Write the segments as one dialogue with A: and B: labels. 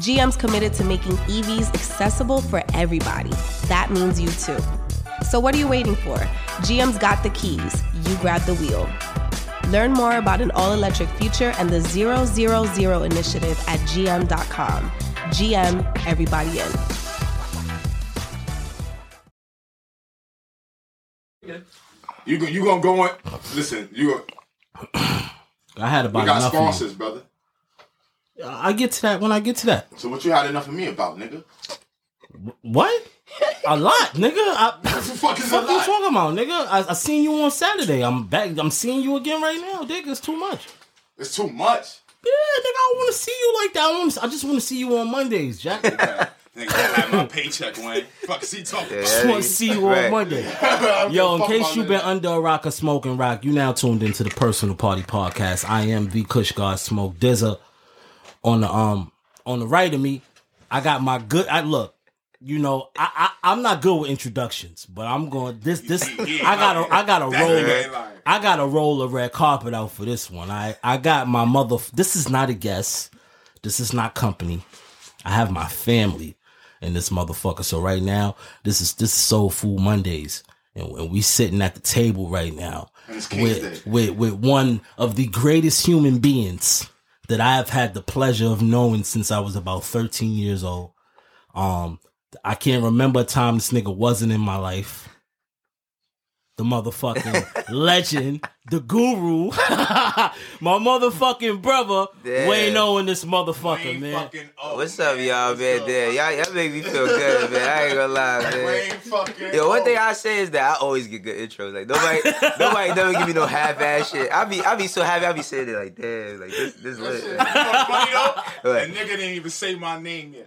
A: GM's committed to making EVs accessible for everybody. That means you too. So, what are you waiting for? GM's got the keys. You grab the wheel. Learn more about an all electric future and the 000 initiative at gm.com. GM, everybody in.
B: You go, you gonna go on? Listen, you.
C: I had
B: We
C: about
B: got
C: enough.
B: sponsors, brother.
C: You. I get to that when I get to that.
B: So what you had enough of me about, nigga?
C: What? A lot, nigga. I,
B: What the fuck is a
C: what you talking about, nigga? I, I seen you on Saturday. I'm back. I'm seeing you again right now, nigga. It's too much.
B: It's too much.
C: Yeah, nigga. I don't want to see you like that. I, wanna, I just want to see you on Mondays, Jack. I
B: Nigga, I had my paycheck, Wayne. Fuck, is he talking about?
C: just want to see you on Monday. Yo, in
B: give a fuck
C: case you've been under a rock or smoking rock, you now tuned into the Personal Party Podcast. I am the Kush God Smoke Dizza. On the um on the right of me, I got my good. I look. You know, I, I I'm not good with introductions, but I'm going this this. I got a I got a roll.
B: nigga ain't lying.
C: I got a roll of red carpet out for this one. I I got my mother. This is not a guest. This is not company. I have my family in this motherfucker. So right now, this is this is Soul Food Mondays, and, and we sitting at the table right now
B: And it's King's
C: with, with with one of the greatest human beings that I have had the pleasure of knowing since I was about 13 years old. Um, I can't remember a time this nigga wasn't in my life. The motherfucking legend, the guru, my motherfucking brother,
D: Damn.
C: way knowing this motherfucker,
B: Wayne
C: man.
B: fucking O,
D: What's up, y'all,
B: What's
D: man?
B: up,
D: Damn, y'all, y'all make me feel good, man. I ain't gonna lie, man.
B: Wayne fucking
D: Yo, one
B: O.
D: thing I say is that I always get good intros. Like nobody, nobody never give me no half ass shit. I be, I be so happy. I be saying it like, damn, like this, this
B: That shit
D: lit.
B: funny though.
D: What?
B: The nigga didn't even say my name yet.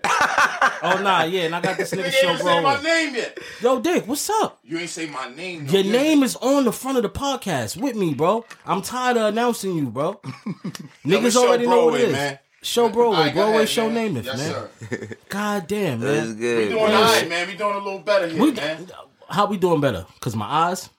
C: Oh nah, yeah, and I got this
B: Nigga
C: nigga
B: didn't
C: show
B: even say my name yet.
C: Yo, Dick, what's up?
B: You ain't say my name. no
C: Your
B: more.
C: Name is on the front of the podcast with me, bro. I'm tired of announcing you, bro. Niggas
B: it's
C: already know what it is.
B: man.
C: Show
B: All
C: Broadway,
B: right,
C: Broadway
B: ahead,
C: show
B: man.
C: name it,
B: yes,
C: man.
B: Sir.
C: God damn,
D: It's
C: man.
D: good.
B: We doing
C: Man,
B: all right, man. We doing a little better here,
C: We,
B: man.
C: how we doing better? Cause my eyes.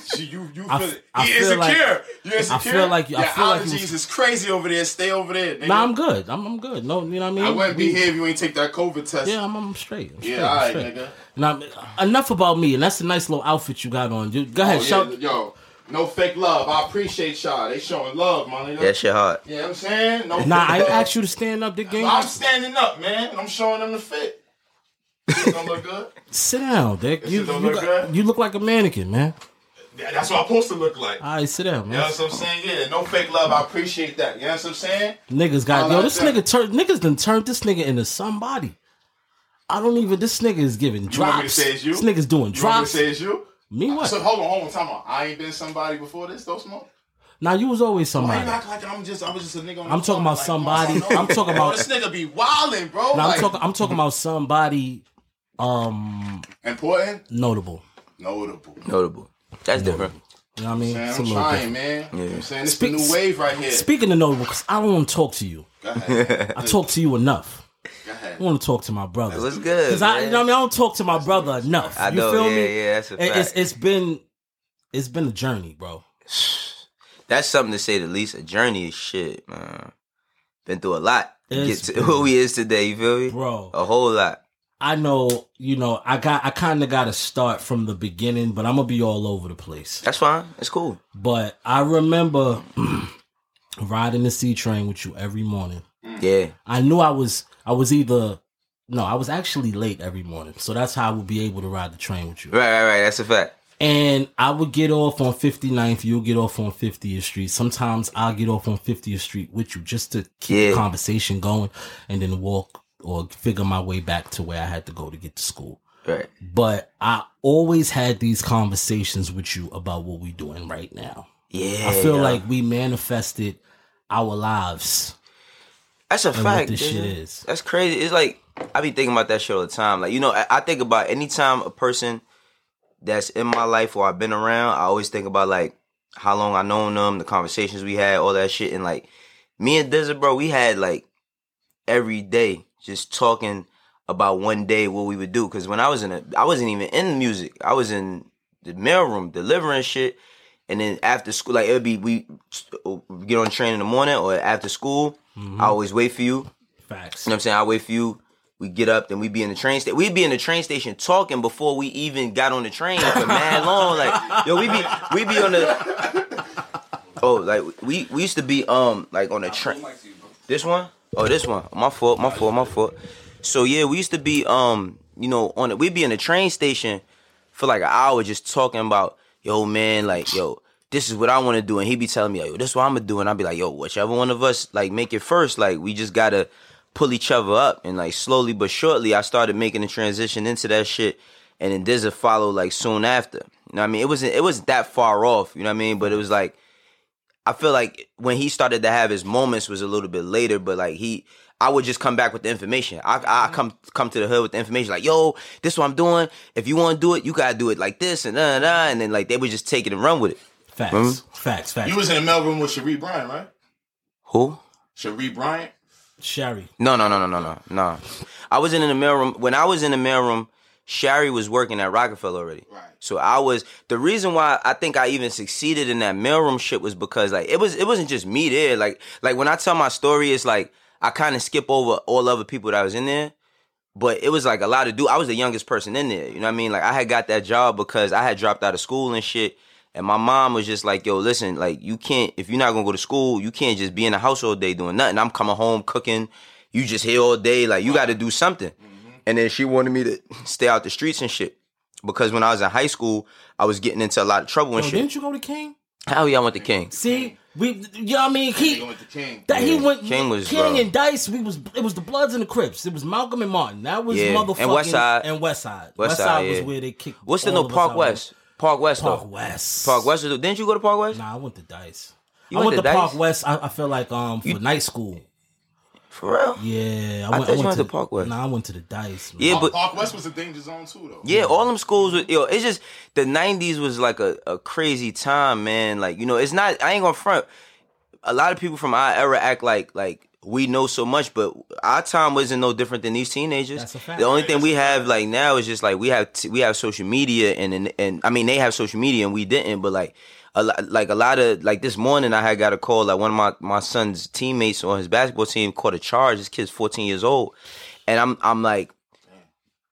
B: See, you, you feel
C: f-
B: it.
C: I
B: You
C: feel
B: insecure.
C: like-
B: you insecure.
C: feel like you- I
B: Your
C: feel like you
B: allergies
C: was-
B: is crazy over there. Stay over there, nigga.
C: Nah, I'm good. I'm, I'm good. No, you know what I mean.
B: I wouldn't be
C: We-
B: here if you ain't take that COVID test.
C: Yeah, I'm, I'm straight. I'm straight.
B: Yeah, all
C: I'm
B: right,
C: straight.
B: nigga.
C: Now, enough about me, and that's a nice little outfit you got on. You- Go ahead,
B: Oh, yeah,
C: shout.
B: yo, no fake love. I appreciate y'all. They showing love, my nigga.
D: That shit hard.
B: You know I'm saying? No
C: Nah, I
B: love.
C: asked you to stand up. The game.
B: I'm standing up, man. I'm showing them the fit. Don't look good.
C: Sit down, Dick. You,
B: don't
C: you,
B: look
C: you look like a mannequin, man.
B: That's what I'm supposed to look like.
C: All right, sit down,
B: You
C: man.
B: know what I'm saying? Yeah, no fake love. I appreciate that. You know what I'm saying?
C: Niggas got
B: All
C: yo.
B: like
C: This
B: that.
C: nigga turned niggas done turned this nigga into somebody. I don't even. This nigga is giving
B: You me
C: drops.
B: you?
C: This nigga's doing
B: You me
C: drops.
B: it's you?
C: Me what?
B: So hold on, hold on, time out. I ain't been somebody before this, though, smoke.
C: now you was always somebody.
B: you act like I'm just I was just a nigga
C: I'm talking
B: phone,
C: about
B: like,
C: somebody- I'm talking about-
B: this nigga be wilding, bro.
C: Now I'm talking. I'm talking about somebody um
B: important,
C: notable.
B: notable.
D: Notable. That's different.
C: You know what I mean?
B: Man,
C: It's a
B: I'm trying,
C: different.
B: man. You know I'm saying? This
C: Speak-
B: the new wave right here.
C: Speaking of notable, because I don't want to talk to you.
B: Go ahead.
C: I talk to you enough.
B: Go ahead.
C: I want to talk to my brother.
D: What's good?
C: Because I, you
D: man?
C: know what I mean, I don't talk to my brother enough.
D: I
C: you
D: know.
C: feel
D: yeah,
C: me?
D: yeah, that's a
C: It-
D: fact.
C: It's it's been it's been a journey, bro.
D: That's something to say the least. A journey is shit, man. Been through a lot to get to
C: been-
D: who he is today. You feel me?
C: Bro.
D: A whole lot.
C: I know, you know, I got I kind of got to start from the beginning, but I'm gonna be all over the place.
D: That's fine. It's cool.
C: But I remember riding the C train with you every morning.
D: Yeah.
C: I knew I was I was either no, I was actually late every morning, so that's how I would be able to ride the train with you.
D: Right, right, right. That's a fact.
C: And I would get off on 59th, you'll get off on 50th Street. Sometimes I'll get off on 50th Street with you just to keep
D: Yeah.
C: the conversation going and then walk or figure my way back to where I had to go to get to school.
D: Right.
C: But I always had these conversations with you about what we're doing right now.
D: Yeah.
C: I feel like we manifested our lives.
D: that's a fact.
C: this
D: dude.
C: shit is.
D: That's crazy. It's like I be thinking about that shit all the time. Like, you know, I, I think about anytime a person that's in my life or I've been around, I always think about like how long I known them, the conversations we had, all that shit. And like me and Dizza, bro, we had like every day just talking about one day what we would do. Cause when I was in a, I wasn't even in the music. I was in the mailroom delivering shit. And then after school, like it would be, we get on train in the morning or after school. I always wait for you.
C: Facts.
D: You know what I'm saying? I wait for you. We get up, then we be in the train station. We'd be in the train station talking before we even got on the train for mad long. Like, yo, we be we be on the Oh, like we we used to be um like on the train. This one? Oh, this one. My fault, my fault, my fault. So yeah, we used to be um, you know, on it. We'd be in the train station for like an hour just talking about, yo, man, like, yo, this is what I want to do. And he'd be telling me, yo, this is what I'm gonna do. And I'd be like, yo, whichever one of us like make it first, like we just gotta pull each other up. And like slowly but shortly, I started making the transition into that shit. And then Dizza follow like soon after. You know what I mean? It wasn't it wasn't that far off, you know what I mean? But it was like I feel like when he started to have his moments was a little bit later, but like he, I would just come back with the information. I, I come come to the hood with the information, like, yo, this is what I'm doing. If you want to do it, you gotta do it like this and da, da, da. and then like they would just take it and run with it.
C: Facts.
D: Mhm.
C: Facts. Facts.
B: You was in the mailroom with Shari Bryant, right?
D: Who?
B: Shari Bryant.
C: Shari.
D: No, no, no, no, no, no, no. I wasn't in the mailroom when I was in the mailroom. Shari was working at Rockefeller already.
B: Right.
D: So I was the reason why I think I even succeeded in that mailroom shit was because like it was it wasn't just me there. Like like when I tell my story, it's like I kind of skip over all other people that was in there. But it was like a lot of do. I was the youngest person in there. You know what I mean? Like I had got that job because I had dropped out of school and shit. And my mom was just like, "Yo, listen, like you can't if you're not gonna go to school, you can't just be in the house all day doing nothing. I'm coming home cooking. You just here all day. Like you got to do something." And then she wanted me to stay out the streets and shit because when I was in high school, I was getting into a lot of trouble and
C: Yo,
D: shit.
C: didn't you go to King?
D: Hell yeah, I went to King.
C: See, we. You know what I mean?
B: He
C: He.
B: went to King.
C: That he went
D: King was,
C: King
D: bro.
C: and Dice. We was it was the Bloods and the Crips. It was Malcolm and Martin. That was
D: Yeah, and
C: motherfucking
D: West Side.
C: and West Side.
D: West
C: West
D: Side,
C: Side was
D: yeah.
C: where they kicked.
D: What's the
C: all
D: no
C: of us
D: Park
C: out.
D: West? Park West
C: Park
D: though.
C: West.
D: Park West. was- Didn't you go to Park West?
C: Nah, I went to Dice.
D: You
C: I
D: went
C: went,
D: to
C: to Park West. I, I feel like um for night school.
D: For real?
C: Yeah, I
D: I
C: went,
D: thought you went
C: to
D: to Park West.
C: Nah, I went to the Dice. Man.
D: Yeah, but
B: Park West was a danger zone too, though.
D: Yeah, all them schools was yo. It's just the '90s was like a, a crazy time, man. Like you know, it's not. I ain't gonna front. A lot of people from our era act like like we know so much, but our time wasn't no different than these teenagers.
C: That's a fact.
D: The only thing we have like now is just like we have t- we have social media and, and and I mean they have social media and we didn't, but like. A lot, like a lot of like this morning, I had got a call. Like one of my my son's teammates on his basketball team caught a charge. This kid's 14 years old, and I'm I'm like,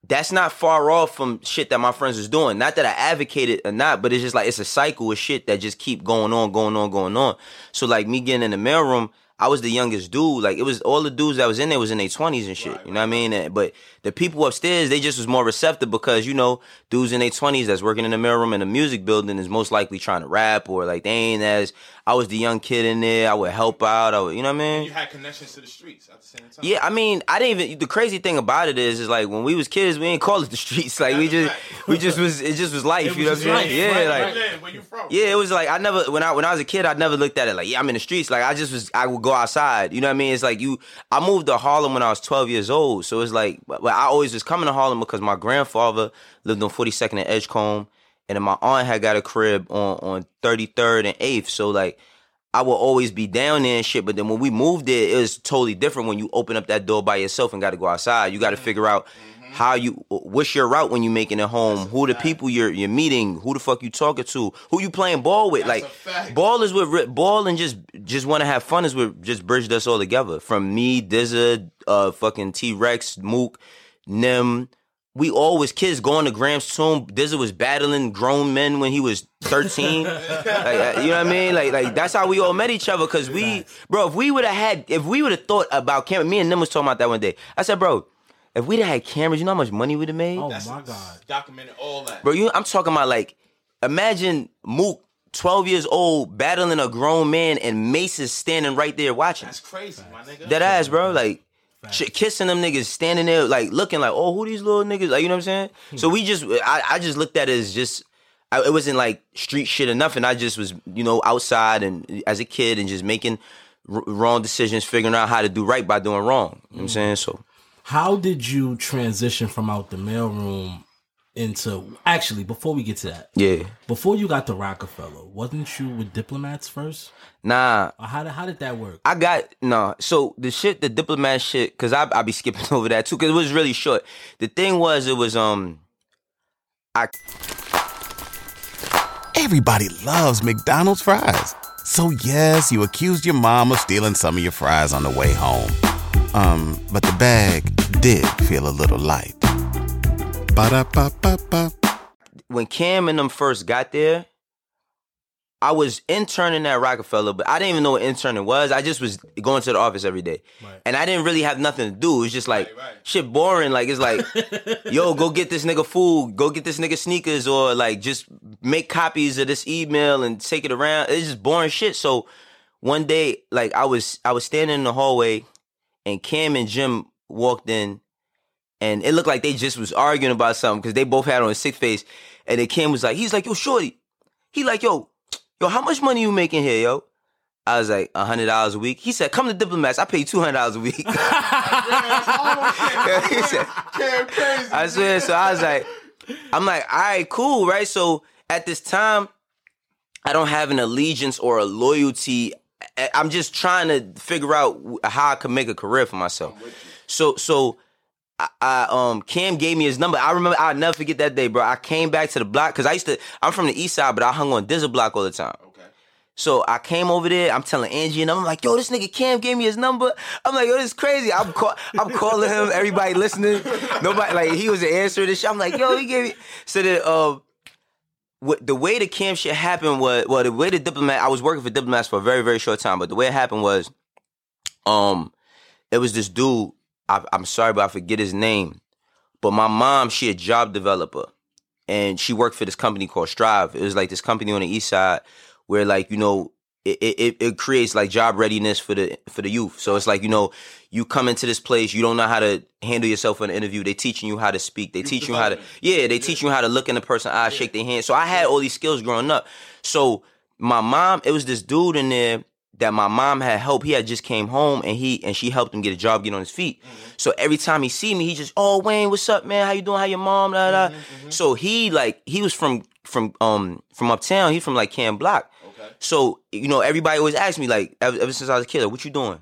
D: that's not far off from shit that my friends was doing. Not that I advocated or not, but it's just like it's a cycle of shit that just keep going on, going on, going on. So like me getting in the mailroom, I was the youngest dude. Like it was all the dudes that was in there was in their twenties and shit. you know what I mean? And- But the people upstairs, they just was more receptive because you know dudes in their twenties that's working in the mailroom in a music building is most likely trying to rap or like they ain't as. I was the young kid in there. I would help out. I would, you know what I mean?
B: You had connections to the streets at the same time.
D: Yeah, I mean, I didn't even. The crazy thing about it is, is like when we was kids, we didn't call it the streets. Like we just, we just was. It just was life.
C: It
D: you know what I'm saying?
C: life,
D: Yeah,
C: right,
D: like.
B: Where you from?
D: Yeah, it was like I never when I when I was a kid, I never looked at it like yeah I'm in the streets. Like I just was I would go outside. You know what I mean? It's like you. I moved to Harlem when I was 12 years old, so it's like but I always was coming to Harlem because my grandfather lived on 42nd and Edgecombe, and then my aunt had got a crib on on 33rd and 8th. So like I would always be down there and shit. But then when we moved there, it was totally different when you open up that door by yourself and got to go outside. You got to figure out how you, what's your route when you making it home? Who the people you're you're meeting? Who the fuck you talking to? Who you playing ball with?
B: That's
D: like ball is with ball and just just want to have fun is what just bridged us all together. From me, Dizza, uh, fucking T Rex, Mook, Nim. We all was kids going to Grant's tomb. Dizza was battling grown men when he was 13. like, uh, you know what I mean? Like, like that's how we all met each other. Cause we, bro, if we would have had, if we would have thought about camera, me and Nim was talking about that one day. I said, bro, if we'd have had cameras, you know how much money we'd have made?
C: Oh
B: That's
C: my god.
B: Documented all that.
D: Bro, you, I'm talking about like, imagine Mook, 12 years old, battling a grown man, and Mase is standing right there watching.
B: That's crazy, my nigga.
D: That ass, bro. Like, shit, kissing them niggas, standing there, like, looking like, oh, who these little niggas? Like, you know what I'm saying? Hmm. So we just, I, I just looked at it as just, I, it wasn't like street shit or nothing. I just was, you know, outside and as a kid and just making r- wrong decisions, figuring out how to do right by doing wrong. You know what I'm hmm. saying? So,
C: How did you transition from out the mailroom into actually before we get to that?
D: Yeah.
C: Before you got to Rockefeller, wasn't you with diplomats first?
D: Nah,
C: Or how did how did that work?
D: I got no. So the shit, the diplomat shit, cause I I be skipping over that too, cause it was really short. The thing was, it was um, I
E: Everybody loves McDonald's fries. So yes, you accused your mom of stealing some of your fries on the way home. Um, but the bag did feel a little light. Ba-da-ba-ba-ba.
D: when Cam and them first got there, I was interning at Rockefeller, but I didn't even know what interning was. I just was going to the office every day. And I didn't really have nothing to do. It was just like shit boring. Like it's like, yo, go get this nigga food, go get this nigga sneakers, or like just make copies of this email and take it around. It's just boring shit. So one day, like I was I was standing in the hallway and Cam and Jim walked in and it looked like they just was arguing about something because they both had on a sick face. And then Kim was like, he's like, yo, shorty. He like, yo, yo, how much money you making here, yo? I was like, a hundred dollars a week. He said, come to diplomats. I pay you two hundred dollars a week. he said,
B: crazy.
D: I swear. So I was like, I'm like, all right, cool, right? So at this time, I don't have an allegiance or a loyalty. I'm just trying to figure out how I can make a career for myself. So, so I, I um Cam gave me his number. I remember I'll never forget that day, bro. I came back to the block because I used to. I'm from the east side, but I hung on Dizzle block all the time.
B: Okay.
D: So I came over there. I'm telling Angie, and I'm like, "Yo, this nigga Cam gave me his number." I'm like, "Yo, this is crazy." I'm call, I'm calling him. Everybody listening. Nobody like he was the answer to this shit. I'm like, "Yo, he gave me." So then, uh, what the way the Cam shit happened was, well, the way the diplomat. I was working for diplomats for a very very short time, but the way it happened was, um, it was this dude. I, I'm sorry, but I forget his name. But my mom, she a job developer, and she worked for this company called Strive. It was like this company on the east side where, like, you know, it, it, it creates like job readiness for the for the youth. So it's like you know, you come into this place, you don't know how to handle yourself in an interview. They teaching you how to speak. They teach you how to yeah. They teach you how to look in the person's eye, shake their hand. So I had all these skills growing up. So my mom, it was this dude in there that my mom had helped. He had just came home and he and she helped him get a job, get on his feet. So every time he see me, he just, oh Wayne, what's up, man? How you doing? How your mom? Da, da. So he like he was from from um from uptown. He from like Cam Block. Okay. So you know everybody always asked me like ever, ever since I was a kid, like, what you doing?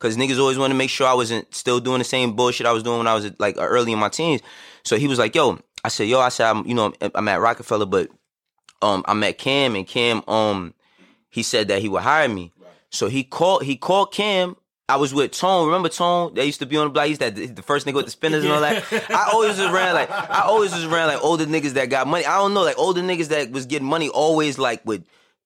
D: Cause niggas always want to make sure I wasn't still doing the same bullshit I was doing when I was like early in my teens. So he was like, yo, I said, yo, I said, I'm, you know, I'm, I'm at Rockefeller, but um, I met Cam and Cam, um, he said that he would hire me. So he called, he called Cam. I was with Tone. Remember Tone? They used to be on the block. He's that the first nigga with the spinners and all that. I always was around like I always was around like older niggas that got money. I don't know, like older niggas that was getting money always like would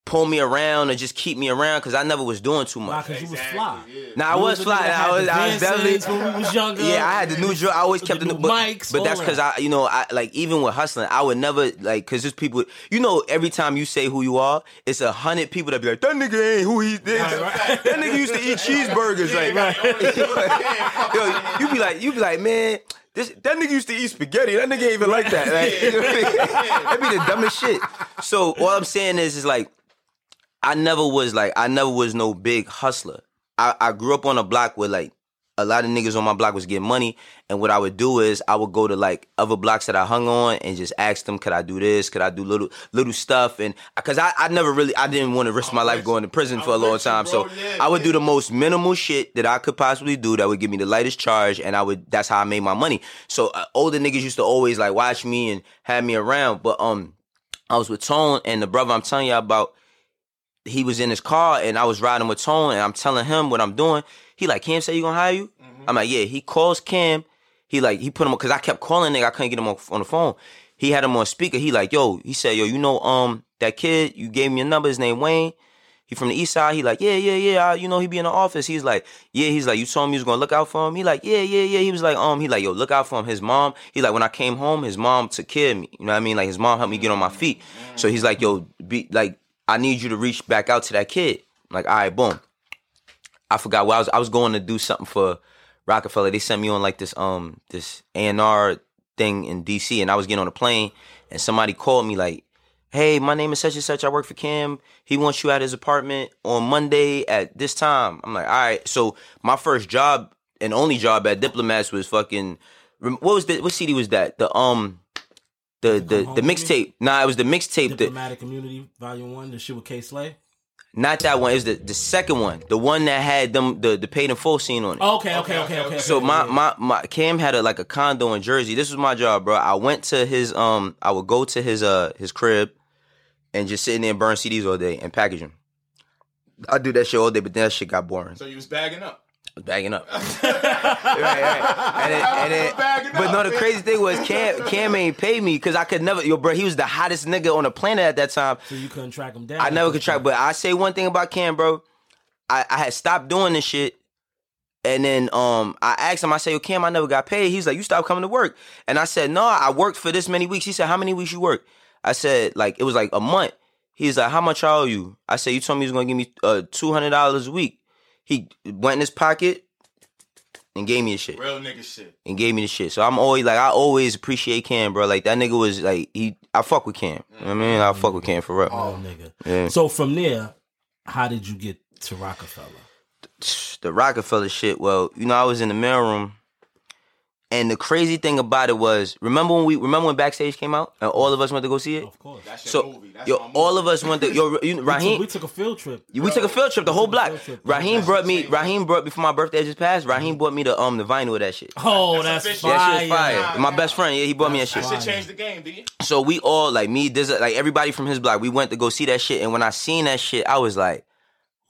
D: pull me around or just keep me around because I never was doing too
C: Nah,
D: much.
C: cause you was fly.
D: Nah, I
C: You
D: was
C: a
D: fly.
C: nigga
D: I was,
C: the
D: I was definitely.
C: When we was younger.
D: Yeah, I had the new drill. I always kept
C: the
D: the,
C: new
D: but,
C: mics,
D: but that's because. I, you know, I like even with hustling, I would never like because there's people. You know, every time you say who you are, it's a hundred people that be like, that nigga ain't who he is. That nigga used to eat cheeseburgers. Like, yo, you be like, you be like, man. This, that nigga used to eat spaghetti. That nigga ain't even like that. Like, you know I mean? That'd be the dumbest shit. So all I'm saying is, is like, I never was like I never was no big hustler. I, I grew up on a block where like a lot of niggas on my block was getting money, and what I would do is I would go to like other blocks that I hung on and just ask them, could I do this? Could I do little little stuff? And because I, I never really I didn't want to risk my life going to prison for a long time, so I would do the most minimal shit that I could possibly do that would give me the lightest charge, and I would that's how I made my money. So uh, older niggas used to always like watch me and have me around, but um, I was with Tone and the brother I'm telling you about he was in his car and I was riding with Tone and I'm telling him what I'm doing. He like, Cam say you gonna hire you? I'm like, yeah. He calls Cam. He like, he put him because I kept calling nigga. I couldn't get him on, on the phone. He had him on speaker. He like, yo, he said, yo, you know, um, that kid, you gave me a number, his name Wayne. He from the east side. He like, yeah, yeah, yeah. I, you know, he be in the office. He's like, yeah. He's like, you told me you was gonna look out for him. He like, yeah, yeah, yeah. He was like, um, he like, yo, look out for him. His mom. He like, when I came home, his mom took care of me. You know what I mean? Like his mom helped me get on my feet. So he's like, yo, be like, I need you to reach back out to that kid. I'm like, all right, boom. I forgot what I was. I was going to do something for Rockefeller. They sent me on like this um this A and R thing in DC, and I was getting on a plane, and somebody called me like, "Hey, my name is such and such. I work for Cam. He wants you at his apartment on Monday at this time." I'm like, "All right." So my first job and only job at Diplomats was fucking. What was the what CD was that? The um, the the
C: Home
D: the mixtape. Nah, it was the mixtape. that
C: Diplomatic Community Volume One, the shit with Kay Slay.
D: not that one. It was the the second one. The one that had them the the paid in full scene on it.
C: Okay, okay, okay, okay.
D: So
C: okay,
D: my,
C: yeah.
D: my my Cam had a like a condo in Jersey. This was my job, bro. I went to his um I would go to his uh his crib and just sit in there and burn CDs all day and package them. I do that shit all day, but then that shit got boring.
B: So you was bagging up.
D: I was bagging up. right, right. And then, and then,
B: Bagging
D: but no, the
B: man.
D: crazy thing was Cam Cam ain't pay me because I could never yo, bro. He was the hottest nigga on the planet at that time.
C: so you couldn't track him down.
D: I never could track, but I say one thing about Cam, bro. I, I had stopped doing this shit. And then um I asked him, I said, Yo, Cam, I never got paid. He's like, You stopped coming to work. And I said, No, I worked for this many weeks. He said, How many weeks you work? I said, like, it was like a month. He's like, How much I owe you? I said, You told me you was gonna give me uh two hundred dollars a week. He went in his pocket and gave me the shit.
B: Real nigga shit.
D: And gave me the shit. So I'm always like I always appreciate Cam, bro. Like that nigga was like he I fuck with Cam. You know what I mean? I fuck with Cam for real.
C: Oh, nigga.
D: Yeah.
C: So from there, how did you get to Rockefeller?
D: the Rockefeller shit. Well, you know, I was in the mailroom, and the crazy thing about it was, remember when we remember when Backstage came out, and all of us went to go see it.
C: Of course.
B: That's your
D: So,
B: movie. That's
D: yo,
B: my movie.
D: all of us went to yo, you,
C: We took,
D: Raheem.
C: we took a field trip.
D: We took a field trip, the whole block.
C: field.
D: Raheem
B: That's
D: brought me.
B: insane.
D: Raheem brought before my birthday just passed. Raheem brought me the um the vinyl of that shit.
C: Oh,
B: That's
C: that's, fire.
D: That shit's fire.
B: Nah,
D: My best friend, yeah, he brought me that
B: That
D: shit.
B: shit changed the game, D.
D: So we all like me, this like everybody from his block. We went to go see that shit, and when I seen that shit, I was like,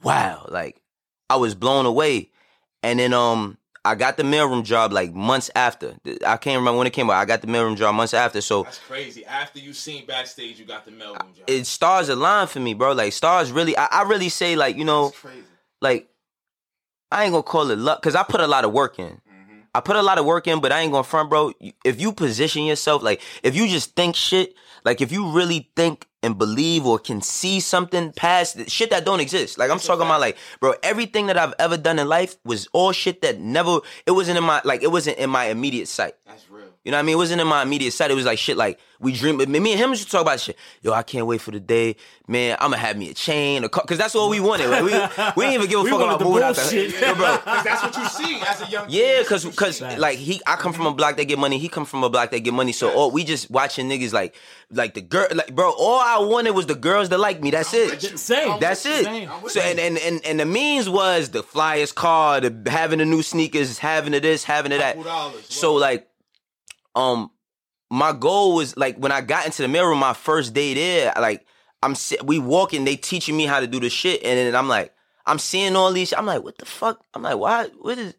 D: wow, like I was blown away. And then um, I got the mailroom job like months after. I can't remember when it came out. I got the mailroom job months after. So
B: That's crazy. After you seen backstage, you got the mailroom job.
D: it stars aligned for me, bro. Like stars really, I, I really say like you know,
B: That's crazy.
D: like I ain't gonna call it luck because I put a lot of work in. Mm-hmm. I put a lot of work in, but I ain't gonna front, bro. If you position yourself, like if you just think shit, like if you really think and believe or can see something past shit that don't exist. Like I'm talking about, like bro, everything that I've ever done in life was all shit that never. It wasn't in my like it wasn't in my immediate sight.
B: That's.
D: You know what I mean? It wasn't in my immediate sight. It was like shit like we dream. Me and him used to talk about shit. Yo, I can't wait for the day, man. I'm gonna have me a chain, a car, cause that's all we wanted. Like, we, we didn't even give a
C: We
D: fuck
C: wanted
D: about
C: the
D: moving out
C: bullshit.
D: the, Yo, bro.
B: Because that's what you see as a young
D: Yeah, cause cause like he, I come from a block that get money. He come from a block that get money. So all we just watching niggas like, like the girl, like bro. All I wanted was the girls that like me. That's it.
C: Same.
D: That's it.
C: Same.
D: So and, and and and the means was the flyest car, the having the new sneakers, having the this, having the that. So like, um, my goal was like when I got into the mirror my first day there, like I'm we walking, they teaching me how to do the shit, and then I'm like, I'm seeing all these. I'm like, what the fuck? I'm like, why? What is?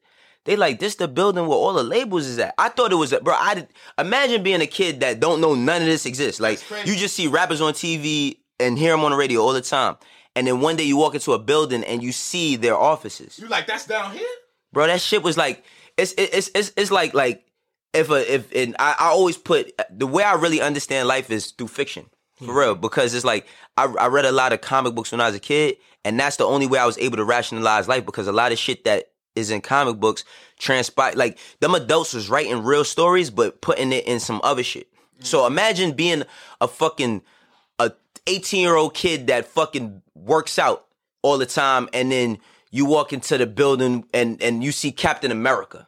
D: They like this the building where all the labels is at. I thought it was, a, bro. I did, imagine being a kid that don't know none of this exists. Like you just see rappers on TV and hear them on the radio all the time, and then one day you walk into a building and you see their offices
B: you like that's down here?
D: bro. That shit was like it's it's it's it's like like if a if and I, I always put the way I really understand life is through fiction for hmm. real because it's like I, I read a lot of comic books when I was a kid and that's the only way I was able to rationalize life because a lot of shit that is in comic books transpire like them adults was writing real stories but putting it in some other shit. So hmm. imagine being a fucking a 18 year old kid that fucking works out all the time and then you walk into the building and and you see Captain America.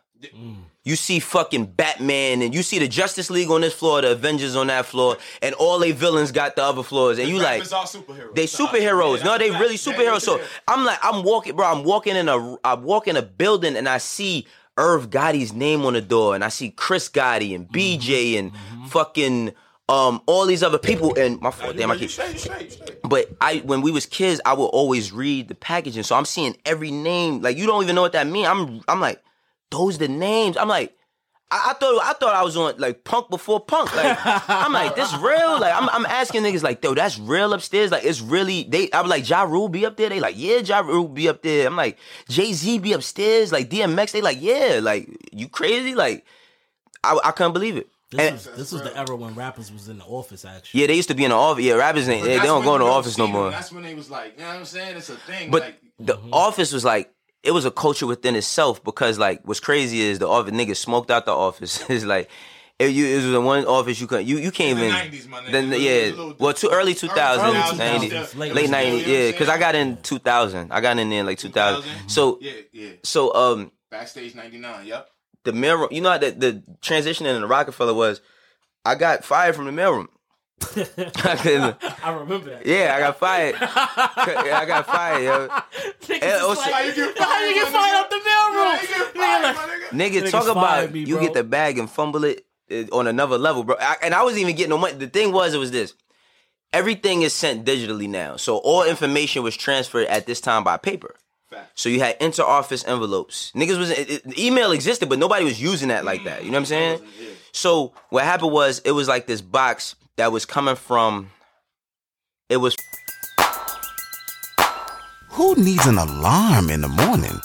D: You see fucking Batman and you see the Justice League on this floor, the Avengers on that floor, and all they villains got the other floors. And you like
B: superheroes.
D: they superheroes.
B: yeah,
D: no, they really superheroes. So I'm like, I'm walking, bro. I'm walking in a, I walk in a building and I see Irv Gotti's name on the door, and I see Chris Gotti and BJ and fucking um all these other people. And my fault, damn, I keep.
B: straight, you straight, you straight.
D: But I, when we was kids, I would always read the packaging, so I'm seeing every name. Like you don't even know what that mean. I'm, I'm like, those the names. I'm like, I, I thought, I thought I was on like Punk'd before Punk'd. Like I'm like, this real. Like I'm, I'm asking niggas like, yo, that's real upstairs. Like it's really. They, I was like, Ja Rule be up there. They like, yeah, Ja Rule be up there. I'm like, Jay Z be upstairs. Like DMX, they like, yeah, like you crazy. Like I, I couldn't believe it.
C: This
D: And-
C: was this was the era when rappers was in the office. Actually,
D: yeah, they used to be in the office. Yeah, rappers ain't. They, they don't go in the office no
B: see them.
D: more.
B: That's when they was like, you know what I'm saying? It's a thing.
D: But
B: like,
D: the office was like it was a culture within itself because like what's crazy is the office niggas smoked out the office. it's like it, you, it was the one office you couldn't you you can't even
B: 90s, my nigga.
D: then
B: It was a
D: yeah well too early 2000s,
B: Early
D: 90s,
C: late
D: late
C: 90s,
D: 90s
B: you know
D: yeah because I got in 2000 I got in there in like 2000
B: 2000?
D: so
B: yeah, yeah.
D: so um
B: Backstage 99, yep.
D: The mailroom. You know how the, the transition in the Rockefeller was. I got fired from the mailroom. I
C: remember that.
D: yeah, I got fired. I got fired, yo.
C: Niggas
D: Eh, also-
C: like,
B: How you get
C: how you get
B: fired,
C: fired
B: my
C: out the
B: nigga?
C: Mailroom?
B: get
C: Nigga
B: fired,
C: like-
B: my nigga?
D: Nigga, talk about
C: me,
D: you get the bag and fumble it uh, on another level, bro. I, and I wasn't even getting no money. The thing was, it was this. Everything is sent digitally now, so all information was transferred at this time by paper.
B: Facts.
D: So you had inter-office envelopes. Niggas was it, it- email existed, but nobody was using that like that. You know what I'm saying? So what happened was it was like this box that was coming from. It was
E: Who needs an alarm in the morning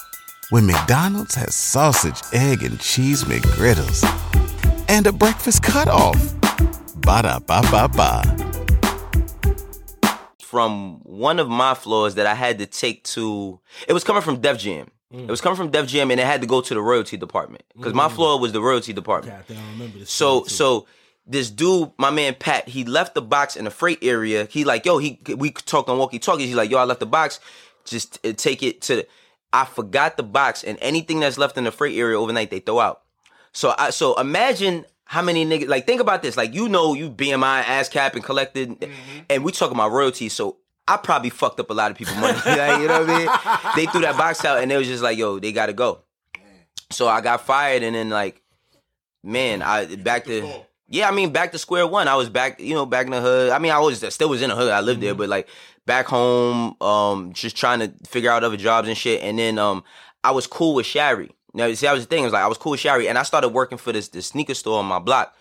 E: when McDonald's has sausage, egg, and cheese McGriddles and a breakfast cutoff? Ba da ba ba ba.
D: from one of my floors that I had to take to. It was coming from Def Jam. Mm. It was coming from Def Jam, and it had to go to the royalty department because my mm. floor was the royalty department.
C: God I remember this.
D: So so this dude, my man Pat, he left the box in the freight area. He like, yo, he we talk on walkie talkies. He's like, yo, I left the box. Just uh, take it to. The, I forgot the box, and anything that's left in the freight area overnight, they throw out. So I so imagine how many niggas like think about this. Like you know you BMI ASCAP and collected, and we talking about royalties. So I probably fucked up a lot of people money. Like, you know what I mean? They threw that box out, and they was just like, yo, they gotta go. So I got fired, and then like, man, I back to. Yeah. I mean, back to square one. I was back, you know, back in the hood. I mean, I was I still was in the hood. I lived there, but like back home, um, just trying to figure out other jobs and shit. And then um, I was cool with Shari. Now, see, that was the thing. It was like I was cool with Shari, and I started working for this this sneaker store on my block.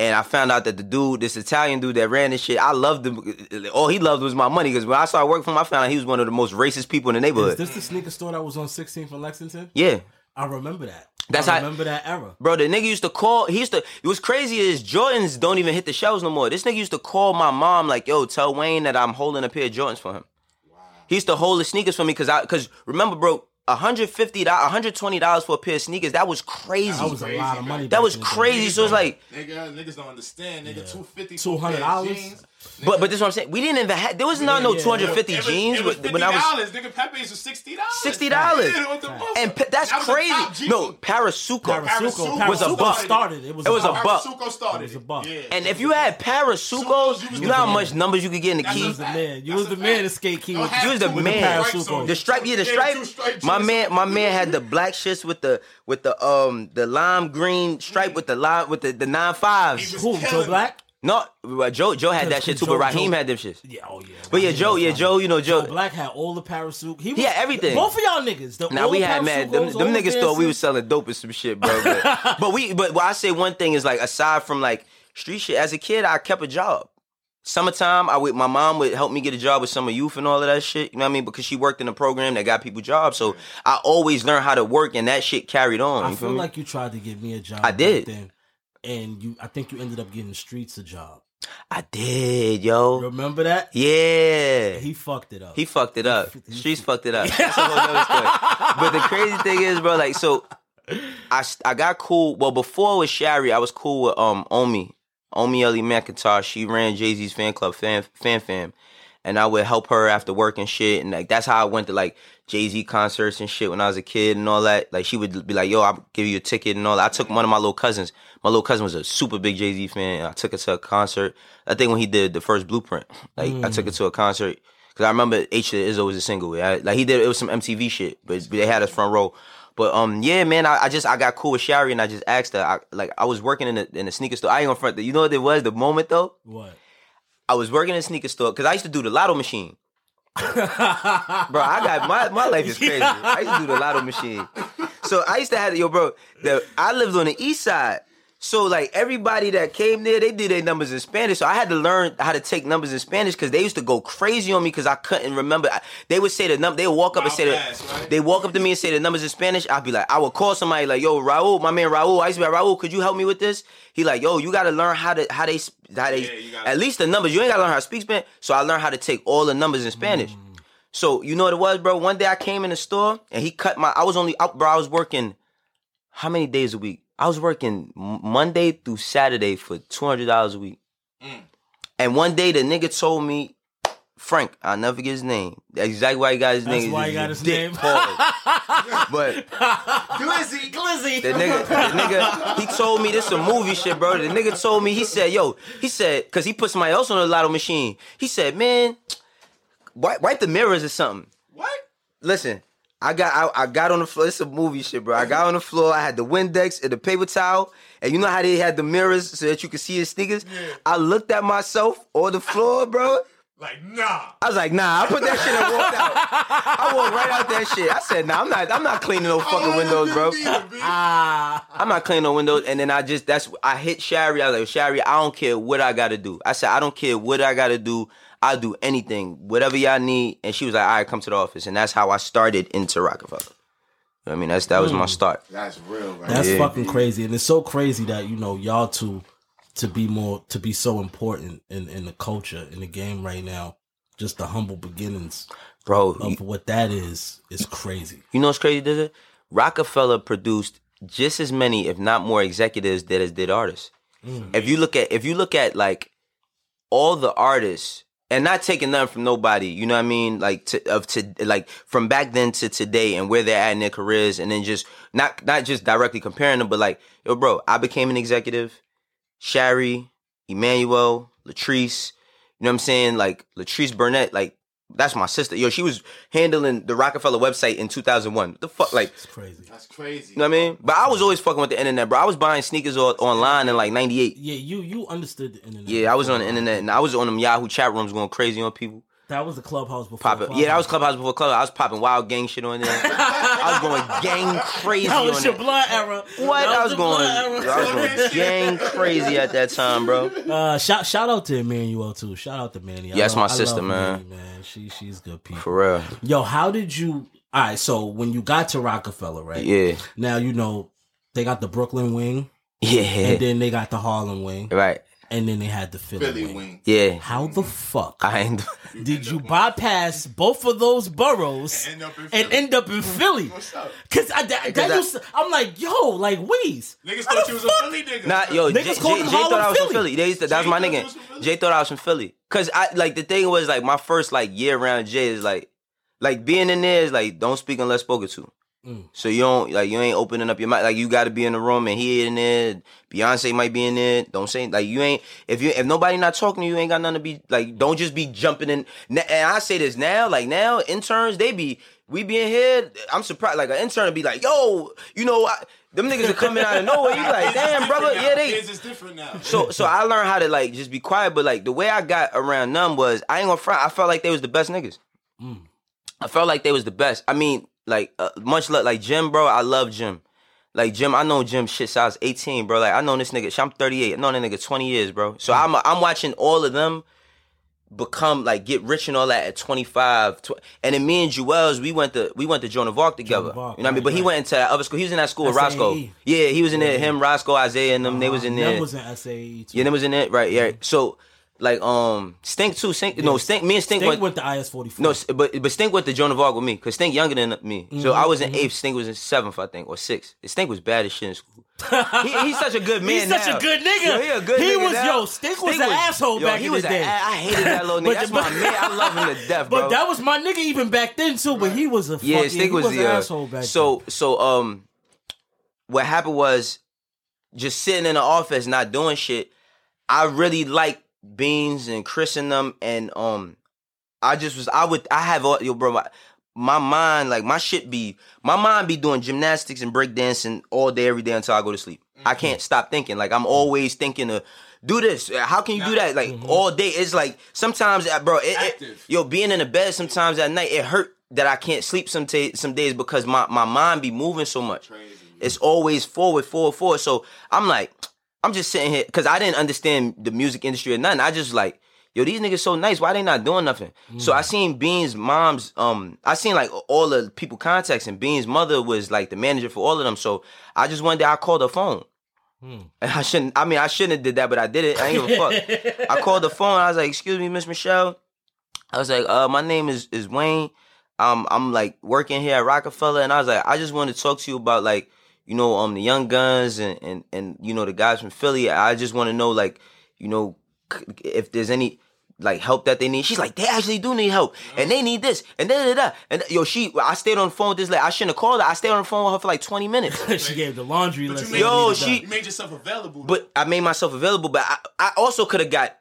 D: And I found out that the dude, this Italian dude that ran this shit, I loved him. All he loved was my money. Because when I started working for him, I found out he was one of the most racist people in the neighborhood.
C: Is this the sneaker store that was on 16th and Lexington?
D: yeah.
C: I remember that.
D: That's
C: I
D: how-
C: remember that era.
D: Bro, the nigga used to call. He used to. It was crazy. Is Jordans don't even hit the shelves no more. This nigga used to call my mom like, "Yo, tell Wayne that I'm holding a pair of Jordans for him." He used to hold the sneakers for me because I because remember, bro, 150 dollars, 120 dollars for a pair of sneakers. That was crazy.
C: That was a
B: Crazy,
C: lot of money.
D: That was
C: in the day.
D: crazy. So it's like,
B: Nigga, niggas don't understand. Nigga,
C: Yeah.
B: 250
C: $200?
D: But but this is what I'm saying. We didn't even have. There was not no
C: yeah,
D: 250
B: It was,
D: jeans
B: it was
D: when- when I was.
B: $50. Nigga, Pepe's was $60.
D: $60.
B: Yeah, what the fuck?
D: And pe- that's
B: That
D: crazy. No, Parasuco.
C: Parasuco.
B: Parasuco
D: was a
C: Parasuco
D: buck.
C: started. It was
D: It was a
C: buck.
D: buck.
B: Parasuco started.
C: It was a buck.
B: Yeah.
D: And if you had Parasucos,
B: you
D: know how much numbers you could get in the
B: That's
C: You was the man. You was the man
B: fact.
C: to skate key. With-
D: You was the man.
B: stripes
C: Parasuco.
B: on.
D: The stripe, yeah, the stripe. My man, my man had the black shits with the with the um the lime green stripe with the lime with the the nine fives.
B: He was
C: Who? Joe Black?
D: No, well, Joe Joe had that shit too, but Raheem
C: Joe-
D: had them shits.
C: Yeah, oh yeah.
D: But yeah, Joe, yeah. Joe, you know Joe.
C: Joe Black had all the parasuit. He,
D: He
C: was,
D: had everything.
C: Both of y'all niggas. The,
D: Now we had mad them, them
C: the
D: niggas thought we was selling dope and some shit, bro. But, but we but I say one thing is like aside from like street shit, as a kid I kept a job. Summertime, I would my mom would help me get a job with summer youth and all of that shit. You know what I mean? Because she worked in a program that got people jobs, so I always learned how to work, and that shit carried on.
C: I
D: feel
C: feel
D: me?
C: like you tried to give me a job.
D: I did.
C: Then, and you, I think you ended up getting streets a job.
D: I did, yo.
C: Remember that?
D: Yeah.
C: He fucked it up.
D: He fucked it up. Streets fucked it up. That's a whole nother story. But the crazy thing is, bro, like, so I I got cool. Well, before with Shari, I was cool with um Omi, Omi Ellie McIntosh. She ran Jay Z's fan club, Fan Fan Fam, and I would help her after work and shit. And like that's how I went to like Jay Z concerts and shit when I was a kid and all that. Like she would be like, "Yo, I'll give you a ticket and all that." I took one of my little cousins. My little cousin was a super big Jay Z fan. I took her to a concert. I think when he did the first Blueprint, like I took her to a concert. Cause I remember H to Izzo was a single. I, like he did, it was some MTV shit, but they had us front row. But um, yeah, man, I, I just I got cool with Shari and I just asked her. I, like I was working in the in the sneaker store. I ain't gonna front. that. You know what it was? The moment though,
C: what?
D: I was working in a sneaker store because I used to do the lotto machine. bro, I got my my life is crazy. I used to do the lotto machine. So I used to have yo, bro. The I lived on the east side. So like everybody that came there, they did their numbers in Spanish. So I had to learn how to take numbers in Spanish because they used to go crazy on me because I couldn't remember. I- They would say the number. They would walk up and say the.
B: right?
D: They walk up to me and say the numbers in Spanish. I'd be like, I would call somebody like, Yo, Raul, my man Raul. I used to be like, Raul, could you help me with this? He like, Yo, you got to learn how to how they how they
B: Yeah,
D: at least the numbers. You ain't got to learn how to speak Spanish. So I learned how to take all the numbers in Spanish. So you know what it was, bro? One day I came in the store and he cut my. I was only out, bro. I was working how many days a week? I was working Monday through Saturday for two hundred dollars a week.
B: Mm.
D: And one day the nigga told me, Frank. I'll never forget his name. That's exactly why he got his
C: That's
D: name.
C: why he got his
D: dick
C: name.
D: pause. but
C: Glizzy, Glizzy.
D: the nigga, the nigga, he told me this some movie shit, bro. The nigga told me, he said, yo, he said, cause he put somebody else on the lotto machine. He said, man, wipe, wipe the mirrors or something.
B: What?
D: Listen, I got I, I got on the floor. It's some movie shit, bro. I got on the floor. I had the Windex and the paper towel, and you know how they had the mirrors so that you could see his sneakers. Yeah. I looked at myself on the floor, bro.
B: Like, nah.
D: I was like, nah. I put that shit and walked out. I walked right out that shit. I said, nah. I'm not. I'm not cleaning no fucking windows, bro. I'm not cleaning no windows. And then I just that's I hit Shari. I was like, Shari, I don't care what I gotta do. I said, I don't care what I gotta do. I'll do anything, whatever y'all need. And she was like, all right, come to the office. And that's how I started into Rockefeller. You know I mean, that's that was my hmm. start.
B: That's real, right?
C: That's
D: Yeah.
C: fucking crazy, and it's so crazy that you know y'all two to be more to be so important in in the culture in the game right now. Just the humble beginnings
D: Bro, you,
C: of what that is is crazy.
D: you know what's crazy, does it? Rockefeller produced just as many, if not more, executives that as did artists. Mm. If you look at if you look at like all the artists and not taking nothing from nobody, you know what I mean? Like to, of to like from back then to today and where they're at in their careers, and then just not not just directly comparing them, but like yo, bro, I became an executive. Shari, Emmanuel, Latrice, you know what I'm saying? Like Latrice Burnett, like that's my sister. Yo, she was handling the Rockefeller website in 2001. The fuck, like.
C: that's crazy.
B: That's crazy.
D: You know what I mean? But I was always fucking with the internet, bro. I was buying sneakers on, online in like '98.
C: Yeah, you you understood the internet.
D: Yeah, I was on the internet and I was on them Yahoo chat rooms going crazy on people.
C: That was the clubhouse before.
D: Popping. Yeah, that was Clubhouse before Clubhouse. I was popping wild gang shit on there. I was going gang crazy
C: That
D: on
C: was your
D: there.
C: blood era.
D: What?
C: That
D: I was going. I was going gang crazy at that time, bro.
C: Uh, shout shout out to Emmanuel too. Shout out to Manny.
D: Yeah, that's my
C: I
D: sister, man.
C: Manny, man, she she's good people.
D: For real.
C: Yo, how did you? All right, so when you got to Rockefeller, right?
D: Yeah.
C: Now you know they got the Brooklyn wing,
D: Yeah.
C: and then they got the Harlem wing,
D: Right.
C: And then they had the Philly,
B: Philly
C: wing.
B: wing.
D: Yeah.
C: How the fuck
D: I ain't.
C: did you bypass both of those boroughs
B: End up in
C: and
B: Philly.
C: end up in Philly?
B: What's up?
C: Cause I, that, that
D: I,
C: used to, I'm like, yo, like Weez.
B: Niggas thought you was a Philly nigga.
D: Nah, yo, Jay,
C: Niggas
D: Jay,
C: called
D: Jay
C: him
D: thought I was
C: Harlem
D: from Philly. They used to, that was my nigga.
B: was?
D: Jay thought I was from Philly. Cause I like the thing was like my first like year around Jay is like, like being in there is like don't speak unless spoken to.
C: Mm.
D: So you don't like you ain't opening up your mouth. Like you got to be in the room and he in there. Beyonce might be in there. Don't say like you ain't if you if nobody not talking to you, ain't got nothing to be like. Don't just be jumping in. And I say this now, like now interns they be we be in here. I'm surprised. Like an intern would be like, yo, you know, I, them niggas are coming out of nowhere. You like, damn, brother,
B: now.
D: yeah, they.
B: Kids is different now.
D: So so I learned how to like just be quiet, but like the way I got around them was I ain't gonna front. I felt like they was the best niggas. I felt like they was the best. I mean, like uh, much love, like Jim, bro. I love Jim. Like Jim, I know Jim shit since I was 18, bro. Like I know this nigga. I'm 38. I know that nigga 20 years, bro. So mm. I'm I'm watching all of them become like get rich and all that at 25 tw- and then me and Juelz we went to we went to Joan of Arc together
C: Arc,
D: you know what I mean
C: right,
D: but he went into that other school he was in that school with Roscoe yeah he was in there him Roscoe Isaiah and them they was uh-huh. in there
C: was in SAE too.
D: yeah, them was in it, right? Yeah. Mm-hmm. So, like, um, Stink too. Stink, no, Stink. Me and Stink,
C: Stink
D: went.
C: with the IS forty four.
D: no, but but Stink went to Joan of Arc with me because Stink younger than me. So I was in eighth. Stink was in seventh, I think, or sixth. Stink was bad as shit in school. he, he's such a good man.
C: He's such a good nigga.
D: Yo, he a good
C: He
D: nigga
C: was-
D: now.
C: yo, Stink was an asshole
D: yo,
C: back
D: he
C: in
D: was
C: the day.
D: a- I hated that little nigga. That's
C: but-
D: my man. I love him to death, bro.
C: But that was my nigga even back then too. But he was a
D: Yeah,
C: fucking,
D: Stink was,
C: was
D: the
C: an
D: uh,
C: asshole back
D: so
C: then.
D: so um, what happened was just sitting in the office not doing shit. I really like Beans and christen them, and um, I just was I would I have all yo bro. My, my mind, like my shit be, my mind be doing gymnastics and breakdancing all day, every day until I go to sleep. I
C: Mm-hmm.
D: can't stop thinking. Like I'm always thinking of, do this. How can you do that? Like
C: Mm-hmm.
D: all day. It's like sometimes, uh, bro. It, it, yo, being in the bed sometimes at night, it hurt that I can't sleep some ta- some days because my my mind be moving so much. It's always forward, forward, forward. So I'm like, I'm just sitting here because I didn't understand the music industry or nothing. I just like, yo, these niggas so nice. Why they not doing nothing? So I seen Bean's mom's, um, I seen like all the people contacts, and Bean's mother was like the manager for all of them. So I just one day I called her phone. And I shouldn't. I mean, I shouldn't have did that, but I did it. I ain't give a fuck. I called the phone. I was like, "Excuse me, Miss Michelle." I was like, "Uh, my name is is Wayne. Um, I'm like working here at Rockefeller, and I was like, I just want to talk to you about like, you know, um, the young guns and and and you know the guys from Philly. I just want to know like, you know, if there's any like help that they need. She's like, they actually do need help, and they need this, and da da da. And yo, she, I stayed on the phone with this lady. I shouldn't have called her. I stayed on the phone with her for like twenty minutes.
C: she gave the laundry
F: But
C: list.
F: you made,
D: Yo,
F: you
D: she-
F: made yourself available.
D: But I made myself available. But I, I also could have got.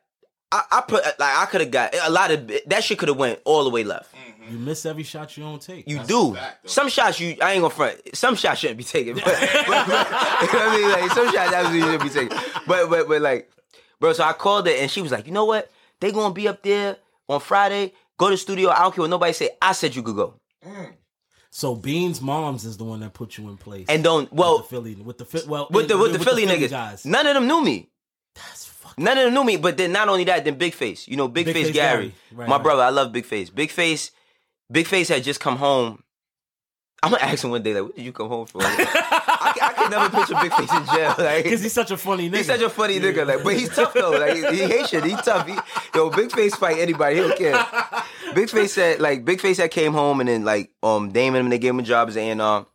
D: I, I put like I could have got a lot of that shit could have went all the way left.
C: You miss every shot you don't take.
D: You
F: That's
D: do
F: fact,
D: some shots. You I ain't gonna front. Some shots shouldn't be taken. But, but- but- you know what I mean, like some shots absolutely shouldn't be taken. But but but like, bro. So I called her and she was like, you know what? They gonna be up there on Friday. Go to the studio. I don't care what nobody say. I said you could go.
C: So Beans Moms is the one that put you in place.
D: And don't well
C: with the Philly with the well
D: with the with the Philly niggas.
C: guys.
D: None of them knew me.
C: That's fucking
D: None of them knew me, but then not only that, then Big Face. You know, Big,
C: Big
D: Face,
C: Face
D: Gary,
C: Gary. Right,
D: my
C: right.
D: brother. I love Big Face. Big Face, Big Face had just come home. I'm gonna ask him one day, like, what did you come home for? I, can, I can never picture Big Face in jail. Like,
C: because he's such a funny nigga.
D: he's such a funny nigga. Like, but he's tough though. Like, he, he Haitian. He tough. He, yo, Big Face fight anybody. He don't care. Big Face said, like, Big Face that came home and then like, um, Damon and they gave him a job as A and R,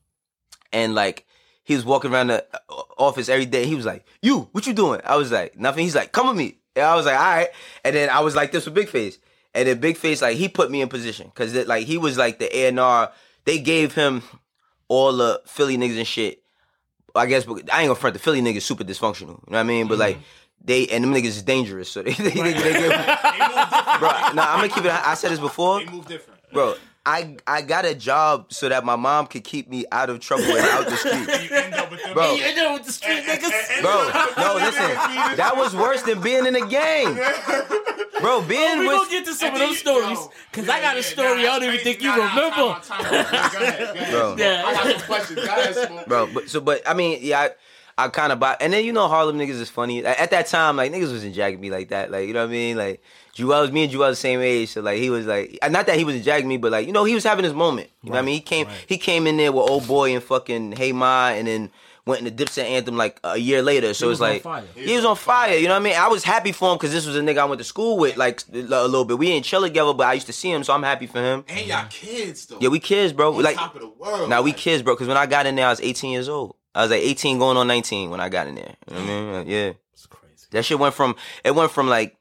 D: and like. He was walking around the uh, office every day. He was like, "You, what you doing?" I was like, "Nothing." He's like, "Come with me." And I was like, "All right." And then I was like this with Big Face, and then Big Face like he put me in position because like he was like the A and R. They gave him all the Philly niggas and shit. I guess but I ain't gonna front the Philly niggas super dysfunctional. You know what I mean? But like mm-hmm. they and them niggas is dangerous. So they they, they, they gave,
F: they move different.
D: bro. No, I'm gonna keep it. I said this before,
F: They move different.
D: bro. I I got a job so that my mom could keep me out of trouble and out the street.
F: You end up with them.
D: Bro.
C: You know with the street niggas.
D: Bro, no, listen. That was worse than being in a gang. Bro, being oh,
C: we
D: with
C: gonna get to some of those
F: you-
C: stories because
F: yeah,
C: I got
F: yeah,
C: a story
F: nah,
C: I don't even think you
F: crazy. Nah, nah,
C: remember.
F: time time. Go ahead, go ahead.
D: Bro.
C: Yeah.
F: I got some questions. Go ahead, Smoke.
D: bro. But so, but I mean, yeah, I, I kind of buy. And then you know, Harlem niggas is funny. At that time, like niggas wasn't jacking me like that. Like you know what I mean? Like Juelz was me and Juelz the same age, so like he was like, not that he wasn't jacking me, but like you know, he was having his moment. You know what I mean? He came, he came in there with old boy and fucking Hey Ma, and then went in the Dipset anthem like a year later. So
C: He
D: it's
C: was
D: like
C: fire.
D: he was on fire. You know what I mean? I was happy for him because this was a nigga I went to school with like a little bit. We didn't chill together, but I used to see him, so I'm happy for him.
F: And y'all kids though.
D: Yeah, we kids, bro.
F: On
D: Like
F: top of the world.
D: now we kids, bro. Because when I got in there, I was 18 years old. I was like 18 going on 19 when I got in there. You know what I mean? Like, yeah.
C: It's crazy.
D: That shit went from it went from like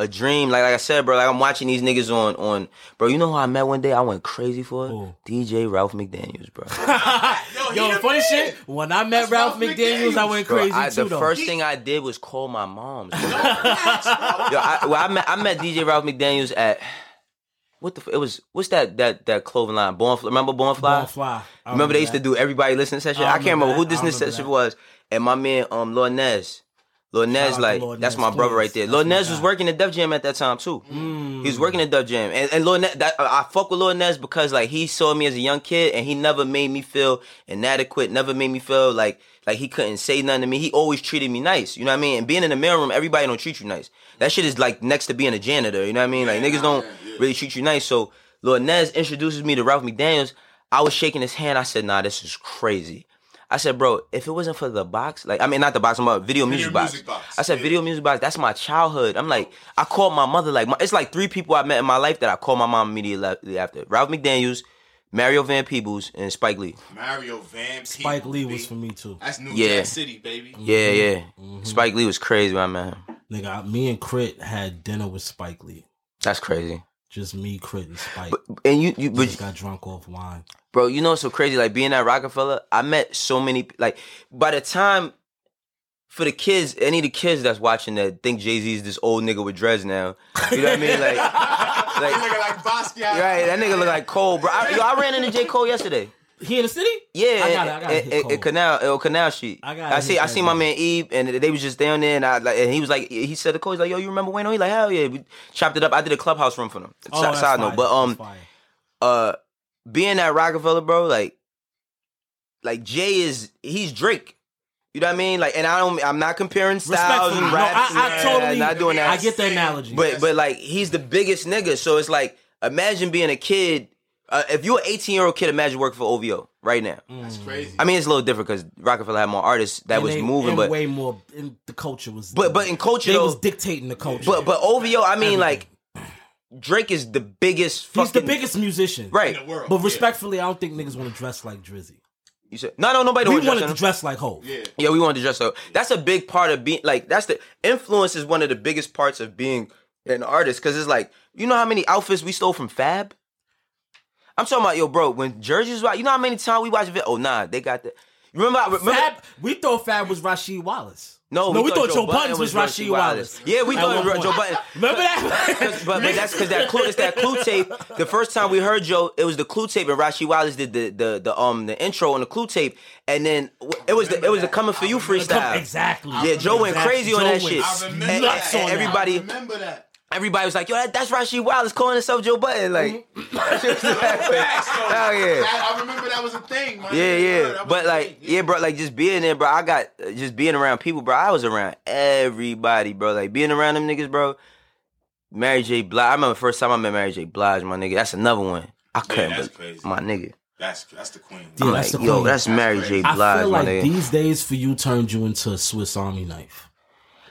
D: a dream. Like, like I said, bro. Like I'm watching these niggas on on. Bro, you know who I met one day? I went crazy for it.
C: Who?
D: DJ Ralph McDaniels, bro.
F: Yo,
C: Yo, funny
F: man.
C: shit, when I met
F: That's
C: Ralph
F: Ralph
C: McDaniels, I
F: McDaniels.
C: went
D: Bro,
C: crazy
D: I,
C: too,
D: the
C: though.
D: first thing I did was call my mom. Yo, I, well, I met I met DJ Ralph McDaniels at what the f- it was what's that that that clothing line? Born remember Born Fly?
C: Born Fly. I
D: Remember they used to do everybody listen to that shit?
C: I
D: I, can't remember
C: remember
D: who
C: that.
D: this
C: remember
D: shit
C: that.
D: was. And my man, um, Lord Nez. Lord Nez,
C: out to
D: like,
C: Lord
D: that's
C: Nez,
D: my brother
C: please.
D: right there.
C: That's
D: Lord Nez was working at Def Jam at that time too.
C: Mm.
D: He was working at Def Jam. And, and Lord Nez, that, I fuck with Lord Nez because like he saw me as a young kid and he never made me feel inadequate, never made me feel like like he couldn't say nothing to me. He always treated me nice. You know what I mean? And being in the mailroom, everybody don't treat you nice. That shit is like next to being a janitor. You know what I mean? Like niggas don't really treat you nice. So Lord Nez introduces me to Ralph McDaniels. I was shaking his hand. I said, nah, this is crazy. I said, bro, if it wasn't for the box, like I mean, not the box, I'm about video, music, box.
F: music box,
D: I said,
F: yeah.
D: video music box. That's my childhood. I'm like, I called my mother. Like, my, it's like three people I met in my life that I called my mom immediately after. Ralph McDaniels, Mario Van Peebles, and Spike Lee.
F: Mario Van
C: Spike
F: Peebles,
C: Lee
F: baby.
C: was for me too.
F: That's New
D: Yeah.
F: Jack City, baby.
D: Yeah, yeah.
C: Mm-hmm.
D: Spike Lee was crazy when I met him.
C: Nigga, me and Crit had dinner with Spike Lee.
D: That's crazy.
C: Just me, Crit, and Spike.
D: But and you, you, but
C: just got drunk off wine.
D: bro, you know what's so crazy? Like being at Rockefeller, I met so many. Like by the time for the kids, any of the kids that's watching that think Jay Z is this old nigga with dreads now. You know what I mean? Like, like,
F: That
D: like
F: nigga like Basquiat.
D: right? That nigga look like Cole, bro. I, yo, I ran into J Cole yesterday.
C: He in the city?
D: Yeah,
C: I got it. I got
D: in, in, in Canal, uh, Canal Street.
C: I gotta
D: I see. I
C: that
D: seen my man Eve, and they was just down there, and I like, and he was like, he said Cole, he's like, yo, you remember Wayne? He like, hell yeah. We chopped it up. I did a clubhouse room for them.
C: Oh,
D: Side-
C: that's
D: Side note, but um, uh being at Rockefeller, bro, like like Jay is he's Drake. You know what I mean? Like, and I don't. I'm not comparing styles and
C: no. I, I
D: and-
C: totally,
D: not doing that.
C: I get the analogy.
D: But but like he's the biggest nigga. So it's like imagine being a kid. Uh, if you're an 18 year old kid, imagine working for OVO right now.
F: That's crazy.
D: I mean, it's a little different because Rockefeller had more artists that
C: And
D: was
C: they-
D: moving,
C: and
D: but
C: way more. And the culture was.
D: but but in culture
C: they
D: though,
C: was dictating the culture.
D: but but OVO, I mean,
C: Everything.
D: like Drake is the biggest.
C: he's the biggest musician,
D: right?
F: in the world.
C: But
F: yeah.
C: respectfully, I don't think niggas want to dress like Drizzy.
D: You said no, no, nobody.
C: We
D: don't
C: wanted
D: dress
C: to dress like Hov.
F: Yeah.
D: Yeah, we wanted to dress up. That's a big part of being like that's the influence is one of the biggest parts of being an artist because it's like you know how many outfits we stole from Fab. I'm talking about yo, bro. When jerseys was you know how many times we watch it? Oh nah, they got the. You remember? remember
C: Fab, we thought Fab was Rasheed Wallace.
D: no,
C: no, we thought Joe Buttons was Rasheed Wallace.
D: Yeah, we
C: At
D: thought
C: one
D: Joe. Button.
C: Remember that?
D: 'Cause- but, but that's because that clue, it's that clue tape. The first time we heard Joe, it was the clue tape, and Rasheed Wallace did the the the um the intro on the clue tape, and then it was the it was the coming for you freestyle.
C: exactly.
D: Yeah, Joe went
C: Exactly.
D: crazy on that
C: went
D: shit.
B: I remember
D: And,
C: nuts
D: and
C: on
D: everybody,
B: I remember that.
D: Everybody was like, "Yo, that, that's Rasheed Wallace calling himself Joe Button." Like, hell yeah.
B: I, I remember that was a thing, man.
D: Yeah, yeah,
B: That
D: but like,
B: thing.
D: yeah, bro, like just being there, bro. I got uh, just being around people, bro. I was around everybody, bro. Like being around them niggas, bro. Mary J. Blige. I remember the first time I met Mary J. Blige, my nigga. That's another one. I couldn't,
F: that's crazy.
D: my nigga.
F: That's that's the queen.
C: Yeah,
D: I'm
C: that's
D: like,
C: the
D: yo,
C: queen.
D: that's Mary J. Blige,
C: I feel like
D: nigga.
C: these days for you turned you into a Swiss Army knife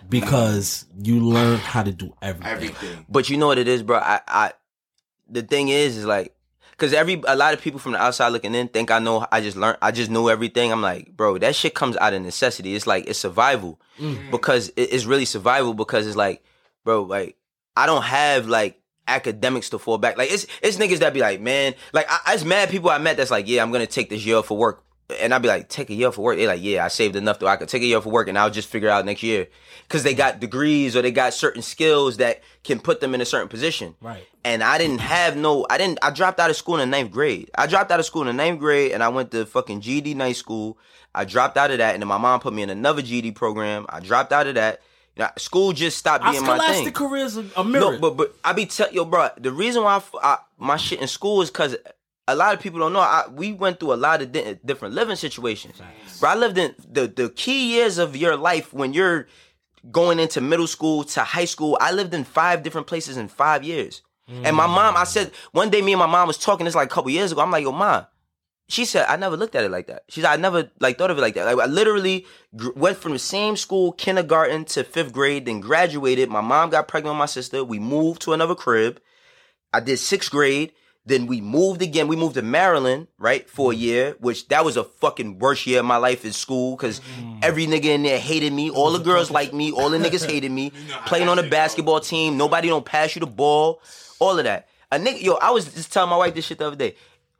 C: because you learn how to do everything.
F: Everything.
D: But you know what it is, bro. I, I, the thing is, is like, cause every a lot of people from the outside looking in think I know. I just learned. I just know everything. I'm like, bro, that shit comes out of necessity. It's like it's survival mm. because it- it's really survival because it's like, bro, like I don't have like academics to fall back. Like it's it's niggas that be like, man, like I, it's mad people I met that's like, yeah, I'm gonna take this year off for work. And I'd be like, take a year for work. They're like, yeah, I saved enough though. I could take a year for work and I'll just figure it out next year. Cause they got degrees or they got certain skills that can put them in a certain position.
C: Right.
D: And I didn't have no, I didn't, I dropped out of school in the ninth grade. I dropped out of school in the ninth grade and I went to fucking GED night school. I dropped out of that and then my mom put me in another GED program. I dropped out of that. You know, school just stopped being my thing.
C: scholastic careers are a mirror.
D: No, but but I be tell yo, bro. The reason why I I my shit in school is because a lot of people don't know. I, we went through a lot of di- different living situations. Bro, I lived in the the key years of your life when you're going into middle school to high school. I lived in five different places in five years. And my mom, I said one day, me and my mom was talking. This like a couple years ago. I'm like, yo, mom. She said, I never looked at it like that. She said, I never like thought of it like that. Like I literally gr- went from the same school, kindergarten to fifth grade, then graduated. My mom got pregnant with my sister. We moved to another crib. I did sixth grade. Then we moved again. We moved to Maryland, right, for a year, which that was a fucking worst year of my life in school because every nigga in there hated me. All the girls liked me. All the niggas hated me. Playing on a basketball team. Nobody don't pass you the ball. All of that. A nigga, yo, I was just telling my wife this shit the other day.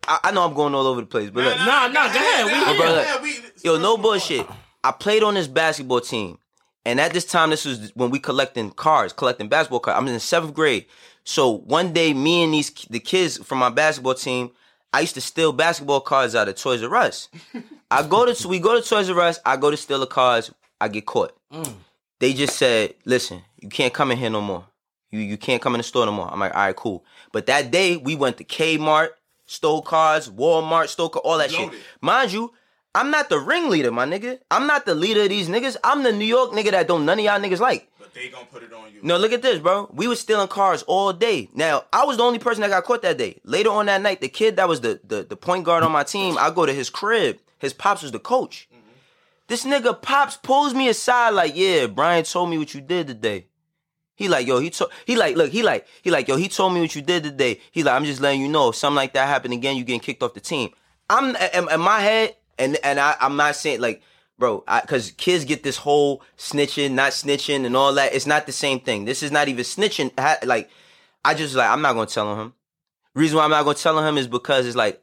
D: I, I know I'm going all over the place, but look,
C: Nah, nah, go ahead. We
F: yeah, we-
D: Yo, no bullshit. I played on this basketball team, and at this time, this was when we collecting cards, collecting basketball cards. I'm in seventh grade, so one day, me and these the kids from my basketball team, I used to steal basketball cards out of Toys R Us. I go to we go to Toys R Us. I go to steal the cards. I get caught. Mm. They just said, "Listen, you can't come in here no more. You you can't come in the store no more." I'm like, "All right, cool." But that day, we went to Kmart, stole cards, Walmart, stole all that shit. Mind you, I'm not the ringleader, my nigga. I'm not the leader of these niggas. I'm the New York nigga that don't none of y'all niggas like.
F: But they gonna put it on you.
D: No, look at this, bro. We was stealing cars all day. Now, I was the only person that got caught that day. Later on that night, the kid that was the the, the point guard on my team, I go to his crib. His pops was the coach. This nigga pops pulls me aside like, yeah, Brian told me what you did today. He like, yo, he told he like, look, he like, he like, yo, he told me what you did today. He like, I'm just letting you know if something like that happened again, you getting kicked off the team. I'm in, in my head, and and I, I'm not saying like, bro, because kids get this whole snitching, not snitching, and all that. It's not the same thing. This is not even snitching. Like, I just like, I'm not gonna tell him. Reason why I'm not gonna tell him is because it's like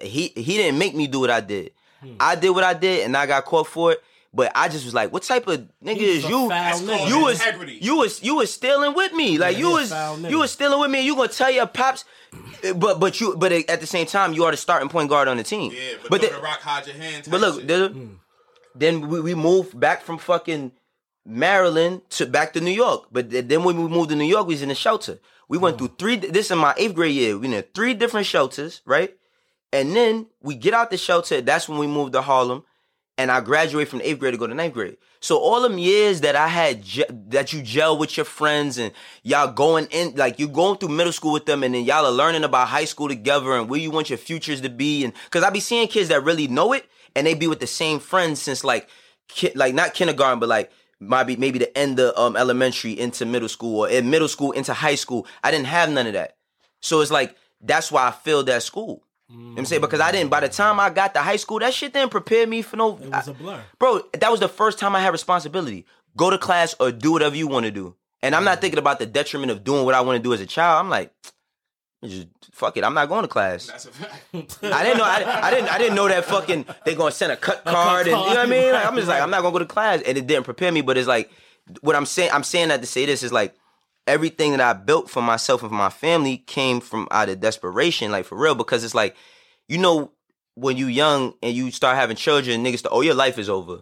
D: he he didn't make me do what I did. Hmm. I did what I did, and I got caught for it. But I just was like, what type of nigga
C: He's
D: is you?
C: nigga.
D: You was
F: integrity.
D: you was you was stealing with me. Like
C: Yeah,
D: you was you was stealing with me. and You gonna tell your pops, but but you but at the same time you are the starting point guard on the team.
F: Yeah, but,
D: but the-
F: the rock, hide your hand.
D: but look, the- then we, we moved back from fucking Maryland to back to New York. But then when we moved to New York, we was in a shelter. We went through three. This is my eighth grade year. We in three different shelters, right? And then we get out the shelter. That's when we moved to Harlem, and I graduate from eighth grade to go to ninth grade. So all them years that I had that you gel with your friends and y'all going in like you going through middle school with them, and then y'all are learning about high school together and where you want your futures to be. And because I be seeing kids that really know it, and they be with the same friends since like ki- like not kindergarten, but like maybe maybe the end of um elementary into middle school or in middle school into high school. I didn't have none of that. So it's like that's why I failed that school. Mm. You know what I'm saying because I didn't. By the time I got to high school, that shit didn't prepare me for no.
C: It was a blur.
D: bro, that was the first time I had responsibility. Go to class or do whatever you want to do. And I'm not mm. thinking about the detriment of doing what I want to do as a child. I'm like, just fuck it. I'm not going to class.
F: That's a fact.
D: I didn't know. I, I didn't. I didn't know that fucking they gonna send a cut card and you know what I mean. Like, I'm just like I'm not gonna go to class, and it didn't prepare me. But it's like what I'm saying. I'm saying that to say this is like everything that I built for myself and for my family came from out of desperation, like for real. Because it's like you know when you young and you start having children, niggas, oh your life is over.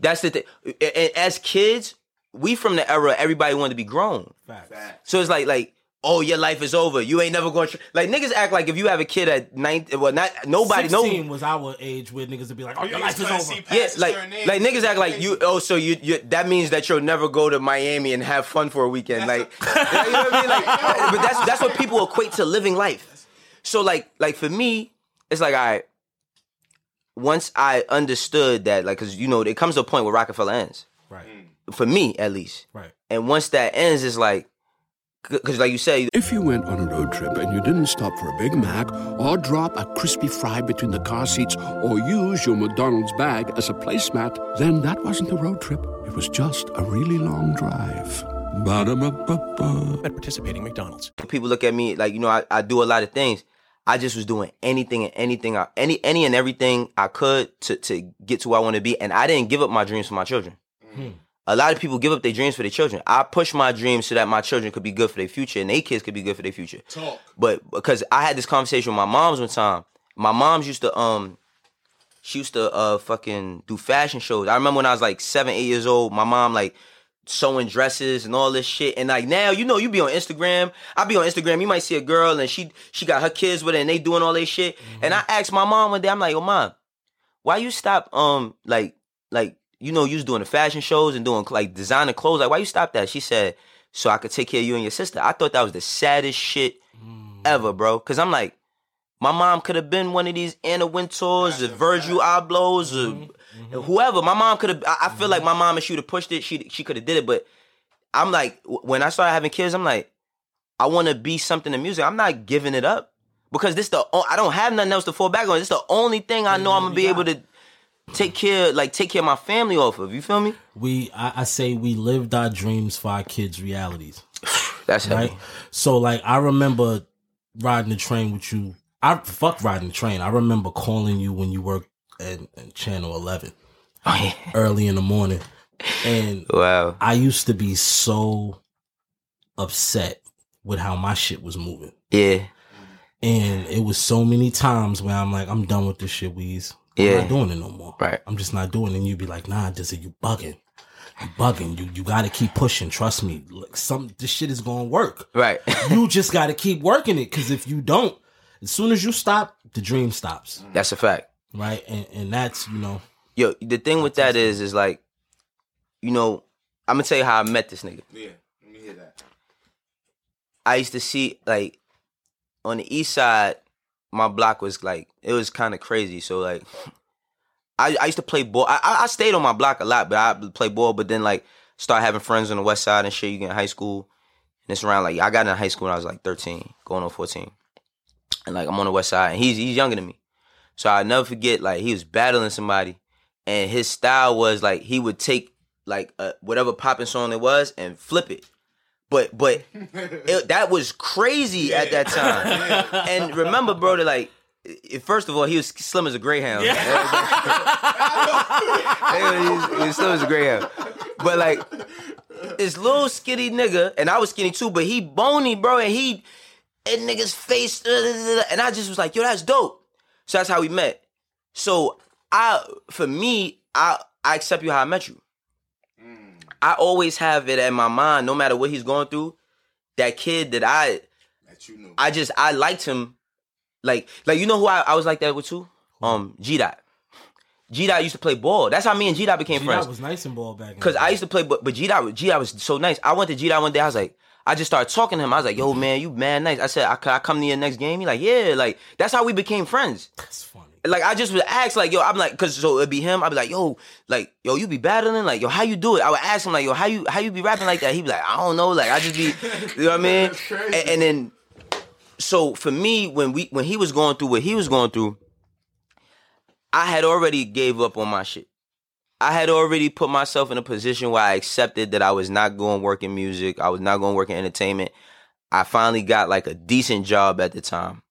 D: That's the thing. And- as kids, we from the era everybody wanted to be grown.
C: Facts.
D: So it's like like oh your life is over. You ain't never going to like niggas act like if you have a kid at nine well not nobody no
C: 16 was our age where niggas would be like, "Oh, your life is over."
F: see
D: yeah like like niggas act like you oh so you, you that means that you'll never go to Miami and have fun for a weekend like you know what I mean like but that's that's what people equate to living life. So like like for me it's like all right once I understood that like cuz you know it comes to a point where Rockefeller ends
C: Right.
D: for me at least
C: Right.
D: and once that ends it's like cuz like you say
G: If you went on a road trip and you didn't stop for a Big Mac or drop a crispy fry between the car seats or use your McDonald's bag as a placemat, then that wasn't a road trip. It was just a really long drive. Ba-da-ba-ba-ba.
H: at participating McDonald's.
D: people look at me like you know I, I do a lot of things i just was doing anything and anything I, any any and everything i could to to get to where i want to be and i didn't give up my dreams for my children hmm. A lot of people give up their dreams for their children i push my dreams so that my children could be good for their future and their kids could be good for their future
F: Talk.
D: but because i had this conversation with my moms one time my moms used to um she used to uh fucking do fashion shows i remember when i was like seven eight years old my mom like sewing dresses and all this shit. And like now, you know, you be on Instagram. I be on Instagram. You might see a girl and she she got her kids with her and they doing all this shit. And I asked my mom one day, I'm like, oh mom, why you stop um like like you know you was doing the fashion shows and doing like designer clothes. Like why you stop that? She said, so I could take care of you and your sister. I thought that was the saddest shit ever, bro. Cause I'm like. My mom could have been one of these Anna Wintours or Virgil Ablohs or whoever. My mom could have. I I feel like my mom, if she would have pushed it, she she could have did it. But I'm like, when I started having kids, I'm like, I want to be something in music. I'm not giving it up because this the I don't have nothing else to fall back on. This the only thing I know I'm gonna be able to take care, like take care of my family off of. You feel me?
C: We, I, I say, we lived our dreams for our kids' realities.
D: That's heavy.
C: right? So like I remember riding the train with you. I fuck riding the train. I remember calling you when you worked at, at Channel Eleven
D: Oh, yeah.
C: early in the morning, and
D: Wow.
C: I used to be so upset with how my shit was moving.
D: Yeah.
C: And it was so many times where I'm like, I'm done with this shit, Weez. I'm
D: Yeah.
C: not doing it no more.
D: Right.
C: I'm just not doing it. And you'd be like, nah, Dizzy, you bugging. You bugging. You you gotta keep pushing. Trust me. Like, some this shit is gonna work.
D: Right.
C: you just got to keep working it because if you don't, as soon as you stop, the dream stops, mm.
D: That's a fact.
C: right? And and that's you know,
D: Yo, the thing with that is, is like, you know, I'm gonna tell you how I met this nigga.
F: Yeah. Let me hear that.
D: I used to see like on the east side, my block was like it was kind of crazy. So like, I, I used to play ball. I, I stayed on my block a lot, but I play ball. But then like start having friends on the west side and shit. You get in high school, and it's around like I got in high school when I was like 13, going on 14, and like I'm on the west side, and he's he's younger than me. So I never forget like he was battling somebody, and his style was like he would take like whatever popping song it was and flip it. But but it, that was crazy at that time. And remember, bro, that like first of all, he was slim as a greyhound. he, was, he was slim as a greyhound. But like this little skinny nigga, and I was skinny too, but he bony, bro, and he and nigga's face, and I just was like, yo, that's dope. So that's how we met. So I, for me, I I accept you how I met you. I always have it in my mind, no matter what he's going through. That kid that I,
F: That you knew.
D: I just I liked him, like like you know who I, I was like that with too. Um, G Dot. G Dot used to play ball. That's how me and G Dot became
C: G
D: friends.
C: Dot was nice in ball back. in
D: Cause I used to play, but but G Dot G Dot was so nice. I went to G Dot one day. I was like, I just started talking to him. I was like, Yo, man, you mad nice. I said, I, can I come to your next game? He like, yeah. Like that's how we became friends.
C: That's funny.
D: Like I just would ask, like, yo, I'm like, cause so it'd be him. I'd be like, yo, like, yo, you be battling, like, yo, how you do it? I would ask him, like, yo, how you how you be rapping like that? He'd be like, I don't know, like, I just be, you know what I mean? And, and then, so for me, when we when he was going through what he was going through, I had already gave up on my shit. I had already put myself in a position where I accepted that I was not going to work in music. I was not going to work in entertainment. I finally got like a decent job at the time.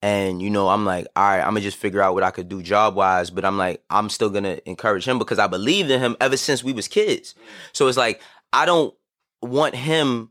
D: And you know, I'm like, all right, I'm gonna just figure out what I could do job wise. But I'm like, I'm still gonna encourage him because I believed in him ever since we was kids. So it's like I don't want him.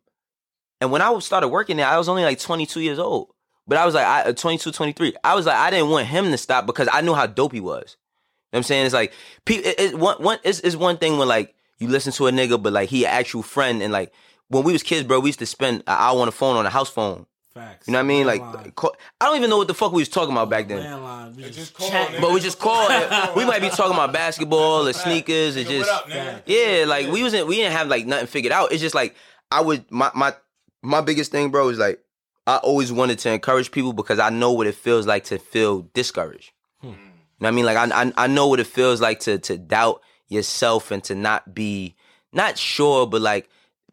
D: And when I started working there, I was only like 22 years old. But I was like, I, uh, 22, 23. I was like, I didn't want him to stop because I knew how dope he was. You know what I'm saying? It's like, it, one, one, it's, it's one thing when like you listen to a nigga, but like he an actual friend. And like when we was kids, bro, we used to spend an hour on the phone on a house phone.
C: Facts.
D: You know what I mean? Like, call, I don't even know what the fuck we was talking about back then.
C: Landline. We
B: Just
C: just
B: call,
D: But we just call it. We might be talking about basketball or sneakers or just
B: up,
D: yeah, like we wasn't we didn't have like nothing figured out. It's just like I would my my my biggest thing, bro, is like I always wanted to encourage people because I know what it feels like to feel discouraged. Hmm. Hmm. You know what I mean? Like I, I I know what it feels like to to doubt yourself and to not be not sure, but like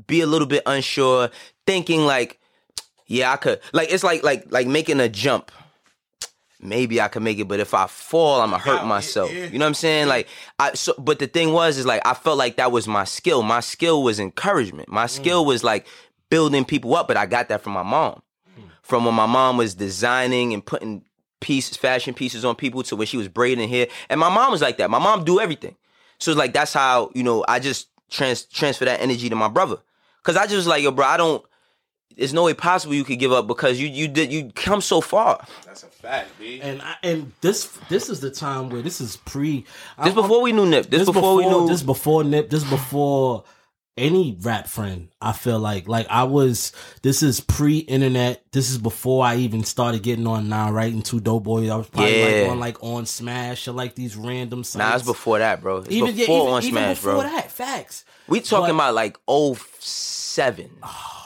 D: be a little bit unsure, thinking like, yeah, I could. Like it's like like like making a jump. Maybe I could make it, but if I fall, I'ma hurt
B: Yeah,
D: myself.
B: yeah.
D: You know what I'm saying? Like I so but the thing was is like I felt like that was my skill. My skill was encouragement. My skill mm. was like building people up, but I got that from my mom. Hmm. From when my mom was designing and putting pieces, fashion pieces on people to when she was braiding hair. And my mom was like that. My mom do everything. So it's like that's how, you know, I just trans transfer that energy to my brother. Cause I just was like, yo, bro, I don't there's no way possible you could give up because you you did you come so far.
B: That's a fact, B.
C: And I, and this this is the time where this is pre.
D: This before we knew Nip. This, before, we knew
C: This before Nip. This before any rap friend. I feel like like I was. This is pre internet. This is before I even started getting on now. Right into Dope Boy. I was probably
D: Yeah.
C: like on like on Smash or like these random sites.
D: Nah, it's before that, bro. It's
C: even
D: before
C: yeah, even,
D: on
C: even
D: Smash,
C: before
D: bro.
C: that. Facts.
D: We talking
C: But-
D: about like 07. Oh yeah.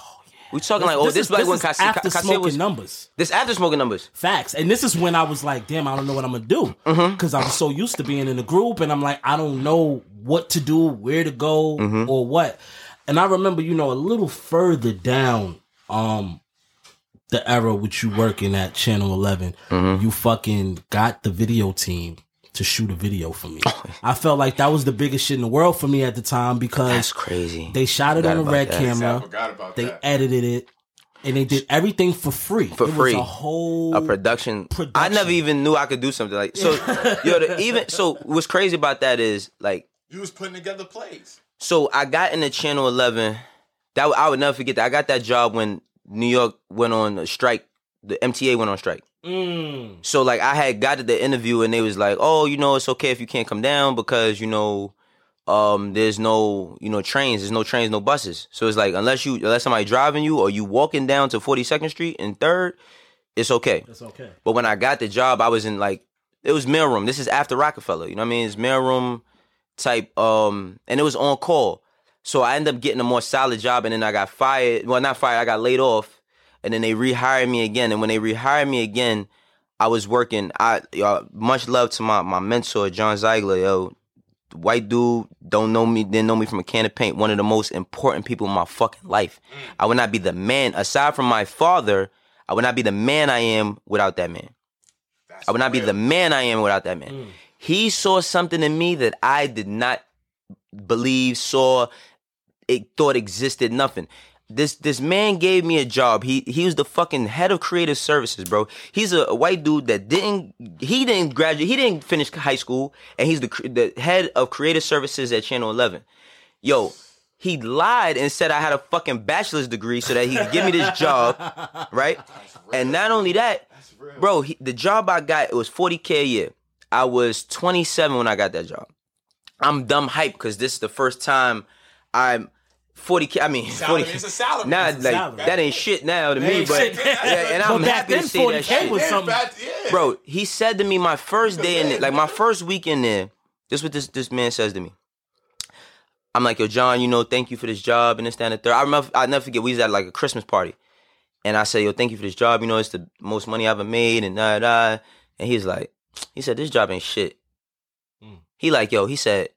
D: We talking like oh this,
C: is,
D: like when Kasi-
C: after
D: Kasi
C: smoking
D: was
C: numbers.
D: this after smoking numbers.
C: Facts. And this is when I was like, damn, I don't know what I'm gonna do.
D: Mm-hmm.
C: Because I was so used to being in a group and I'm like, I don't know what to do, where to go,
D: Mm-hmm.
C: or what. And I remember, you know, a little further down, um, the era which you working at Channel 11,
D: Mm-hmm.
C: you fucking got the video team to shoot a video for me. Oh, I felt like that was the biggest shit in the world for me at the time because
D: That's crazy.
C: they shot it on a red
D: that.
B: I
C: camera.
B: forgot about
C: They
B: that.
C: edited it and they did everything for free.
D: For
C: it
D: free.
C: Was a whole
D: a production. I never even knew I could do something like so. yo, the, even so, what's crazy about that is like
B: You was putting together plays.
D: so I got into Channel Eleven. That I would never forget that. I got that job when New York went on a strike. The MTA went on strike.
C: Mm.
D: So like I had got to the interview and they was like, "Oh, you know, it's okay if you can't come down because you know, um, there's no you know trains, there's no trains, no buses. So it's like unless you unless somebody driving you or you walking down to 42nd Street and Third, it's okay.
C: That's okay.
D: But when I got the job, I was in like it was mailroom. This is after Rockefeller. You know what I mean? It's mailroom type. Um, and it was on call. So I ended up getting a more solid job, and then I got fired. Well, not fired. I got laid off, and then they rehired me again. And when they rehired me again, I was working. I uh, much love to my my mentor John Ziegler. Yo, white dude, don't know me, didn't know me from a can of paint. One of the most important people in my fucking life. I would not be the man aside from my father. I would not be the man I am without that man.
B: That's
D: I would not be the man I am without that man. He saw something in me that I did not believe, saw, it thought existed, nothing. This this man gave me a job. He he was the fucking head of creative services, bro. He's a, a white dude that didn't he didn't graduate. He didn't finish high school, and he's the the head of creative services at Channel Eleven. Yo, he lied and said I had a fucking bachelor's degree so that he could give me this job, right? And not only that, bro, he, the job I got it was 40k a year. I was 27 when I got that job. I'm dumb hype because this is the first time I'm 40k. I mean,
B: Salary,
D: 40.
B: it's a salary.
D: Nah,
B: It's a
D: like
C: salary.
D: that ain't shit now to me, but yeah, and I'm
C: But back
D: happy to see that shit.
C: was something-
B: yeah.
D: Bro, he said to me my first day in it, like my first week in there. This what this this man says to me. I'm like, yo, John, you know, thank you for this job and this, that, and the third. I remember, I never forget, we was at like a Christmas party. And I said, yo, thank you for this job. You know, it's the most money I've ever made and da da. And he's like, he said, this job ain't shit. He like, yo, he said,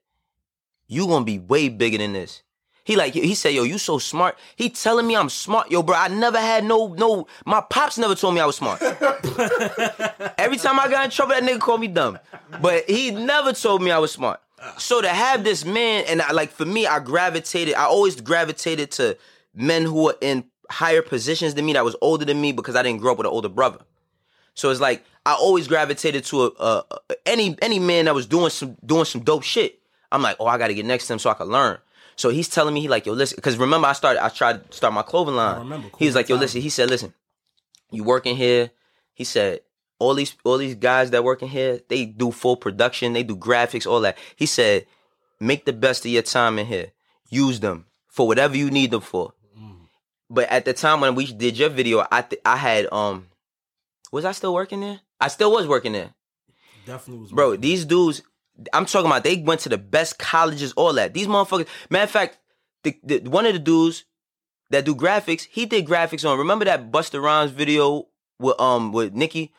D: you gonna be way bigger than this. He like, he said, yo, you so smart. He telling me I'm smart. Yo, bro, I never had no, no, my pops never told me I was smart. Every time I got in trouble, that nigga called me dumb. But he never told me I was smart. so to have this man, and I like for me, I gravitated. I always gravitated to men who were in higher positions than me, that was older than me, because I didn't grow up with an older brother. So it's like I always gravitated to a, a, a any any man that was doing some doing some dope shit. I'm like, oh, I got to get next to him so I can learn. So he's telling me he like, yo, listen, because remember I started I tried to start my clothing line.
C: remember,
D: he was like, yo, listen. He said, listen, you working here? He said, all these all these guys that working here, they do full production, they do graphics, all that. He said, make the best of your time in here. Use them for whatever you need them for. But at the time when we did your video, I th- I had um, was I still working there? I still was working there,
C: Definitely was.
D: bro. These dudes, I'm talking about. They went to the best colleges, all that. These motherfuckers. Matter of fact, the, the one of the dudes that do graphics, he did graphics on. Remember that Busta Rhymes video with um with Nicki?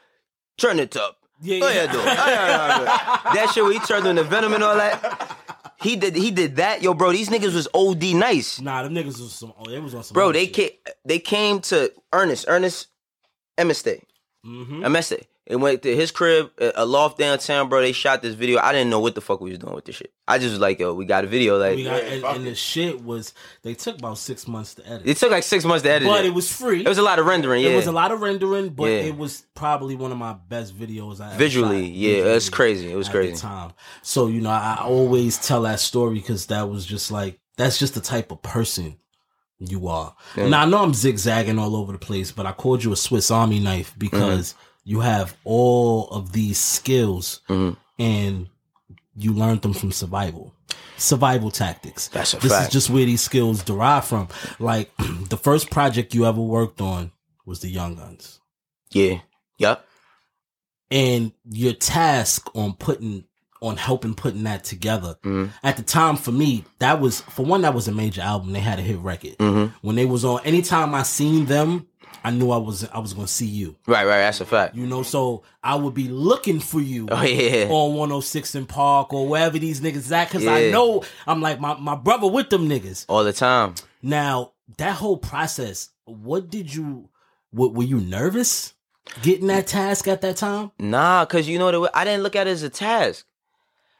D: Turn it up.
C: Yeah,
D: Oh,
C: yeah.
D: yeah, dude. Oh, yeah, yeah, yeah. that shit where he turned into Venom and all that. He did he did that, yo, bro. These niggas was OD nice.
C: Nah, them niggas was some. Oh, they was on some.
D: Bro, they
C: shit.
D: came, they came to Ernest, Ernest Emeste,
C: Mhm.
D: Emeste. It went to his crib, a a loft downtown, bro. They shot this video. I didn't know what the fuck we was doing with this shit. I just was like, yo, we got a video. Like,
C: We got, and, and the shit was they took about six months to edit,
D: it took like six months to edit
C: but
D: it.
C: it was free.
D: It was a lot of rendering. Yeah,
C: It was a lot of rendering, but
D: Yeah.
C: it was probably one of my best videos I ever
D: Visually,
C: shot.
D: yeah, it's crazy. It was
C: at
D: crazy.
C: the time. So you know, I I always tell that story because that was just like that's just the type of person you are.
D: Yeah.
C: Now I know I'm zigzagging all over the place, but I called you a Swiss Army knife because
D: Mm-hmm.
C: You have all of these skills
D: Mhm.
C: and you learned them from survival. Survival tactics.
D: That's a
C: this
D: fact.
C: is just where these skills derive from. Like the first project you ever worked on was the Young Gunz
D: Yeah, yep.
C: and your task on putting on helping putting that together
D: Mhm.
C: at the time for me that was for one that was a major album they had a hit record
D: hmm
C: when they was on anytime i seen them i knew i was i was gonna see you
D: Right, right. That's a fact.
C: you know so i would be looking for you
D: Oh yeah.
C: on 106 in park or wherever these niggas at because i know i'm like my, my brother with them niggas
D: All the time.
C: now that whole process what did you what, were you nervous getting that task at that time
D: Nah, cause you know the way I didn't look at it as a task,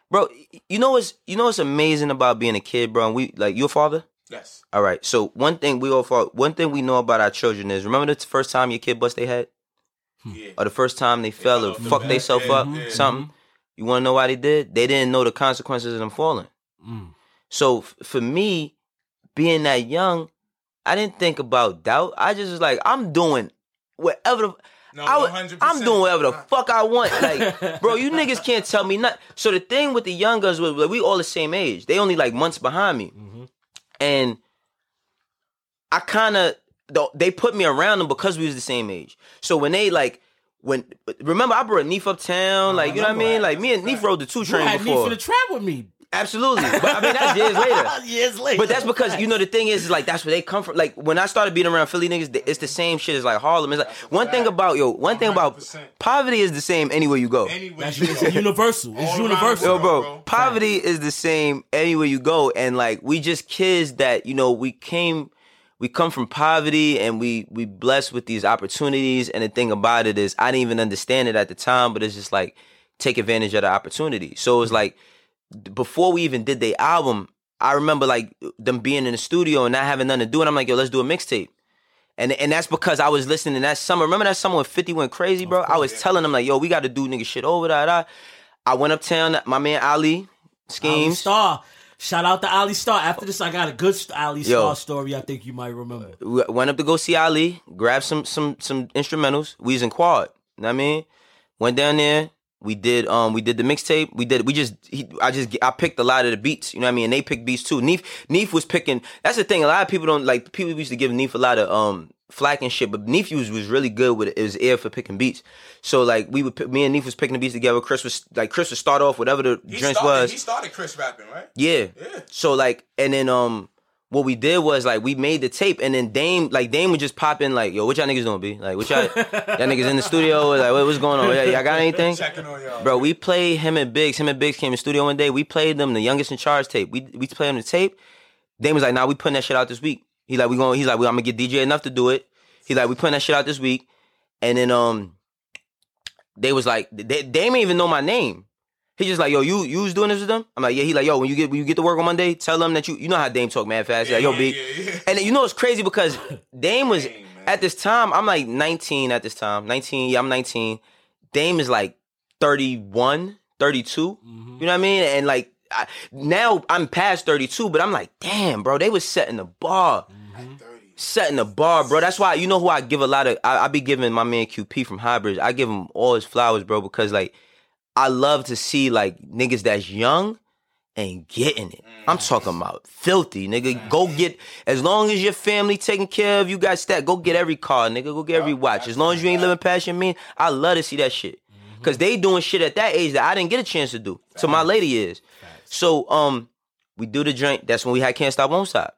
D: bro. You know what's you know what's amazing about being a kid, bro. And we like your father.
B: Yes.
D: All right. So one thing we all thought, one thing we know about our children is remember the first time your kid bust their head,
B: Yeah.
D: or the first time they fell
B: fell
D: or
B: off the
D: fucked themselves up,
B: yeah.
D: something. You want to know why they did? They didn't know the consequences of them falling.
C: Mm.
D: So f- for me, being that young, I didn't think about doubt. I just was like, I'm doing whatever. The,
B: No,
D: I would, I'm doing whatever the fuck I want. Like, bro, you niggas can't tell me nothing. So the thing with the Young Gunz was like, we all the same age. They only like months behind me,
C: Mhm.
D: And I kind of they put me around them because we was the same age. So when they like. When remember I brought Neef uptown, oh, like you know what I mean, like me and Neef rode the two
C: You
D: train
C: had me
D: before.
C: for the trap with me.
D: Absolutely, but I mean that's years later.
C: Years later.
D: But that's because you know the thing is, is like that's where they come from. Like when I started being around Philly niggas, it's the same shit as like Harlem. It's like one thing about yo, one thing about
B: 100%.
D: poverty is the same anywhere you go.
B: Anyway,
C: That's
B: you
C: it's universal. It's
B: All around
C: universal.
D: Yo,
B: the
D: bro,
B: bro.
D: poverty is the same anywhere you go, and like we just kids that you know we came, we come from poverty, and we we blessed with these opportunities. And the thing about it is, I didn't even understand it at the time, but it's just like take advantage of the opportunity. So it's like before we even did the album, I remember like them being in the studio and not having nothing to do, and I'm like, yo, let's do a mixtape. And and that's because I was listening that summer. Remember that summer when 50 went crazy, bro? I was telling them like, yo, we got to do nigga shit over that. I, I went uptown. My man Ali
C: Ali
D: schemes.
C: Star. Shout out to Ali Star. After this, I got a good Ali
D: Yo.
C: Star story. I think you might remember.
D: Uh, we went up to go see Ali. Grabbed some some some instrumentals. We was in quad. You know what I mean? Went down there. We did um we did the mixtape. We did we just he, I just I picked a lot of the beats. You know what I mean? And they picked beats too. Neef Neef was picking. That's the thing. A lot of people don't like. People used to give Neef a lot of um flack and shit, but Neef was was really good with his ear for picking beats. So like we would me and Neef was picking the beats together. Chris was like Chris would start off whatever the
B: He
D: joints
B: started,
D: was.
B: he started Chris rapping, right?
D: Yeah.
B: Yeah.
D: So like, and then um, what we did was like we made the tape, and then Dame like Dame would just pop in like, yo, what y'all niggas doing, be Like, what y'all, y'all niggas in the studio? Like, what, what's going on? Yeah, y'all got anything?
B: Y'all.
D: Bro, we played him and Biggs. Him and Biggs came in the studio one day. We played them the youngest in charge tape. We we played him the tape. Dame was like, nah, we putting that shit out this week. He like, we going. He's like, well, I'm gonna get DJ Enuff to do it. He like, we putting that shit out this week, and then um, they was like, they, they didn't even know my name. He just like, yo, you you was doing this with them? I'm like, yeah. He like, yo, when you get when you get to work on Monday, tell them that you you know how Dame talk mad fast. He's like, yo,
F: Yeah,
D: big.
F: yeah, yeah.
D: And then, you know it's crazy because Dame was
F: Dame,
D: at this time. I'm like 19 at this time. 19. Yeah, I'm 19. Dame is like 31, 32.
C: Mm-hmm.
D: You know what I mean? And like I, now I'm past 32, but I'm like, damn, bro, they was setting the bar setting the bar, bro. That's why you know who I give a lot of. I, I be giving my man QP from Highbridge. I give him all his flowers, bro, because like I love to see like niggas that's young and getting it. I'm talking about filthy, nigga. Go get as long as your family taking care of you, got stat. Go get every car, nigga. Go get every watch. As long as you ain't living past your mean, I love to see that shit. Cause they doing shit at that age that I didn't get a chance to do. So my lady is. So um, we do the drink. That's when we had can't stop, won't stop.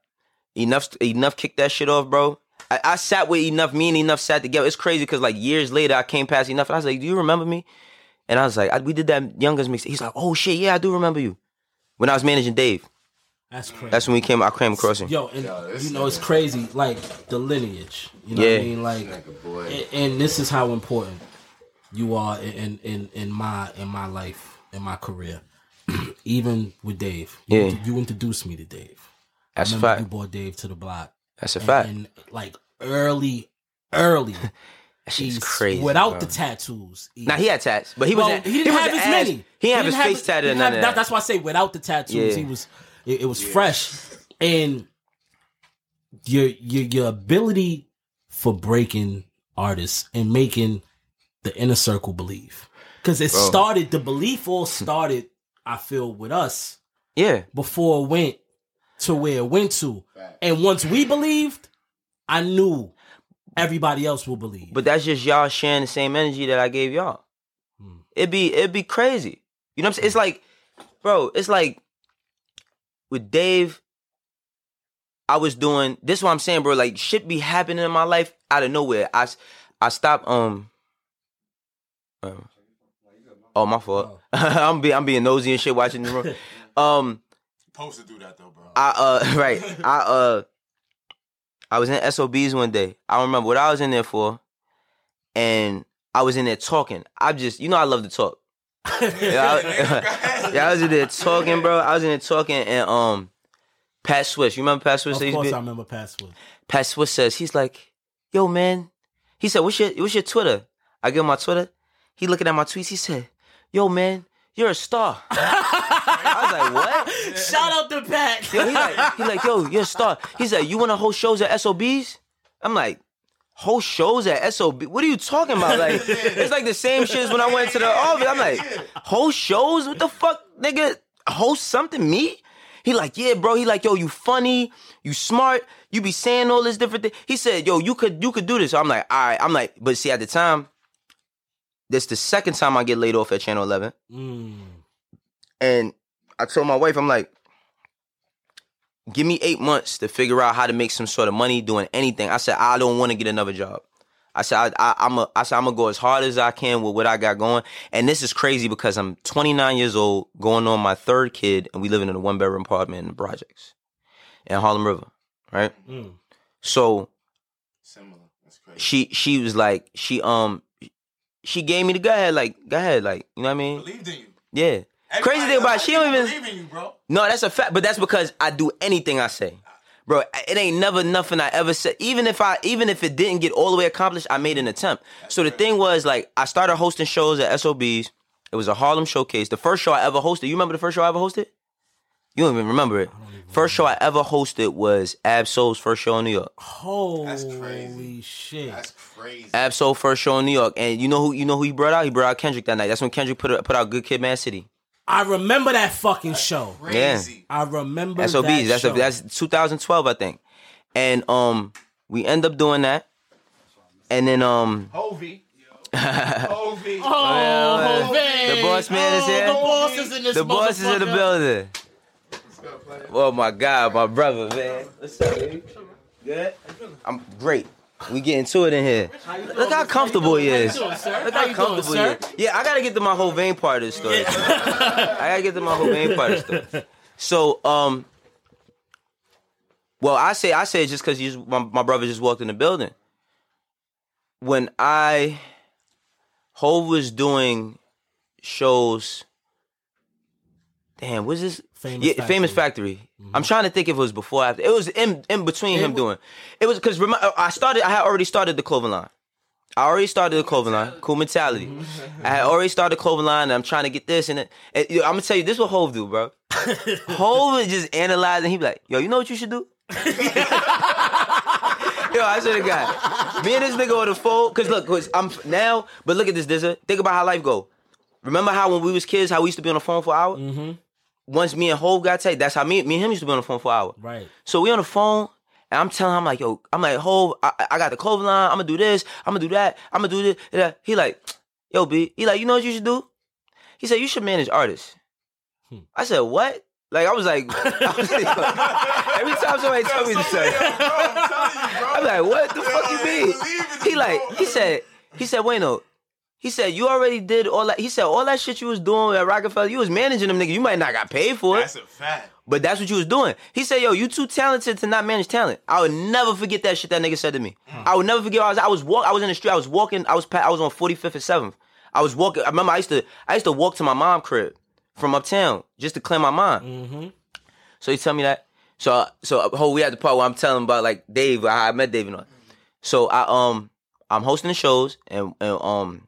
D: Enuff, Enuff kicked that shit off, bro. I, I sat with Enuff. Me and Enuff sat together. It's crazy because like years later, I came past Enuff, and I was like, "Do you remember me?" And I was like, I, "We did that youngest mix." He's like, "Oh shit, yeah, I do remember you." When I was managing Dave,
C: That's crazy.
D: that's when we came. I came across him.
C: Yo, and
F: this
C: you know it's crazy, like the lineage. You know
D: Yeah.
C: what I mean? Like, and, and this is how important you are in in in my in my life in my career. Even with Dave, you,
D: Yeah.
C: int- you introduced me to Dave.
D: That's a fact.
C: You brought Dave to the block.
D: That's a
C: and,
D: fact.
C: And like early, early.
D: That shit's
C: he's-
D: crazy.
C: Without
D: bro.
C: the tattoos.
D: Now he had tats, but he
C: well,
D: wasn't.
C: he didn't
D: was
C: have
D: an
C: as
D: ass-
C: many.
D: He didn't have his face
C: he
D: tatted and
C: didn't
D: none
C: have-
D: that.
C: That's why I say without the tattoos,
D: Yeah.
C: he was. It, it was fresh, and your your your ability for breaking artists and making the inner circle believe, because it
D: Bro.
C: started. The belief all started. I feel with us
D: Yeah,
C: before it went to where it went to, and once we believed, I knew everybody else will believe.
D: but that's just y'all sharing the same energy that I gave y'all.
C: Hmm.
D: It'd be it'd be crazy. You know what I'm saying? It's like, bro, it's like with Dave. I was doing this. Is what I'm saying, bro. Like shit be happening in my life out of nowhere. I stopped. Um. um, oh my fault. I'm be I'm being nosy and shit watching the room. Um.
F: Supposed to do that though, bro.
D: I uh right. I uh I was in SOBs one day. I don't remember what I was in there for. And I was in there talking. I just you know I love to talk. yeah, I, yeah, I was in there talking, bro. I was in there talking and um Pat Swiss, you remember Pat Swiss?
C: of
D: They
C: course, I remember Pat password.
D: Pat Swiss says, he's like, yo, man. He said, what's your what's your Twitter? I give him my Twitter. He looking at my tweets. He said, yo, man, you're a star. I was like, what?
C: Shout out to Pat.
D: Yo, he like, he like, yo, you're a star. He's like, you want to host shows at SOBs? I'm like, host shows at SOB? What are you talking about? Like, it's like the same shit as when I went to the office. I'm like, host shows? What the fuck, nigga? Host something? Me? He like, yeah, bro. He like, yo, you funny, you smart, you be saying all this different thing. He said, yo, you could, you could do this. So I'm like, all right. I'm like, but see, at the time, this the second time I get laid off at Channel 11.
C: Mm.
D: And I told my wife, I'm like, give me eight months to figure out how to make some sort of money doing anything. I said, I don't want to get another job. I said, I, I, I'm a, I said, I'm gonna go as hard as I can with what I got going. And this is crazy because I'm 29 years old, going on my third kid, and we living in a one bedroom apartment in the projects in Harlem River, right?
C: Mm.
D: So
F: Similar. That's crazy.
D: she, she was like, she, um, she gave me the go ahead, like, go ahead, like, you know what I mean?
F: Believed in you.
D: Yeah. Crazy thing about it, she don't even.
F: believe in you, bro.
D: No, that's a fact, but that's because I do anything I say. Bro, it ain't never nothing I ever said. Even if I even if it didn't get all the way accomplished, I made an attempt. So the thing was like I started hosting shows at SOBs. It was a Harlem showcase. The first show I ever hosted, you remember the first show I ever hosted? You don't even remember it. First show I ever hosted was Ab Soul's first show in New York.
C: Holy
F: crazy.
C: shit.
F: That's crazy.
D: Ab Soul first show in New York. And you know who you know who he brought out? He brought out Kendrick that night. That's when Kendrick put put out Good Kid Mad City.
C: I remember that fucking show.
F: Crazy.
C: I remember
D: SOBs.
C: that
D: That's a,
C: show.
D: that's 2012, I think. And um, we end up doing that, and then um,
F: Hovey. Hovey.
C: Oh, man.
D: the boss man is here.
C: The boss is in this
D: the boss is in the building. Oh my God, my brother, man. What's up, baby? Good. I'm great. We getting to it in here. Look how comfortable he is. Look
C: How
D: how
C: you doing,
D: comfortable he is. Yeah, I gotta get to my whole vein part of this story. I gotta get to my whole vein part of this story. So, um, well, I say I say it just because my, my brother just walked in the building. When I Hove was doing shows damn, was this
C: Famous
D: yeah,
C: Factory.
D: famous factory? I'm trying to think if it was before or after. It was in in between
C: It
D: him
C: wa-
D: doing. It was because I started. I had already started the clothing line. I already started the clothing line. Cool mentality. I had already started the clothing line, and I'm trying to get this and, it. and I'm gonna tell you this. Is what Hove do, bro? Hove would just analyze, and he be like, "Yo, you know what you should do?" Yo, I swear to God. Me and this nigga on the phone, cause look, cause I'm now, but look at this, Dizza. Think about how life go. Remember how when we was kids, how we used to be on the phone for an hour? Mm-hmm. Once me and Hove got tight, that's how me, me and him used to be on the phone for an hour.
C: Right.
D: So we on the phone, and I'm telling him, I'm like, yo, I'm like, Hove, I, I got the clothing line, I'm gonna do this, I'm gonna do that, I'm gonna do this. that. He like, yo, B, he like, you know what you should do? He said, you should manage artists.
C: Hmm.
D: I said, what? Like I was like, I was like every time somebody tell me to say, I'm like, what the fuck you mean? He like, he said, he said, wait no. He said, you already did all that. He said, all that shit you was doing at Rockefeller, you was managing them niggas. You might not got paid for it.
F: That's a fact.
D: But that's what you was doing. He said, "Yo, you too talented to not manage talent." I would never forget that shit that nigga said to me. I would never forget. I was, I was walk. I was in the street. I was walking. I was, I was on 45th and 7th. I was walking. I remember I used to, I used to walk to my mom crib from uptown just to clear my mind. So he tell me that. So, so whole we had the part where I'm telling about like Dave, how I met Dave and all. So I um, I'm hosting the shows and, and um,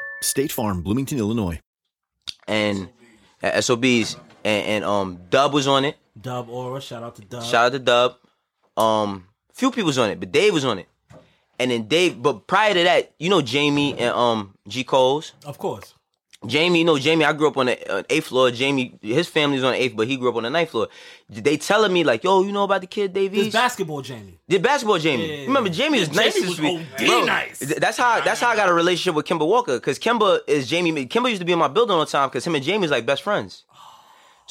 I: State Farm, Bloomington, Illinois.
D: and uh, SOBs and, and um Dub was on it.
C: Dub Aura, shout out to Dub.
D: Shout out to Dub. Um, few people was on it, but Dave was on it. And then Dave, but prior to that, you know Jamie and um G Coles.
C: Of course.
D: Jamie, you know Jamie. I grew up on the uh, eighth floor. Jamie, his family's on the eighth, but he grew up on the ninth floor. They telling me like, yo, you know about the kid Dave
C: This basketball Jamie.
D: The basketball Jamie.
C: Yeah, yeah,
D: Remember. Jamie was nice
C: Jamie
D: this
C: was
D: week.
C: OD nice.
D: That's how that's how I got a relationship with Kemba Walker because Kemba is Jamie. Kemba used to be in my building all the time because him and Jamie's like best friends.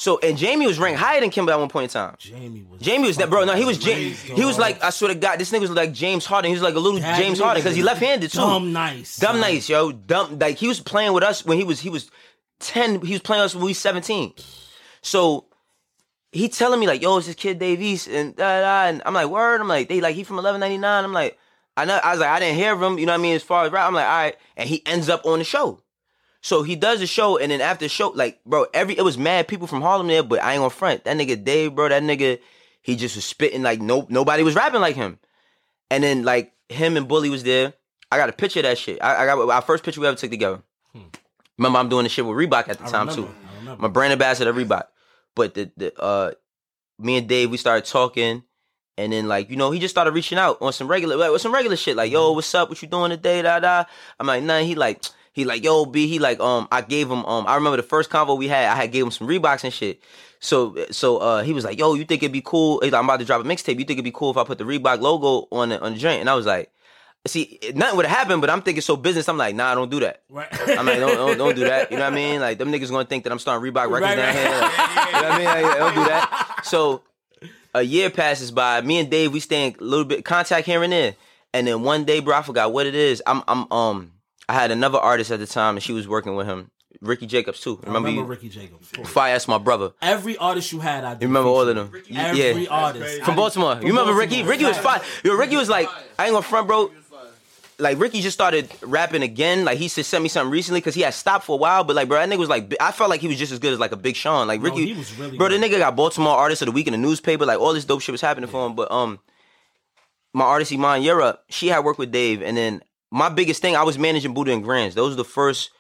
D: So and Jamie was ranked higher than Kemba at one point in time.
C: Jamie was.
D: Jamie was that bro. No, he was
C: fucking
D: James.
C: crazy,
D: He was
C: dog.
D: like I swear to God, this nigga was like James Harden. He was like a little
C: That
D: James
C: nigga
D: Harden because he
C: was
D: left-handed too.
C: Dumb nice.
D: Dumb
C: son.
D: nice, yo. Dumb like he was playing with us when he was he was ten. He was playing with us when we was seventeen. So he telling me like, yo, it's this kid Dave East and da da. And I'm like, word. I'm like, they like he from 1199. I'm like, I know. I was like, I didn't hear him. You know what I mean? As far as rap, I'm like, all right. And he ends up on the show. So he does the show, and then after the show, like, bro, every it was mad people from Harlem there, but I ain't gonna front. That nigga Dave, bro, that nigga, he just was spitting like no nobody was rapping like him. And then like him and Bully was there. I got a picture of that shit. I, I got our first picture we ever took together. Remember, I'm doing the shit with Reebok at the
C: Hmm. I
D: time
C: remember,
D: too. My brand ambassador at Reebok. But the the uh me and Dave, we started talking, and then like, you know, he just started reaching out on some regular like, with some regular shit, like,
C: Mm-hmm.
D: yo, what's up? What you doing today? Da da. I'm like, nah, he like he like, yo, B, he like, um, I gave him um I remember the first convo we had, I had gave him some Reeboks and shit. So so uh he was like, yo, you think it'd be cool? He's like, I'm about to drop a mixtape. You think it'd be cool if I put the Reebok logo on the on the joint? And I was like, see, nothing would have happened, but I'm thinking so business. I'm like, nah, don't do that.
C: Right.
D: I'm like, don't, don't, don't do that. You know what I mean? Like, them niggas gonna think that I'm starting Reebok records
C: Right,
D: down
C: right.
D: here. Like, you know what I mean? Like, don't do that. So, a year passes by. Me and Dave, we stay in a little bit contact here and there. And then one day, bro, I forgot what it is. I'm, I'm, um, I had another artist at the time, and she was working with him, Ricky Jacobs too.
C: I
D: Remember,
C: remember
D: you?
C: Ricky Jacobs.
D: Fire, that's my brother.
C: Every artist you had, I did
D: You remember all of them?
C: Every
D: yeah.
C: artist
D: From Baltimore.
C: from
D: you remember
C: Baltimore.
D: Ricky? Ricky was fire. Yo, Ricky was like, I ain't gonna front, bro. Like Ricky just started rapping again. Like he just sent me something recently because he had stopped for a while. But like, bro, that nigga was like, I felt like he was just as good as like a Big Sean. Like
C: No,
D: Ricky,
C: he was really
D: bro, the nigga got Baltimore Artist of the Week in the newspaper. Like all this dope shit was happening for him. But um, my artist Iman Europe, she had worked with Dave, and then my biggest thing, I was managing Buddha and Grands. Those were the first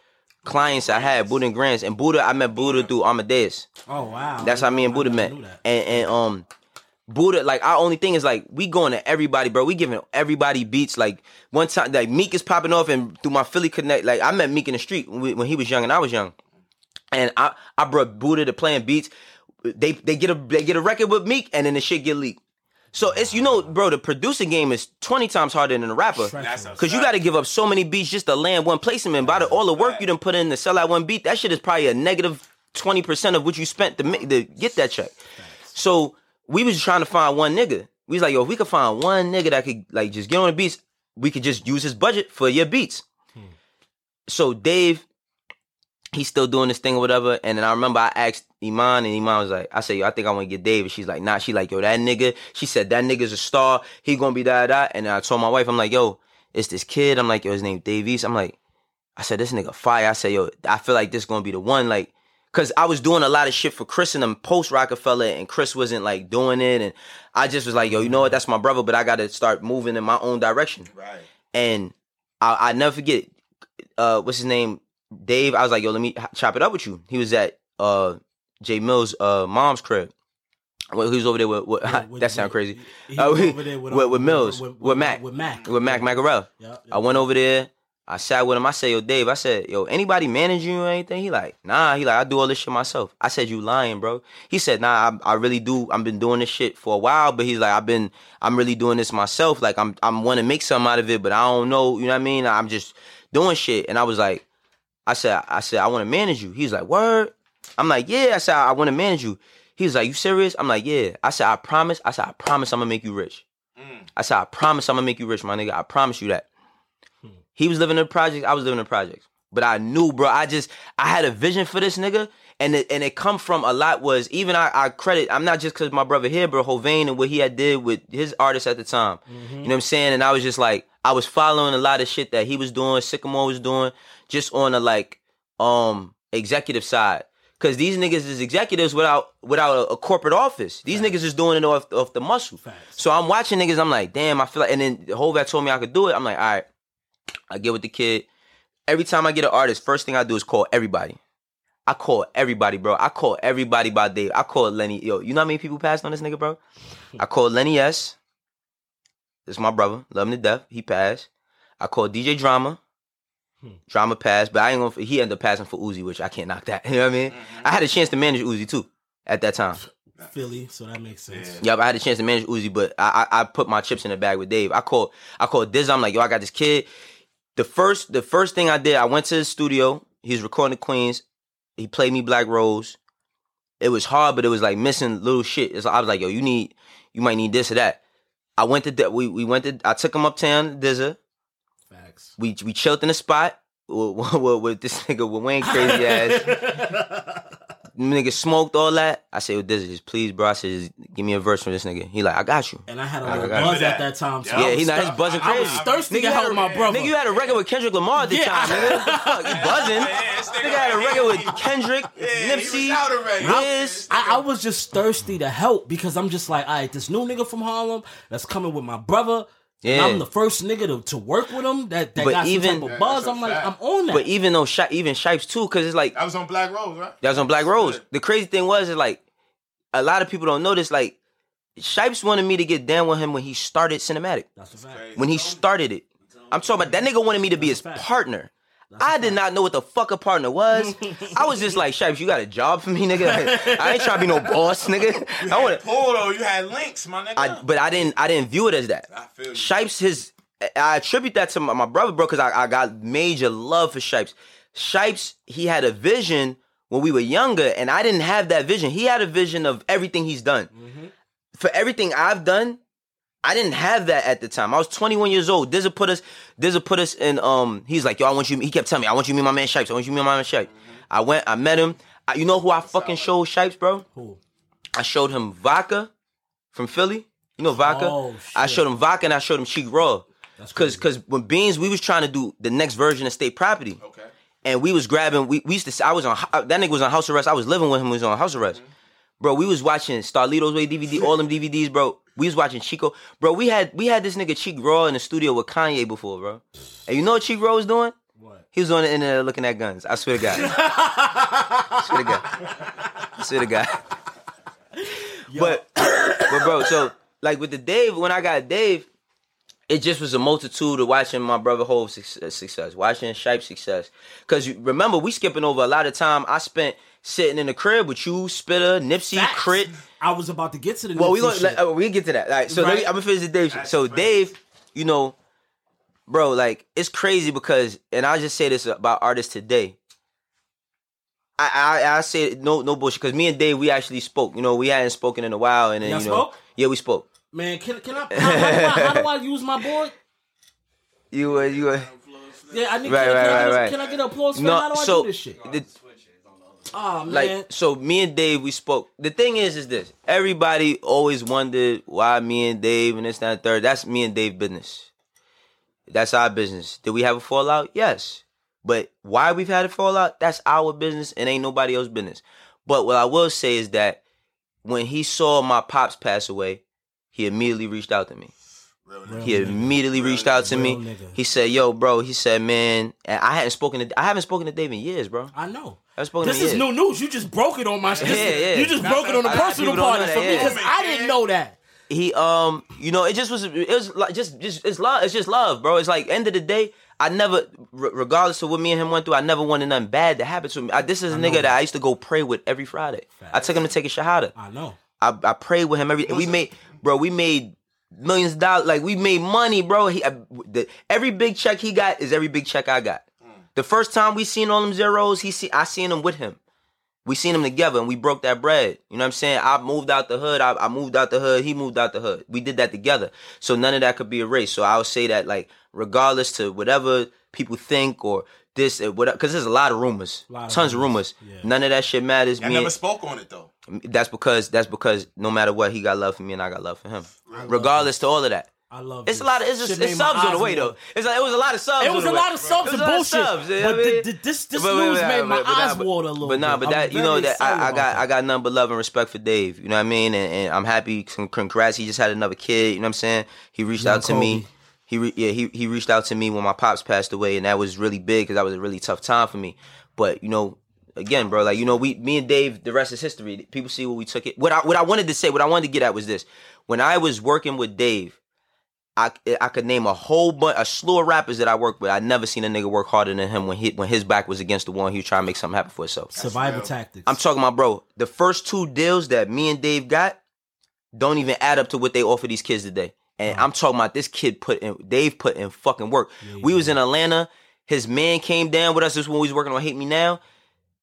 D: clients I had, Buddha and Grands. And Buddha, I met Buddha through Amadeus.
C: Oh wow.
D: That's how me and Buddha met. And and um Buddha, like our only thing is like we going to everybody, bro. We giving everybody beats. Like one time, like Meek is popping off, and through my Philly connect, like I met Meek in the street when he was young and I was young, and I I brought Buddha to playing beats. They they get a they get a record with Meek, and then the shit get leaked. So it's you know, bro, the producing game is twenty times harder than a rapper. Cause you got to give up so many beats just to land one placement. By the, all the work you done put in to sell that one beat, that shit is probably a negative twenty percent of what you spent to, ma- to get that check. So we was trying to find one nigga. We was like, yo, if we could find one nigga that could like just get on the beats, we could just use his budget for your beats. So Dave, he's still doing this thing or whatever. And then I remember I asked Iman, and Iman was like, I said, yo, I think I want to get Dave. And she's like, nah. She like, yo, that nigga. She said that nigga's a star. He gonna be that that. And then I told my wife, I'm like, yo, it's this kid. I'm like, yo, his name Dave East. I'm like, I said, this nigga fire. I said, yo, I feel like this gonna be the one. Like, cause I was doing a lot of shit for Chris and them post Rockefeller, and Chris wasn't like doing it. And I just was like, yo, you know what? That's my brother, but I gotta start moving in my own direction.
F: Right.
D: And I, I never forget, uh, what's his name? Dave. I was like, yo, let me chop it up with you. He was at uh Jay Mills' uh mom's crib. Well, he was over there with, with that sound crazy.
C: he
D: Uh, with,
C: over there with,
D: with,
C: uh, with-
D: Mills,
C: with-
D: with, Mac,
C: with Mac.
D: with Mac Macarel.
C: Yeah,
D: I went over there. I sat with him. I said, "Yo, Dave." I said, "Yo, anybody managing you or anything?" He like, "Nah." He like, "I do all this shit myself." I said, "You lying, bro?" He said, "Nah, I, I really do. I've been doing this shit for a while, but he's like, I've been, I'm really doing this myself. Like, I'm, I'm want to make something out of it, but I don't know. You know what I mean? I'm just doing shit." And I was like, I said, I said, I want to manage you. He's like, word. I'm like, yeah. I said, I want to manage you. He was like, you serious? I'm like, yeah. I said, I promise. I said, I promise I'm gonna make you rich. I said, I promise I'm gonna make you rich, my nigga. I promise you that. He was living in the projects. I was living in the projects. But I knew, bro. I just I had a vision for this nigga, and it and it come from a lot was even I, I credit. I'm not just because my brother here, bro. Hovain and what he had did with his artists at the time. You know what I'm saying? And I was just like, I was following a lot of shit that he was doing, Sycamore was doing, just on the like um executive side. Cause these niggas is executives without without a, a corporate office. These niggas is doing it off off the muscle. So I'm watching niggas. I'm like, damn. I feel like, and then Hov told me I could do it. I'm like, all right. I get with the kid. Every time I get an artist, first thing I do is call everybody. I call everybody, bro. I call everybody by Dave. I call Lenny. Yo, you know how many people passed on this nigga, bro? I call Lenny S. This is my brother. Love him to death. He passed. I call DJ Drama. Drama passed, but I ain't gonna. He ended up passing for Uzi, which I can't knock that. You know what I mean? Mm-hmm. I had a chance to manage Uzi too at that time.
C: Philly, so that makes sense.
D: Yep, I had a chance to manage Uzi, but I, I I put my chips in the bag with Dave. I called I called Diz. I'm like, yo, I got this kid. The first the first thing I did, I went to his studio. He was recording the Queens. He played me Black Rose. It was hard, but it was like missing little shit. It's, I was like, yo, you need you might need this or that. I went to De- we we went to I took him uptown Dizza.
C: Facts.
D: We we chilled in the spot with, with, with this nigga with Wayne crazy ass. nigga smoked all that. I said, yo, Dizza, just please, bro. I said, just give me a verse from this nigga. He like, I got you.
C: And I had a
D: I
C: little
D: got
C: buzz
D: you.
C: at that time. So
D: Yeah,
C: I
D: he not his buzzing crazy.
C: I was thirsty
D: Nigga,
C: to help
D: had a-
C: my brother.
D: Nigga, you had a record with Kendrick Lamar at the
C: Yeah.
D: time, nigga. Fuck? You buzzing? nigga had a record with Kendrick, Nipsey, Wiz.
C: I, I was just thirsty to help because I'm just like, all right, this new nigga from Harlem that's coming with my brother. And
D: Yeah.
C: I'm the first nigga to, to work with him that, that
D: But
C: got
D: even-
C: some type of buzz. I'm like, I'm on that.
D: But even though Shi- even Shipes too, because it's like
B: That was on Black Rose, right?
D: that was on Black Rose. The crazy thing was is like a lot of people don't know this. Like Shipes wanted me to get down with him when he started cinematic.
C: That's a fact.
D: When he started it, I'm talking about that nigga wanted me to be his partner. I did not know what the fuck a partner was. I was just like, Shipes, you got a job for me, nigga? I ain't trying to be no boss, nigga. I want
F: Pull though, you had links, my nigga.
D: I, but I didn't I didn't view it as that. I feel you. Shipes his I attribute that to my, my brother, bro, because I, I got major love for Shipes. Shipes, he had a vision when we were younger, and I didn't have that vision. He had a vision of everything he's done. Mm-hmm. For everything I've done, I didn't have that at the time. I was 21 years old. Dizza put us, Dizza put us in. Um, he's like, yo, I want you. He kept telling me, I want you to meet my man Shipes. I want you to meet my man Shipes. I went, I met him. I, you know who I fucking showed Shipes, bro?
C: Who?
D: I showed him Vodka from Philly. You know Vodka?
C: Oh,
D: I showed him Vodka and I showed him Cheek Raw. Cause, cause when Beans, we was trying to do the next version of State Property. Okay. And we was grabbing. We, we used to. I was on. That nigga was on house arrest. I was living with him. He was on house arrest. Bro, we was watching Carlito's Way DVD, all them DVDs, bro. We was watching Chico. Bro, we had we had this nigga Cheek Raw in the studio with Kanye before, bro. And you know what Cheek Raw was doing? What? He was on the internet looking at guns. I swear to God. I swear to God. I swear to God. But but bro, so like with the Dave, when I got Dave, it just was a multitude of watching my brother Hove success, success watching Shipe success. Cause you remember we skipping over a lot of time I spent sitting in the crib with you, Spitter, Nipsey,
C: Facts.
D: Crit.
C: I was about to get to the
D: Well, we gonna uh, we get to that. All right, so let me, I'm gonna finish the Dave. So Dave, you know, bro, like it's crazy because, and I'll just say this about artists today. I, I I say no no bullshit because me and Dave we actually spoke. You know, we hadn't spoken in a while, and then
C: Y'all
D: you know,
C: spoke?
D: yeah, we spoke.
C: Man, can can I? How, how, do I how do I use my board?
D: You were you were
C: Yeah, I need.
D: Right,
C: can,
D: right,
C: can, I
D: right,
C: get,
D: right.
C: can I get applause for
D: No,
C: How do I
D: so
C: do this shit?
D: the-
C: Oh man,
D: like so me and Dave we spoke. The thing is is this. Everybody always wondered why me and Dave and this that, and third. That's me and Dave business. That's our business. Did we have a fallout? Yes. But why we've had a fallout, that's our business and ain't nobody else's business. But what I will say is that when he saw my pops pass away, he immediately reached out to me. He immediately reached out to me.
C: nigga.
D: He said, "Yo, bro." He said, "Man," and I hadn't spoken to I haven't spoken to Dave in years, bro.
C: I know.
D: I haven't spoken
C: This
D: to
C: is
D: years.
C: new news. You just broke it on my shit.
D: Yeah, yeah.
C: You just broke it on the
D: A
C: personal
D: people don't
C: part
D: know
C: for me because I didn't know that.
D: he um you know it just was it was like just just it's love it's just love bro it's like end of the day i never re- regardless of what me and him went through i never wanted nothing bad to happen to me I, this is a nigga that.
C: that.
D: i used to go pray with every friday i took him to take a shahada
C: I know.
D: i, I prayed with him every we made bro we made millions of dollars like we made money bro he I, the, every big check he got is every big check i got the first time we seen all them zeros he see i seen him with him we seen them together and we broke that bread. You know what I'm saying? I moved out the hood. I, I moved out the hood. He moved out the hood. We did that together. So none of that could be erased. So I would say that like regardless to whatever people think or this uh, or whatever, because there's a lot of rumors,
F: Lot of
D: tons of rumors. None of that shit matters.
F: I never
D: and-
F: spoke on it though.
D: that's because that's because no matter what, he got love for me and I got love for him. Regardless to all of that.
C: I love.
D: It's
C: this.
D: a lot of it's just
C: Shit
D: it's subs on the way though. It's like it was a lot of subs.
C: It was a lot of subs and
D: was a lot of
C: bullshit.
D: subs, you know
C: But
D: I mean?
C: th- th- this this
D: But-
C: news
D: but-
C: made my
D: but- but-
C: eyes water a little.
D: But nah, but that you know that I, I got. I got nothing but love and respect for Dave. You know what I mean? And, and I'm happy. Congrats, he just had another kid. You know what I'm saying? He reached
C: Young
D: out to me. He re- yeah he he reached out to me when my pops passed away, and that was really big because that was a really tough time for me. But you know. Again, bro, like you know, we, me and Dave, the rest is history. People see what we took it. What I, what I wanted to say, what I wanted to get at was this: when I was working with Dave, I I could name a whole bunch, a slew of rappers that I work with. I never seen a nigga work harder than him when he when his back was against the wall. and He was trying to make something happen for himself.
C: Survival tactics.
D: I'm talking about, bro. The first two deals that me and Dave got don't even add up to what they offer these kids today. And I'm talking about this kid put in, Dave put in fucking work. we was in Atlanta. His man came down with us. This is when we was working on Hate Me Now.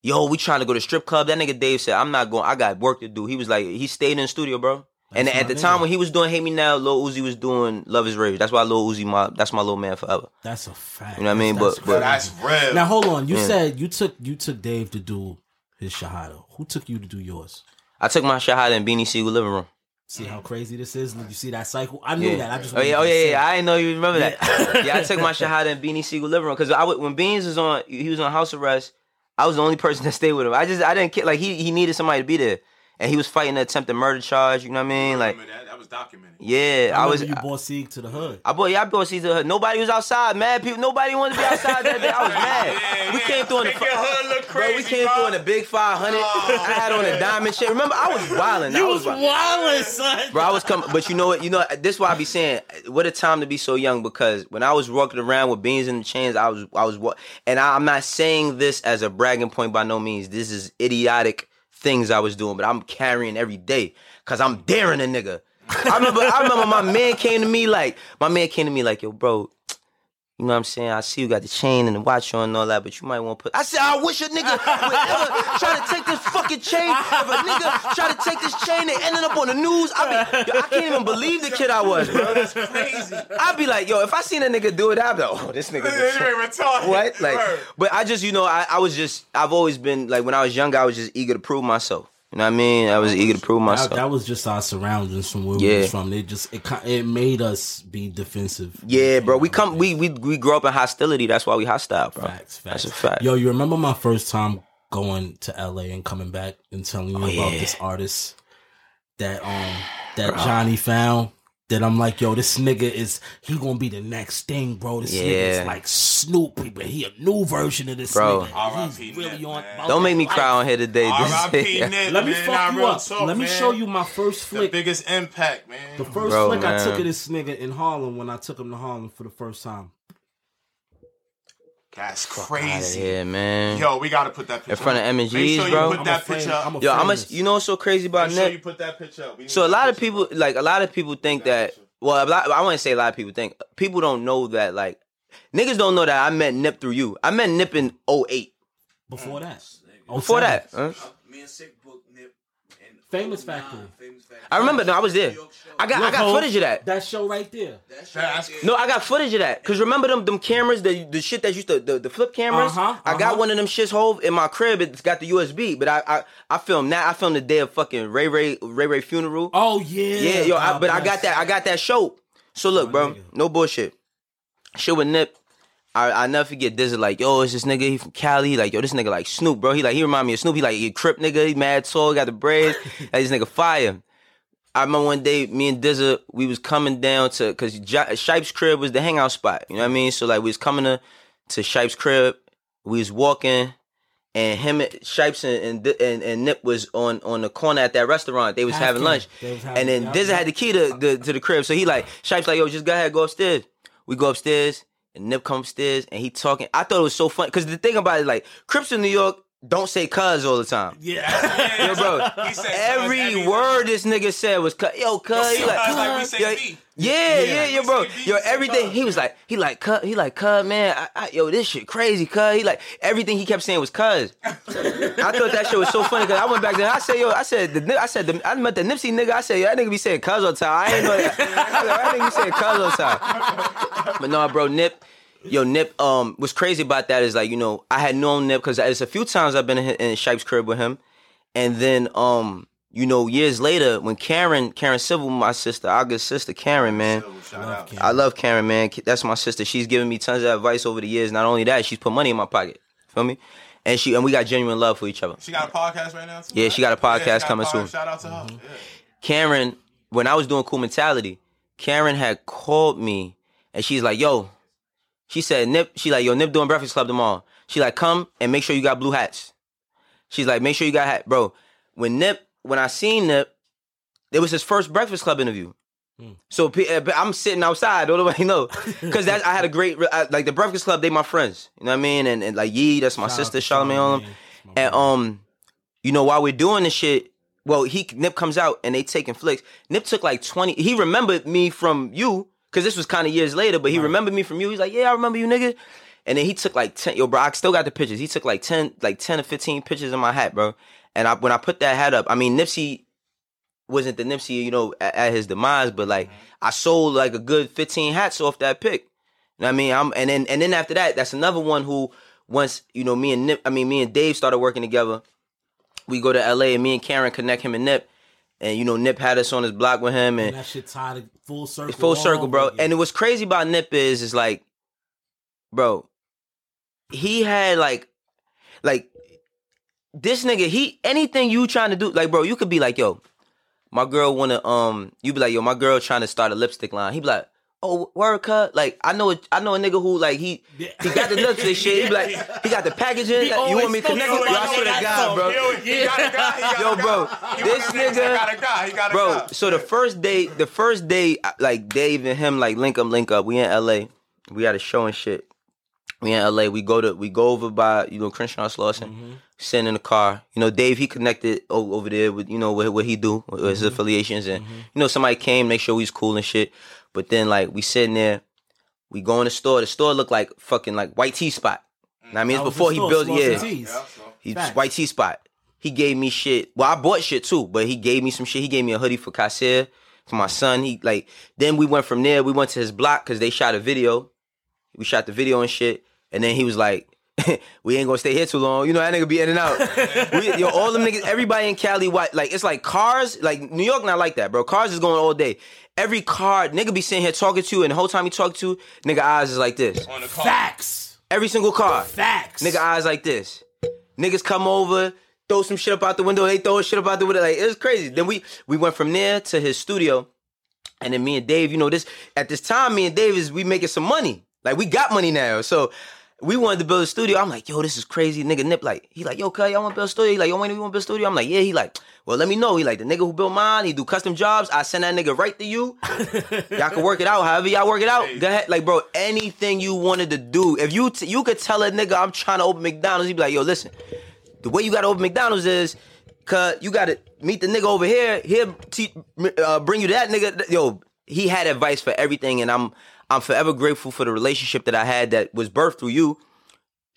D: Yo, we trying to go to strip club. That nigga Dave said, I'm not going. I got work to do. He was like, he stayed in the studio, bro. And at
C: my
D: the time
C: nigga.
D: when he was doing Hate Me Now, Lil Uzi was doing Luv Is Rage. That's why Lil Uzi, my that's my little man forever.
C: That's a fact.
D: You know what I mean?
C: That's
D: But but
F: That's real.
C: Now hold on. You
D: Yeah.
C: said you took you took Dave to do his shahada. Who took you to do yours?
D: I took my shahada in Beanie Siegel living room.
C: See how crazy this is. You see that cycle? I knew
D: yeah.
C: that. I just
D: oh yeah, oh yeah, yeah. I didn't know you remember that. yeah, I took my shahada in Beanie Siegel living room because I would, when Beans was on, he was on house arrest. I was the only person that stayed with him. I just I didn't care. Like he he needed somebody to be there, and he was fighting an attempted murder charge. You know what I mean? Like
F: that, that was documented.
D: yeah,
C: I,
D: I, was.
C: remember you bought Sieg to the hood.
D: I bought yeah, I bought the Hood. Nobody was outside, mad people. Nobody wanted to be outside that day. I was mad. we came through in the
F: Make your hood look crazy,
D: bro. We came
F: bro.
D: through in the big five hundred. Oh. I had on a diamond shit. Remember, I was wilding. I
C: You was
D: wild-
C: wildin', son.
D: Bro, I was coming, but you know what? You know this is why I be saying, what a time to be so young. Because when I was walking around with beans in the chains, I was, I was, wa- and I, I'm not saying this as a bragging point by no means. This is idiotic things I was doing, but I'm carrying every day because I'm daring a nigga. I remember, I remember my man came to me like, my man came to me like, yo, bro. You know what I'm saying? I see you got the chain and the watch on and all that, but you might want to put. I said, I wish a nigga would ever try to take this fucking chain. If a nigga try to take this chain, they ended up on the news. I be, yo, I can't even believe the kid I was, bro. That's crazy. I'd be like, yo, if I seen a nigga do it, I'd be like, oh, this nigga.
F: retarded.
D: What? Like, but I just, you know, I, I was just, I've always been like, when I was younger, I was just eager to prove myself. You know what I mean? I was eager to prove myself.
C: That, that was just our surroundings from where we
D: Yeah.
C: was from. It just it it made us be defensive.
D: yeah, bro. We come, we we we grow up in hostility. That's why we hostile, bro.
C: Facts,
D: That's
C: facts.
D: a fact.
C: Yo, you remember my first time going to LA and coming back and telling you
D: Oh,
C: about
D: yeah.
C: this artist that um that Johnny found? That I'm like, yo, this nigga is he gonna be the next thing, bro. This nigga is like Snoop, but he a new version of this
D: Bro.
C: nigga. He's really on.
D: Don't make me
C: life.
D: cry on here today.
F: R.I.P. Nip,
C: Let me
F: man.
C: fuck you up.
F: talk,
C: Let me
F: man.
C: show you my first
F: The
C: flick.
F: biggest impact, man.
C: The first
D: Bro,
C: flick I took of this nigga in Harlem when I took him to Harlem for the first time.
F: That's crazy.
D: here, man.
F: Yo, we gotta put that picture
D: In front of. M and
F: Make
D: G's,
F: sure you
D: bro.
F: put
C: I'm a
F: picture up.
C: I'm
D: Yo, I'm a, you know what's so crazy about
F: Make sure
D: Nip?
F: you put that picture up.
D: So a lot of
F: picture
D: people, like a lot of people, think that. Well, a lot, I wouldn't say a lot of people think. People don't know that. Like niggas don't know that I met Nip through you. I met Nip in 08.
C: Before that,
D: Before that, huh?
J: Me and Sick book Nip and
C: Famous Factory.
J: Famous Factory.
D: I remember. No, I was there. I got I got
C: Ho,
D: footage of that.
C: That show right there.
D: No, I got footage of that. Cause remember them them cameras, the the shit that used to the, the flip cameras.
C: Uh-huh,
D: I got
C: uh-huh.
D: one of them shits hove in my crib. It's got the USB, but I I, I filmed that. I filmed the day of fucking Ray Ray Ray Ray funeral.
C: Oh yeah.
D: Yeah, yo, I,
C: God
D: but I got that. I got that show. So look, bro, no bullshit. Shit with Nip. I I never forget. This is like, yo, it's this nigga. He from Cali. He like, yo, this nigga like Snoop, bro. He like, he remind me of Snoop. He like, he a Crip nigga. He mad tall. Got the braids. like, this nigga fire. I remember one day, me and Dizza, we was coming down to because Shipe's crib was the hangout spot. You know what I mean? So like, we was coming to to Shipe's crib. We was walking, and him, and Shipes, and and, and and Nip was on on the corner at that restaurant. They was
C: Half
D: having lunch,
C: was having-
D: and then
C: yeah.
D: Dizza had the key to the to the crib. So he like Shipes like, yo, just go ahead, go upstairs. We go upstairs, and Nip come upstairs, and he talking. I thought it was so funny because the thing about it, like Crips in New York. Don't say cuz all the time.
C: Yeah.
D: Yo, bro.
F: He
D: every
F: every
D: word this nigga said was cuz. Yo, cuz. He like,
F: like we say
D: yo,
F: B.
D: yeah, yeah, yeah, bro.
F: We
D: Yo, everything. He was like, he like, cuz, he like, cuz, man. I, I, yo, this shit crazy, cuz. He like, everything he kept saying was cuz. I thought that shit was so funny because I went back there. I said, yo, I said, the, ni- I said, the, I met the Nipsey nigga. I said, yo, that nigga be saying cuz all the time. I ain't know that. I was like, that nigga be saying cuz all the time. But no, bro, Nip. Yo, Nip. Um, what's crazy about that is like, you know, I had known Nip because it's a few times I've been in, in Shipe's crib with him, and then um, you know, years later when Karen, Karen Civil, my sister, our good sister Karen, man. I love Karen, man. That's my sister. She's given me tons of advice over the years. Not only that, she's put money in my pocket. Feel me? And she and we got genuine love for each other.
F: She got a podcast right now. Too,
D: Yeah,
F: right?
D: she got a podcast
F: Yeah, she got a
D: coming
F: pod-
D: soon.
F: Shout out to her. Yeah.
D: Karen, when I was doing Cool Mentality, Karen had called me and she's like, yo, she said, Nip, she like, yo, Nip doing Breakfast Club tomorrow. She like, come and make sure you got blue hats. She's like, make sure you got hat. Bro, when Nip, when I seen Nip, it was his first Breakfast Club interview. So uh, I'm sitting outside, don't nobody know, because that I had a great I- like the Breakfast Club. They my friends, you know what I mean, and, and like Yee, that's my
C: Shout
D: sister, Charlamagne, all them, and um, you know, while we're doing this shit, well, he Nip comes out and they taking flicks. Nip took like twenty. He remembered me from you because this was kind of years later, but he remembered me from you. He's like, yeah, I remember you, nigga. And then he took like ten. Yo, bro, I still got the pictures. He took like ten, like ten or fifteen pictures of my hat, bro. And I when I put that hat up, I mean, Nipsey wasn't the Nipsey, you know, at, at his demise, but like mm-hmm. I sold like a good fifteen hats off that pick. You know what I mean? I'm and then and then after that, that's another one who once you know me and Nip, I mean me and Dave started working together. We go to LA and me and Karen connect him and Nip, and you know Nip had us on his block with him and
C: And that shit tied it full circle.
D: full circle, bro.
C: again.
D: And what's crazy about Nip is, is like, bro, he had like, like this nigga. He anything you trying to do, like, bro, you could be like, yo, my girl wanna, um, you be like, yo, my girl trying to start a lipstick line. He be like. Oh, word cut. Like I know, a- I know a nigga who like he he got the lipstick shit. He be like, he got the packaging.
C: He
D: you want me to connect with you? I
C: somebody
D: swear to God, bro.
F: He, he got a guy. He got
D: Yo, bro, this
F: one of them niggas that
D: nigga-
F: got a guy. He got a
D: bro.
F: guy.
D: So the first day, the first day, uh, like Dave and him, like link up, link up. We in L.A. We had a show and shit. We in L.A. We go to we go over by you know Crenshaw Slauson, sitting in the car. You know Dave he connected over there with you know what, what he do with his affiliations and you know somebody came make sure he's cool and shit. But then like we sitting there, we go in the store. The store looked like fucking like white tea spot. I mm. mean,
C: That
D: it's before he built
C: Slauson
D: yeah.
C: Tees.
D: He's
C: Facts.
D: white tea spot. He gave me shit. Well, I bought shit too, but he gave me some shit. He gave me a hoodie for Kasir for my son. He like then we went from there. We went to his block because they shot a video. We shot the video and shit, and then he was like. we ain't gonna stay here too long. You know that nigga be in and out. we, yo, all them niggas, everybody in Cali, white like it's like cars. Like New York, not like that, bro. Cars is going all day. Every car, nigga be sitting here talking to you, and the whole time he talk to you, nigga eyes is like this.
F: On the car.
C: Facts.
D: Every single car.
C: Facts.
D: Nigga eyes like this. Niggas come over, throw some shit up out the window. They throw shit up out the window. Like it was crazy. Then we we went from there to his studio, and then me and Dave, you know this at this time, me and Dave is we making some money. Like we got money now, so. We wanted to build a studio. I'm like, yo, this is crazy. Nigga Nip like, he like, yo, cuz, y'all want to build a studio? He like, yo, Wayne, you want to build a studio? I'm like, yeah. He like, well, let me know. He like, the nigga who built mine, he do custom jobs. I send that nigga right to you. y'all can work it out. However y'all work it out, go ahead. Like, bro, anything you wanted to do. If you t- you could tell a nigga I'm trying to open McDonald's, he'd be like, yo, listen, the way you got to open McDonald's is, cuz you got to meet the nigga over here. He'll te- uh, bring you to that nigga. Yo, he had advice for everything, and I'm I'm forever grateful for the relationship that I had that was birthed through you.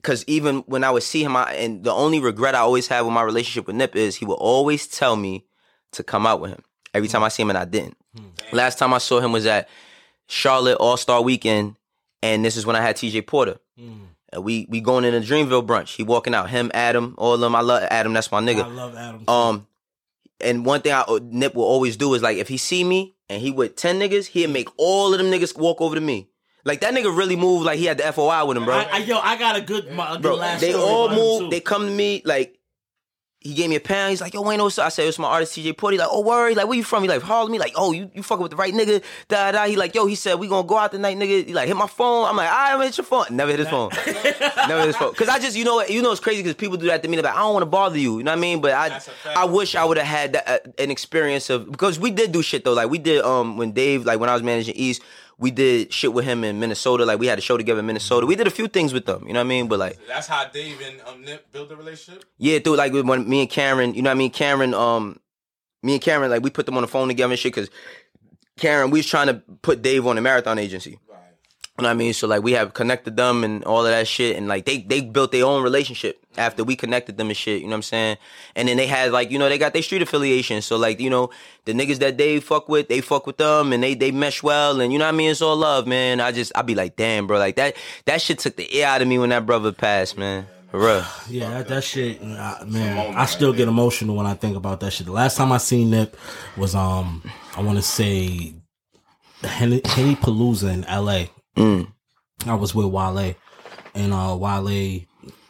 D: Cause even when I would see him, I, and the only regret I always have with my relationship with Nip is he would always tell me to come out with him. Every time I see him, and I didn't. Hmm. Last time I saw him was at Charlotte All Star Weekend, and this is when I had T.J. Porter. And we we going in a Dreamville brunch. He walking out. Him, Adam, all of them. I love Adam. That's my nigga.
C: I love Adam.
D: Um, and one thing I uh, Nip will always do is like if he see me and he with ten niggas, he'll make all of them niggas walk over to me. Like that nigga really moved like he had the FOI with him, bro.
C: I, I, yo, I got a good, my, a good
D: bro,
C: last
D: they all move. They come to me like he gave me a pound. He's like, yo, Wayne, what's up? I said, it's my artist TJ Porter. He like, oh, worry. Like, where you from? He like, Harlem. He like, oh, you, you fucking with the right nigga. Da da. He like, yo, he said, we gonna go out tonight, nigga. He like, hit my phone. I'm like, I'm hit your phone. Never hit his phone. Never hit his phone. Cause I just, you know what, you know it's crazy because people do that to me. They're like, I don't want to bother you. You know what I mean? But I, I wish I would have had that, uh, an experience of because we did do shit though. Like we did, um, when Dave, like when I was managing East. We did shit with him in Minnesota. Like we had a show together in Minnesota. We did a few things with them. You know what I mean? But like,
F: That's how Dave and um, Nip built a relationship.
D: yeah, through like when me and Karen, you know what I mean? Karen, um, me and Karen, like we put them on the phone together and shit because Karen, we was trying to put Dave on the marathon agency. You know what I mean? So like we have connected them and all of that shit, and like they they built their own relationship after we connected them and shit. You know what I'm saying? And then they had like you know they got their street affiliation. So like you know the niggas that they fuck with, they fuck with them, and they they mesh well, and you know what I mean? It's all love, man. I just I be like, damn, bro, like that that shit took the air out of me when that brother passed, man.
C: Yeah, that, that shit, uh, man. I still get emotional when I think about that shit. The last time I seen Nip was um, I want to say, Henny, Henny Palooza in L.A.
D: Mm.
C: I was with Wale, and uh, Wale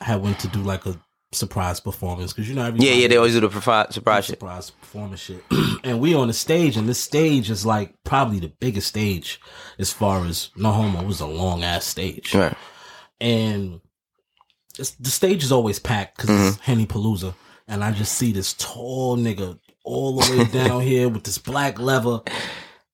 C: had went to do like a surprise performance because you know every
D: Yeah, yeah, they always do the profi- surprise shit.
C: surprise performance shit. and we on the stage, and this stage is like probably the biggest stage as far as no homo. It was a long ass stage,
D: Right.
C: and it's, the stage is always packed because it's Henny Palooza, and I just see this tall nigga all the way down here with this black leather.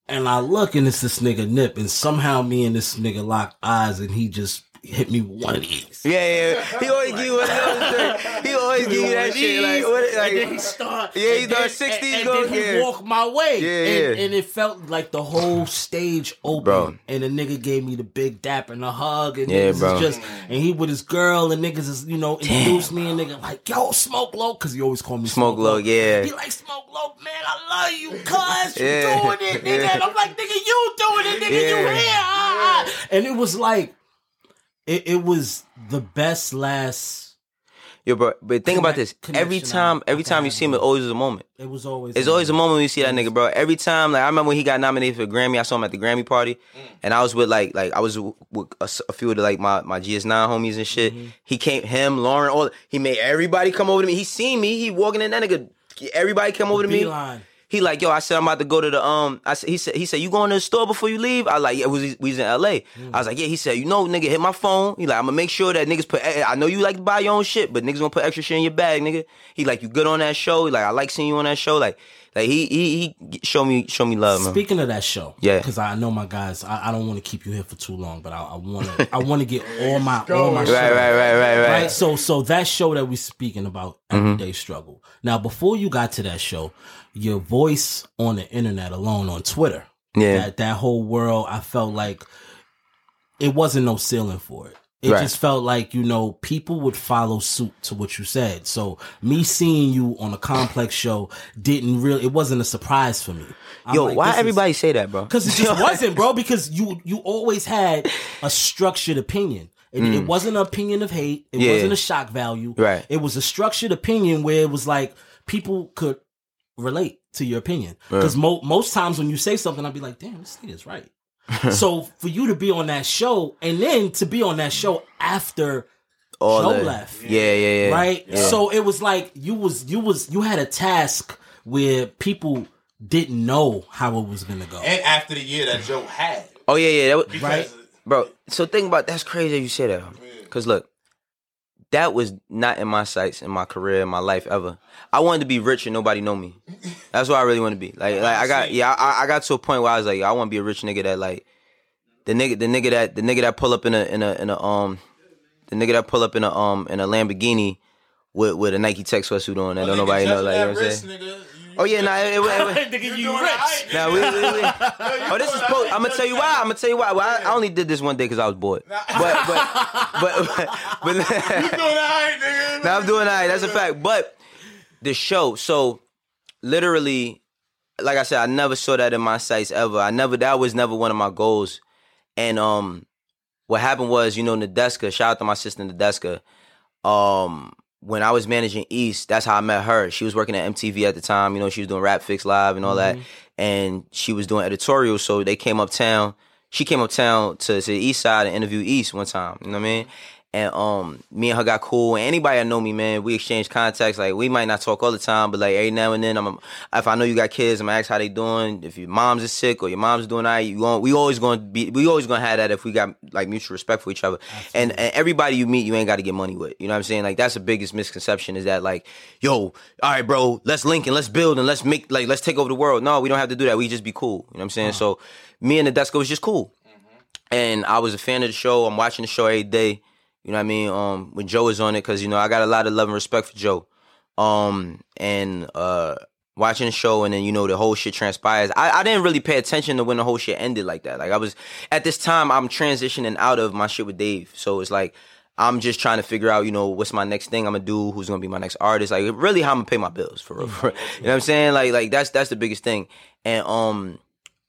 C: And I look and it's this nigga Nip, and somehow me and this nigga lock eyes, and he just hit me with one of these.
D: Yeah, yeah. He always give you one of those. He always give you that shit. Like, what, like,
C: and then he start.
D: Yeah, he start 60s
C: and, and then he
D: yeah.
C: walk my way.
D: Yeah,
C: and,
D: yeah.
C: and it felt like the whole stage open.
D: Bro.
C: And the nigga gave me the big dap and the hug. And
D: Yeah, bro.
C: just and he with his girl and niggas is you know introduced me and nigga like yo smoke low because he always call me
D: Smoke Low, yeah.
C: He like smoke low man. I love you, cuz you
D: Yeah.
C: doing it, nigga.
D: Yeah.
C: And I'm like nigga, you doing it, nigga. You here? Ah, ah. And it was like. It, it was the best last.
D: Yo, bro, but think about this. Every time, every time you see him, it always is a moment.
C: It was always.
D: It's always a moment when you see that nigga, bro. Every time, like I remember when he got nominated for a Grammy, I saw him at the Grammy party, mm. and I was with like, like I was with a few of the like my my GS9 homies and shit. Mm-hmm. He came, him, Lauren, all he made everybody come over to me. He seen me, he walking in that nigga. Everybody come over to me.
C: Beeline.
D: He like, yo, I said I'm about to go to the um. I said he said he said you going to the store before you leave. I like yeah, we was, we was in L.A. I was like yeah. He said you know nigga hit my phone. He like I'm gonna make sure that niggas put. I know you like to buy your own shit, but niggas gonna put extra shit in your bag, nigga. He like you good on that show. He like I like seeing you on that show. Like like he he he show me show me love, man.
C: Speaking of that show,
D: Yeah.
C: because I know my guys, I, I don't want to keep you here for too long, but I, I want to, I want to get all my, all my,
D: Right,
C: show.
D: right, right, right, right.
C: So, so that show that we speaking about,
D: Mm-hmm.
C: everyday struggle. Now, before you got to that show, your voice on the internet alone on Twitter,
D: Yeah.
C: that that whole world, I felt like it wasn't no ceiling for it. It
D: Right.
C: just felt like, you know, people would follow suit to what you said. So me seeing you on a complex show didn't really, it wasn't a surprise for me. I'm
D: Yo,
C: like,
D: why
C: this is-
D: everybody say that, bro?
C: Cause it just wasn't, bro. Because you you always had a structured opinion. It, it wasn't an opinion of hate. It
D: Mm. Yeah.
C: wasn't a shock value.
D: Right.
C: It was a structured opinion where it was like people could relate to your opinion. Because mo- most times when you say something, I'd be like, "Damn, this nigga's right." so for you to be on that show and then to be on that show after
D: All
C: Joe
D: the-
C: left,
D: Yeah, yeah, yeah.
C: right?
D: Yeah.
C: So it was like you was you was you had a task where people didn't know how it was gonna go.
F: And after the year that Joe had,
D: Oh yeah, yeah. That was,
C: Right.
D: bro. So think about that's crazy you say that. Cause look, that was not in my sights in my career in my life ever. I wanted to be rich and nobody know me. That's what I really want to be. Like, like I got yeah, I, I got to a point where I was like, I want to be a rich nigga that like the nigga the nigga that the nigga that pull up in a in a in a um the nigga that pull up in a um in a Lamborghini with with a Nike Tech sweatsuit on that don't nobody know. Like you know what I'm saying?
F: Nigga,
D: Oh yeah, nah, it, it, it,
C: Nigga, you rich.
D: Nah, we, we, we. Oh, this is. Po- I'm gonna tell you why. I'm gonna tell you why. Well, I, I only did this one day because I was bored. But but but but. but
F: You doing alright, nigga?
D: now I'm doing alright. That's a fact. But the show, so literally, like I said, I never saw that in my sights ever. I never. That was never one of my goals. And um, what happened was, you know, Nadeska. Shout out to my sister Nadeska. Um, when I was managing East, that's how I met her. She was working at MTV at the time. You know, she was doing Rap Fix Live and all that, mm-hmm. and she was doing editorial. So they came uptown. She came uptown to, to the East Side and interview East one time. You know what I mean? And um, me and her got cool. And anybody that know me, man, we exchange contacts. Like we might not talk all the time, but like every now and then, I'm if I know you got kids, I'm gonna ask how they doing. If your mom's is sick or your mom's doing alright, you going we always gonna be we always gonna have that if we got like mutual respect for each other. And and everybody you meet, you ain't got to get money with. You know what I'm saying? Like that's the biggest misconception is that like, yo, all right, bro, let's link and let's build and let's make like let's take over the world. No, we don't have to do that. We just be cool. You know what I'm saying? So me and Nadeska was just cool and I was a fan of the show. I'm watching the show every day. You know what I mean? Um, when Joe is on it, because you know I got a lot of love and respect for Joe. Um, and uh, watching the show, and then you know the whole shit transpires. I, I didn't really pay attention to when the whole shit ended like that. Like I was at this time, I'm transitioning out of my shit with Dave, so it's like. I'm just trying to figure out, you know, what's my next thing I'm gonna do, who's gonna be my next artist, like really how I'm gonna pay my bills for real. You know what I'm saying? Like, like that's that's the biggest thing. And um,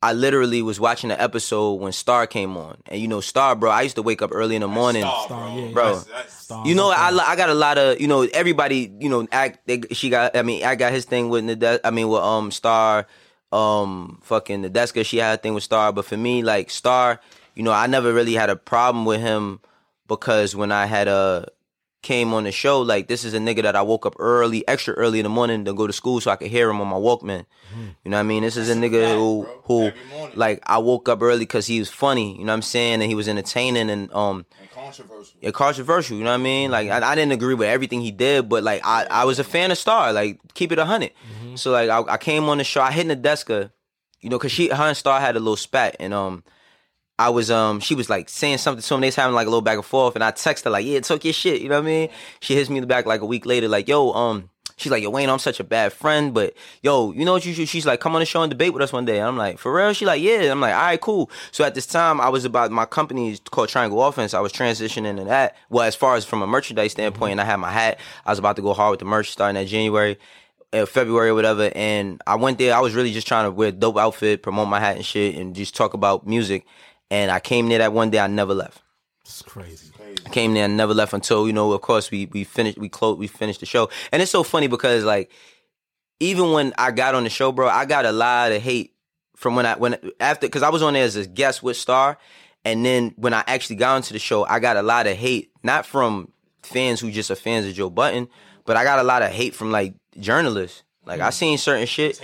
D: I literally was watching the episode when Star came on, and you know Star, bro. I used to wake up early in the morning,
C: Star, yeah,
D: bro.
C: that's- that's Star.
D: You know, I I got a lot of you know everybody you know act. They, she got I mean I got his thing with the I mean with um Star, um fucking Nadeska. She had a thing with Star, but for me like Star, you know I never really had a problem with him because when I had uh came on the show, like this is a nigga that I woke up early, extra early in the morning to go to school so I could hear him on my Walkman. You know what I mean? This is a nigga who who like I woke up early because he was funny. You know what I'm saying? And he was entertaining and um
F: Controversial.
D: yeah, controversial. You know what I mean? Like I, I didn't agree with everything he did, but like I, I was a fan of Star. Like keep it a 100 So like I, I came on the show. I hit Nadeska, you know, cause she her and Star had a little spat, and um, I was um, she was like saying something to him. They was having like a little back and forth, and I texted her like, yeah, talk your shit. You know what I mean? She hits me in the back like a week later, like, yo, um. She's like, yo, Wayne, I'm such a bad friend, but yo, you know what you should? She's like, come on the show and debate with us one day. And I'm like, for real? She's like, yeah. I'm like, all right, cool. So at this time, I was about my company is called Triangle Offense. I was transitioning into that. Well, as far as from a merchandise standpoint, and I had my hat. I was about to go hard with the merch starting that January, uh, February or whatever. And I went there. I was really just trying to wear a dope outfit, promote my hat and shit, and just talk about music. And I came there that one day. I never left.
C: It's crazy.
D: I came there and never left until you know. Of course, we we finished we closed we finished the show, and it's so funny because like even when I got on the show, bro, I got a lot of hate from when I when after because I was on there as a guest with Star, and then when I actually got onto the show, I got a lot of hate not from fans who just are fans of Joe Budden, but I got a lot of hate from like journalists. Like I mm. seen certain shit.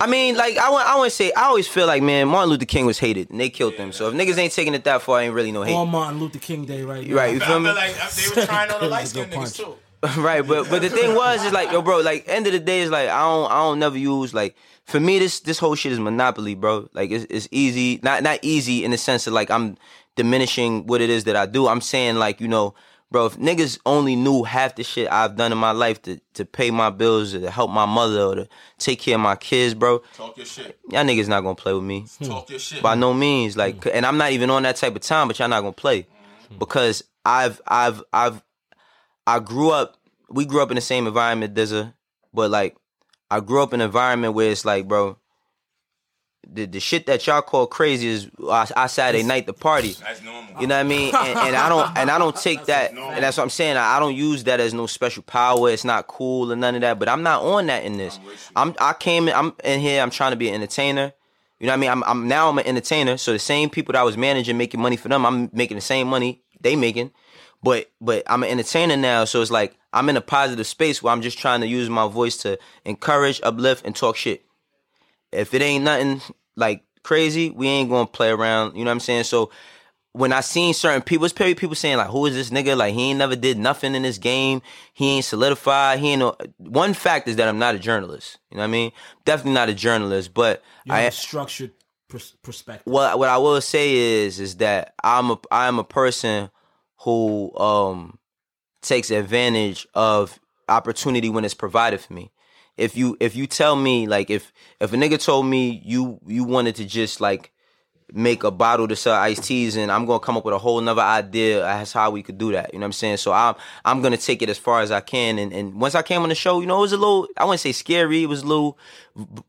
D: I mean, like I want, I want to say, I always feel like, man, Martin Luther King was hated and they killed him. So if niggas ain't taking it that far, I ain't really no hate.
C: On Martin Luther King Day right now.
D: Right, you feel me?
F: Like they were trying on the light skinned niggas too.
D: right, but but the thing was is like, yo, bro, like end of the day is like I don't I don't never use like for me this this whole shit is monopoly, bro. Like it's it's easy, not not easy in the sense of like I'm diminishing what it is that I do. I'm saying like you know, bro, if niggas only knew half the shit I've done in my life to to pay my bills or to help my mother or to take care of my kids, bro.
F: Talk your shit.
D: Y'all niggas not gonna play with me. Hmm.
F: Talk your shit.
D: By no means, like, hmm. and I'm not even on that type of time, but y'all not gonna play hmm. because I've, I've, I've, I grew up. We grew up in the same environment, there's a, but like, I grew up in an environment where it's like, bro, the the shit that y'all call crazy is I, our Saturday night the party.
F: That's normal.
D: You know what I mean? And, and I don't and I don't take that and that's what I'm saying. I, I don't use that as no special power. It's not cool or none of that. But I'm not on that in this. I'm I came in, I'm in here, I'm trying to be an entertainer. You know what I mean? I'm I'm now I'm an entertainer. So the same people that I was managing making money for them, I'm making the same money they making. But but I'm an entertainer now, so it's like I'm in a positive space where I'm just trying to use my voice to encourage, uplift, and talk shit if it ain't nothing like crazy, we ain't gonna play around. You know what I'm saying? So when I seen certain people, it's probably people saying like, "Who is this nigga? Like he ain't never did nothing in this game. He ain't solidified. He ain't." No... One fact is that I'm not a journalist. You know what I mean? Definitely not a journalist, but
C: You
D: I
C: have a structured pers- perspective.
D: what what I will say is is that I'm a I'm a person who um takes advantage of opportunity when it's provided for me. If you if you tell me like if if a nigga told me you you wanted to just like make a bottle to sell iced teas and I'm gonna come up with a whole nother idea as how we could do that. You know what I'm saying? So I'm I'm gonna take it as far as I can and, and once I came on the show, you know, it was a little I wouldn't say scary, it was a little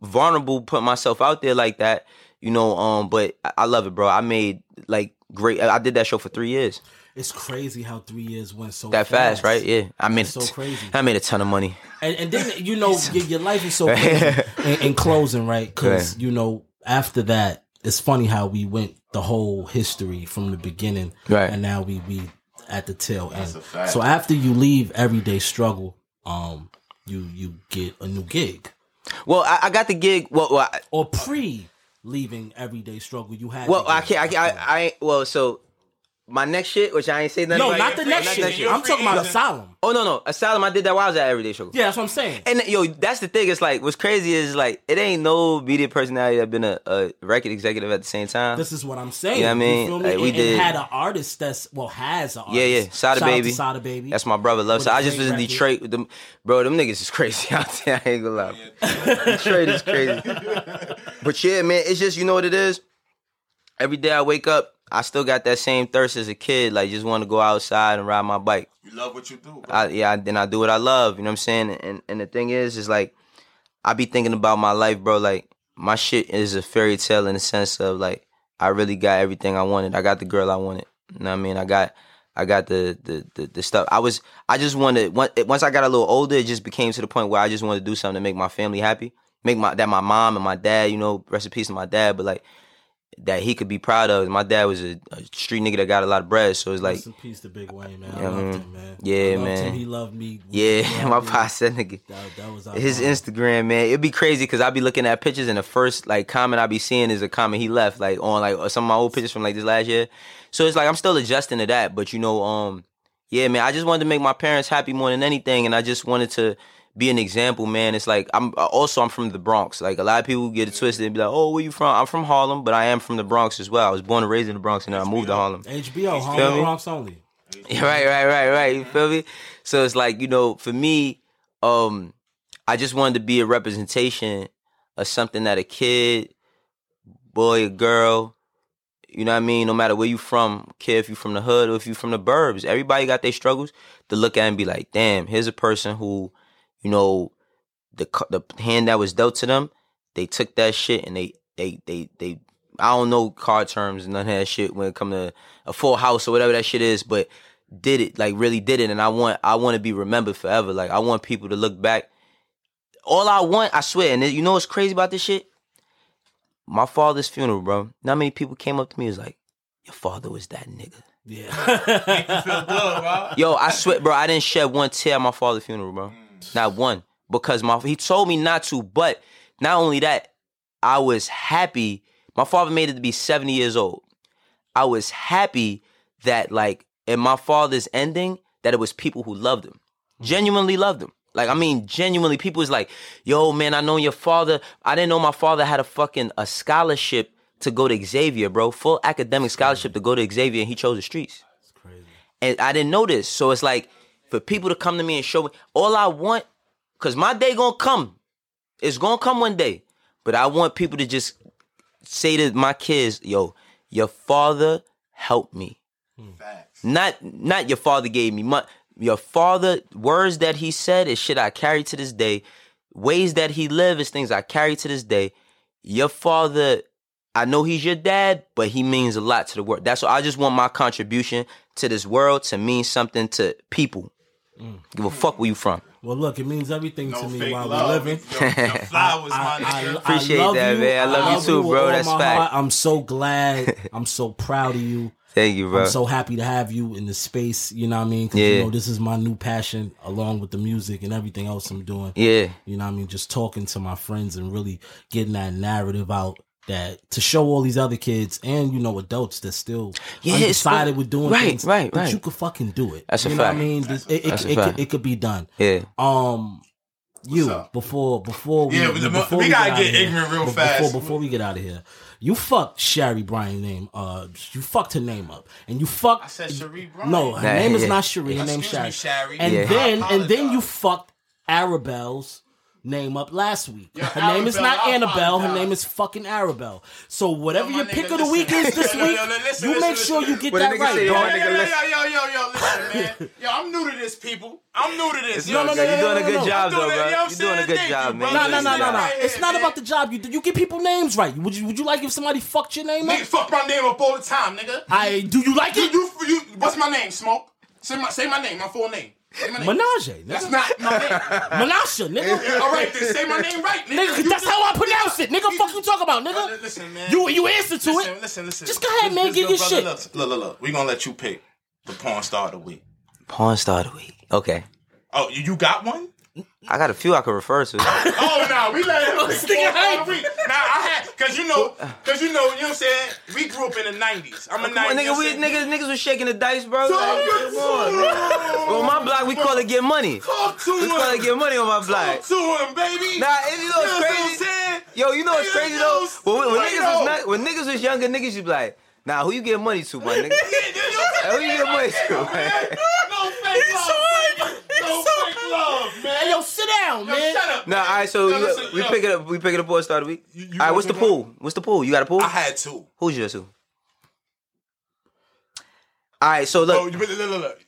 D: vulnerable putting myself out there like that. You know, um, but I- I love it, bro. I made like great I did that show for three years.
C: It's crazy how three years went so
D: That fast, right? Yeah. I made
C: It's so
D: a-
C: crazy.
D: I made a ton of money.
C: And, and then you know your, your life is so crazy. in, in closing, right? Because
D: Right.
C: you know after that, it's funny how we went the whole history from the beginning,
D: Right.
C: And now we we at the tail end.
B: a fact.
C: So after you leave everyday struggle, um, you you get a new gig.
D: Well, I, I got the gig. Well, well, I,
C: or pre leaving everyday struggle, you had.
D: well I can't. I, can't- I, I. Well, so my next shit, which I ain't say nothing.
C: No,
D: about
C: not the next
D: Not
C: shit.
D: that shit.
C: I'm talking about Asylum.
D: Oh no, no, Asylum. I did that while I was at Everyday Show.
C: Yeah, that's what I'm saying.
D: And yo, that's the thing. It's like what's crazy is like it ain't no media personality that been a, a record executive at the same time.
C: This is what I'm saying.
D: You know what I mean?
C: feel me?
D: Like, we
C: and,
D: did.
C: and had an artist that's well has an artist.
D: Yeah, yeah, Sada
C: Shout out to
D: Baby.
C: Sada Baby.
D: That's my brother. Love.
C: With
D: So
C: a
D: I just
C: great
D: was in
C: record.
D: Detroit with them, bro. Them niggas is crazy out there. I ain't gonna lie. Detroit is crazy. But yeah, man, it's just you know what it is. Every day I wake up, I still got that same thirst as a kid. Like just want to go outside and ride my bike.
B: You love what you do, bro.
D: I, yeah, then I do what I love. You know what I'm saying? And and the thing is, is like I be thinking about my life, bro. Like my shit is a fairy tale in the sense of like I really got everything I wanted. I got the girl I wanted. You know what I mean? I got I got the the the, the stuff. I was I just wanted once once I got a little older, it just became to the point where I just wanted to do something to make my family happy, make my that my mom and my dad, you know, rest in peace to my dad, but like that he could be proud of. My dad was a, a street nigga that got a lot of bread, so it's like
C: Rest peace to Big Wayne, man. I loved him, man.
D: Yeah,
C: I loved
D: man.
C: him. He loved me.
D: Yeah, my pops said nigga.
C: That, that was
D: His. Instagram, man, it'd be crazy because I'd be looking at pictures and the first like comment I'd be seeing is a comment he left like on like some of my old pictures from like this last year. So it's like I'm still adjusting to that, but you know, um, yeah, man, I just wanted to make my parents happy more than anything, and I just wanted to be an example, man. It's like I'm also I'm from the Bronx. Like a lot of people get it twisted and be like, "Oh, where you from?" I'm from Harlem, but I am from the Bronx as well. I was born and raised in the Bronx, and then I moved to Harlem.
C: HBO, Harlem? Bronx only.
D: Yeah, right, right, right, right. You feel me? So it's like, you know, for me, um, I just wanted to be a representation of something that a kid, boy or girl, you know what I mean? No matter where you from, care if you from the hood or if you from the burbs, everybody got their struggles to look at and be like, damn, here's a person who, you know, the the hand that was dealt to them, they took that shit and they they they they I don't know card terms and none of that shit when it come to a full house or whatever that shit is, but did it like really did it and I want I want to be remembered forever. Like I want people to look back. All I want, I swear, and you know what's crazy about this shit? My father's funeral, bro. Not many people came up to me and was like, "Your father was that nigga."
C: Yeah.
B: feel good, bro.
D: Yo, I swear, bro, I didn't shed one tear at my father's funeral, bro. Mm. Not one. Because my he told me not to, but not only that, I was happy. My father made it to be 70 years old. I was happy that like in my father's ending, that it was people who loved him. Mm. Genuinely loved him. Like I mean, genuinely, people was like, "Yo, man, I know your father. I didn't know my father had a fucking a scholarship to go to Xavier, bro. Full academic scholarship to go to Xavier, and he chose the streets." That's crazy. And I didn't know this. So it's like for people to come to me and show me all I want, cause my day gonna come. It's gonna come one day. But I want people to just say to my kids, yo, your father helped me. Hmm. Not not your father gave me money. Your father, words that he said is shit I carry to this day. Ways that he lived is things I carry to this day. Your father, I know he's your dad, but he means a lot to the world. That's what I just want my contribution to this world to mean something to people. Give a fuck where you from.
C: Well, look, it means everything to me while
B: love.
C: we're living.
B: Yo, your flowers, my nigga.
D: Appreciate
C: love
D: that, man. I love you too, bro. That's
C: my
D: fact.
C: heart. I'm so glad. I'm so proud of you.
D: Thank you, bro.
C: I'm so happy to have you in the space. You know what I mean? 'Cause,
D: Yeah.
C: You know, this is my new passion, along with the music and everything else I'm doing.
D: Yeah.
C: You know what I mean? Just talking to my friends and really getting that narrative out. That to show all these other kids and you know adults that still
D: Yeah, it's-
C: undecided with doing
D: right,
C: things
D: right,
C: that
D: right.
C: you could fucking do it.
D: That's a
C: know
D: fact.
C: what I mean? This- it, it,
D: That's
C: it, could, it could be done.
D: Yeah.
C: Um, you before before we
B: Yeah, the-
C: before
B: we gotta
C: outta
B: get
C: here,
B: ignorant real
C: be-
B: fast.
C: Before, before we get out of here, you fucked Sherry Bryan name. Uh, you fucked her name up, and you fucked.
B: I said Cherie Bryan.
C: No, her
D: Nah,
C: name is not Cherie. Her name's
B: Excuse
C: Sherry.
B: me, Shari.
C: And
D: Yeah.
C: then and then you fucked Arabelle's name up last week.
B: Yeah,
C: her name is not
B: I
C: Annabelle. Her name is fucking Arabelle. So whatever
B: Yo, my
C: your pick
B: nigga,
C: of the week is this
B: Yo, yo,
C: week,
B: yo, listen,
C: you
B: listen,
C: make sure
B: listen.
C: you get
D: What the
C: that
D: nigga
C: right,
D: say,
B: Yo,
C: bro.
D: my
B: yo,
D: nigga,
B: yo,
D: listen.
B: yo, yo, yo, listen, man. Yo, I'm new to this, people. I'm new to this.
D: It's
B: yo.
D: no, no, no, you're doing a
C: no,
D: good
C: no.
D: job,
B: I'm
D: though,
B: doing it,
D: bro.
B: you know what I'm
D: You're doing a
B: saying?
D: good
B: Thank
D: job,
B: you,
D: man.
B: brother.
C: No, no, no, no, no.
B: Right
C: It's
B: here,
C: not
B: man.
C: about the job. You you get people names right. Would you would you like if somebody fucked your name
B: Nigga,
C: up?
B: fuck my name up all the time, nigga.
C: I do you like
B: You,
C: it?
B: you, you, what's my name, Smoke? Say my, say my name, my full name. Say.
C: Menage.
B: That's not my name.
C: Menasha, nigga.
B: All right, then say my name right, nigga.
C: Nigga, that's how I pronounce it. Nigga, fuck you talk about, nigga.
B: Listen, man.
C: You you answer to
B: listen,
C: it.
B: Listen, listen.
C: Just go ahead, man.
B: Listen,
C: Give your
B: brother,
C: shit.
B: Look, look, look, look. We gonna let you pick the porn star of the week.
D: Porn star of the week. Okay.
B: Oh, you, you got one?
D: I got a few I could refer to.
B: Oh no, we let him
C: This
B: pick
C: nigga
B: porn star of the week. Nah, I had, cause you know, cause you know, you know what I'm saying. We grew up in the '90s. I'm a
D: Come on,
B: '90s.
D: nigga, we, niggas, niggas was shaking the dice, bro.
B: Talk
D: Like,
B: to
D: come on, man. On my block, we call it get money.
B: Talk to
D: We
B: him.
D: call it get money on my block.
B: Talk to him, baby.
D: Nah, and you know what's
B: what I'm
D: crazy?
B: saying?
D: Yo, you know what's crazy though?
B: knows-
D: When, when,
B: Right
D: niggas
B: on.
D: was not, when niggas was younger, niggas used to be like, nah, who you get money to, my nigga?
B: Yeah,
D: Who you get money to, man?
B: No fake love. No fake love, man.
C: Hey, yo, sit down,
B: Yo,
C: man.
B: shut up.
D: Nah, all right, so
B: Yo,
D: you-
B: listen,
D: we
B: yo.
D: pick it up. We pick it up. Boy, start of the week.
B: You- you
D: all right, what's the
B: to
D: pool? What's the pool? You got a pool?
B: I had two.
D: Who's yours? Who? All right, so look.
B: Oh, look, look, look, look.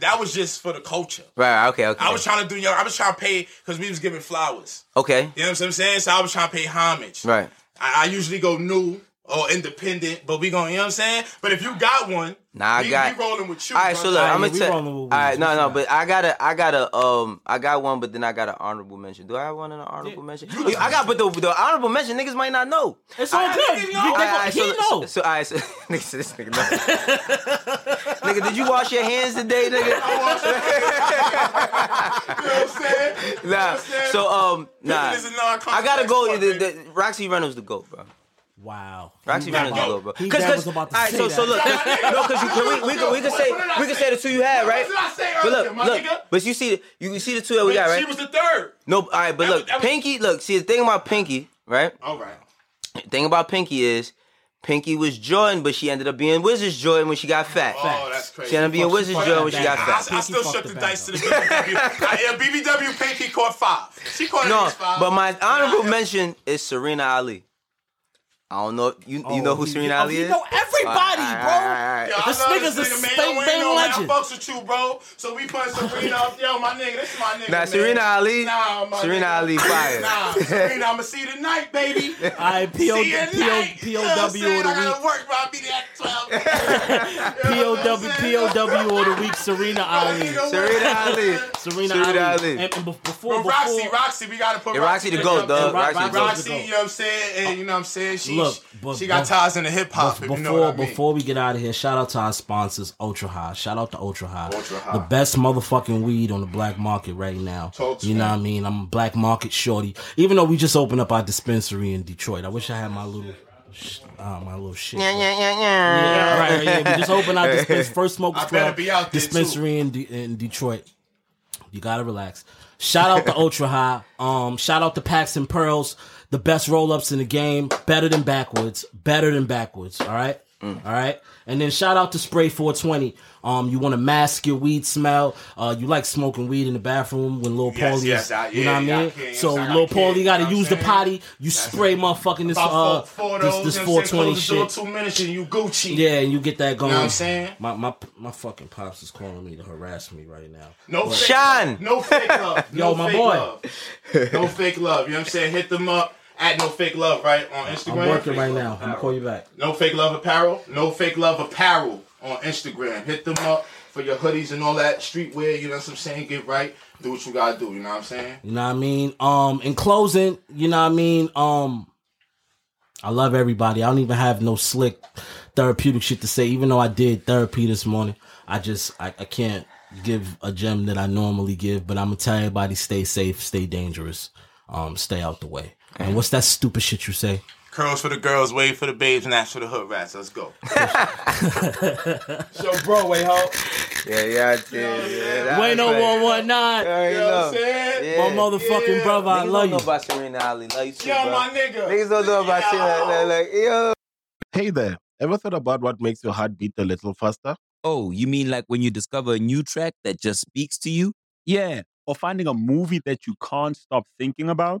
B: That was just for the culture.
D: Right, okay, okay.
B: I was trying to do, yo, I was trying to pay because we was giving flowers.
D: okay,
B: You know what I'm saying? So I was trying to pay homage.
D: right.
B: I, I usually go new or independent, but we gonna, you know what I'm saying? But if you got one,
D: Nah, I
B: we,
D: got-
B: we rolling with you.
D: All right, so look, I'm gonna tell.
C: rolling
D: All
C: with
D: right,
C: Wiz.
D: no, no, but I got a, I got a, um, I got one, but then I got an honorable mention. Do I have one in an honorable mention? I got, but the, the honorable mention, niggas might not know.
C: It's all
B: I
C: good.
B: didn't
C: You-
B: know.
C: they
D: All right,
C: He
D: so,
C: know.
D: so, so, all right, so, nigga, this nigga know. nigga, did you wash your hands today, nigga?
B: i You know what I'm saying?
D: Nah,
B: what I'm saying?
D: so, um, nah.
B: This is non-controversial,
D: I gotta go. The, the, Roxy Reynolds the goat, bro.
C: Wow.
D: Roxy
C: He
D: Reynolds the
C: about-
D: goat, bro. Cause, cause,
C: was about to
D: all right,
C: say
D: so, so look, no, cause you can, we, we, can, we can say,
B: What did I
D: we can
B: say?
D: say the two you had, right?
B: What did I say
D: But
B: earlier,
D: look,
B: my
D: look,
B: nigga?
D: but you see, the, you can see the two that we got, right?
B: She was the third.
D: No, all right, but
B: That
D: look,
B: was- that was-
D: Pinky. Look, see the thing about Pinky, right?
B: All right.
D: The thing about Pinky is, Pinky was Jordan, but she ended up being Wizards Jordan when she got fat.
B: Oh, that's crazy.
D: She ended up being Wizards
C: fucked
D: Jordan when she
C: bag.
D: got
B: I,
D: fat.
B: I still
C: fucked
B: shook
C: the
B: the dice to the BBW. I, yeah, BBW Pinky caught five. She caught at
D: No,
B: least five.
D: but my honorable mention is Serena Ali. I don't know. You you oh, know who
C: he-
D: Serena
C: oh,
D: Ali
C: he
D: is?
C: know everybody,
D: All right,
C: bro.
D: all right, all right.
B: Yo,
C: This nigga's a
B: nigga, man.
C: spank bang
B: Wayne,
C: legend.
B: I fucks with you, bro. So we putting Serena up. Yo, my nigga, this is my nigga.
D: Nah,
B: man.
D: Serena Ali.
B: Nah, my
D: Serena
B: nigga.
D: Ali fire.
B: Nah, Serena, I'ma see you tonight, baby.
C: All right, P.O.
B: See you
C: P.O.
B: tonight.
C: P.O.W.
B: You know what I'm saying?
C: of the
B: I gotta
C: week.
B: work, bro. I'll be there at 12. You know what I'm
C: P.O.W.
B: saying?
C: P.O.W. of the week, Serena Ali.
B: You know?
D: Serena Ali.
C: Serena,
D: Serena
C: Ali.
D: Ali.
C: And, and be- before,
B: Roxy, Roxy, we gotta put
D: Yeah, Roxy the GOAT, dog. Roxy
C: the GOAT.
B: Roxy, you know what I'm saying? And you know what I'm saying? She,
C: Look, but-
B: she got
C: but-
B: ties in the hip hop, if
C: before,
B: you know what I mean.
C: before we get out of here, shout out to our sponsors, Ultra High. Shout out to Ultra High.
B: Ultra High.
C: The best motherfucking weed on the black market right now.
B: Talk to
C: you know what I mean? I'm a black market shorty. Even though we just opened up our dispensary in Detroit. I wish I had my little sh- uh, my little shit.
D: Yeah, yeah, yeah,
C: Yeah,
D: yeah.
C: right, right, yeah. We just opened our dispens- first smokers
B: I better
C: club
B: be out there,
C: dispensary in, De- in Detroit. You gotta relax. Shout out to Ultra High. Um, shout out to Packs and Pearls, the best roll ups in the game. Better than Backwoods. Better than Backwoods. All right.
B: Mm.
C: All right. And then shout out to Spray 420. Um, you want to mask your weed smell. Uh, you like smoking weed in the bathroom when Lil
B: Yes,
C: Paulie
B: yes,
C: is,
B: I-
C: you know
B: yeah,
C: what I
B: yeah, I
C: mean?
B: can,
C: so
B: yes, I
C: Lil Paulie got to use
B: what
C: the potty. You spray motherfucking this uh
B: four, four
C: this, this
B: you know what I'm saying?
C: 420
B: Close the door
C: shit.
B: two minutes and you Gucci.
C: Yeah, and you get that going.
B: what I'm saying?
C: My my my fucking pops is calling me to harass me right now.
B: No
C: But-
B: fake
D: Sean.
B: love. No fake love.
C: Yo,
B: no
C: my
B: fake
C: boy.
B: Love. No fake love. You know what I'm saying? Hit them up at No Fake Love, right? On Instagram.
C: I'm working right now. I'm gonna call you back.
B: No Fake Love Apparel. No Fake Love Apparel on Instagram. Hit them up for your hoodies and all that streetwear. You know what I'm saying? Get right. Do what you gotta do. You know what I'm saying?
C: You know what I mean? Um, in closing, you know what I mean? Um, I love everybody. I don't even have no slick therapeutic shit to say. Even though I did therapy this morning, I just I, I can't give a gem that I normally give. But I'm gonna tell everybody: stay safe, stay dangerous, um, stay out the way. And what's that stupid shit you say?
B: Curls for the girls, wave for the babes, and that's for the hood rats. Let's go. Show Broadway, ho.
D: Yeah, yeah, I did. Yeah, that
C: Wait,
D: was oh
C: no
D: like-
C: one one nine.
D: Yeah, you
B: You know what
D: know.
B: I'm saying?
D: Yeah.
C: My motherfucking
B: Yeah.
C: brother, I
D: Niggas
C: love
D: don't
C: you.
D: know about Serena Ali. Love you too,
B: Yo,
D: bro.
B: my nigga.
D: Niggas don't know about
B: Yo.
D: Serena Ali. Like, yo.
K: Hey there, ever thought about what makes your heart beat a little faster?
L: Oh, you mean like when you discover a new track that just speaks to you? Yeah. or finding a movie that you can't stop thinking about?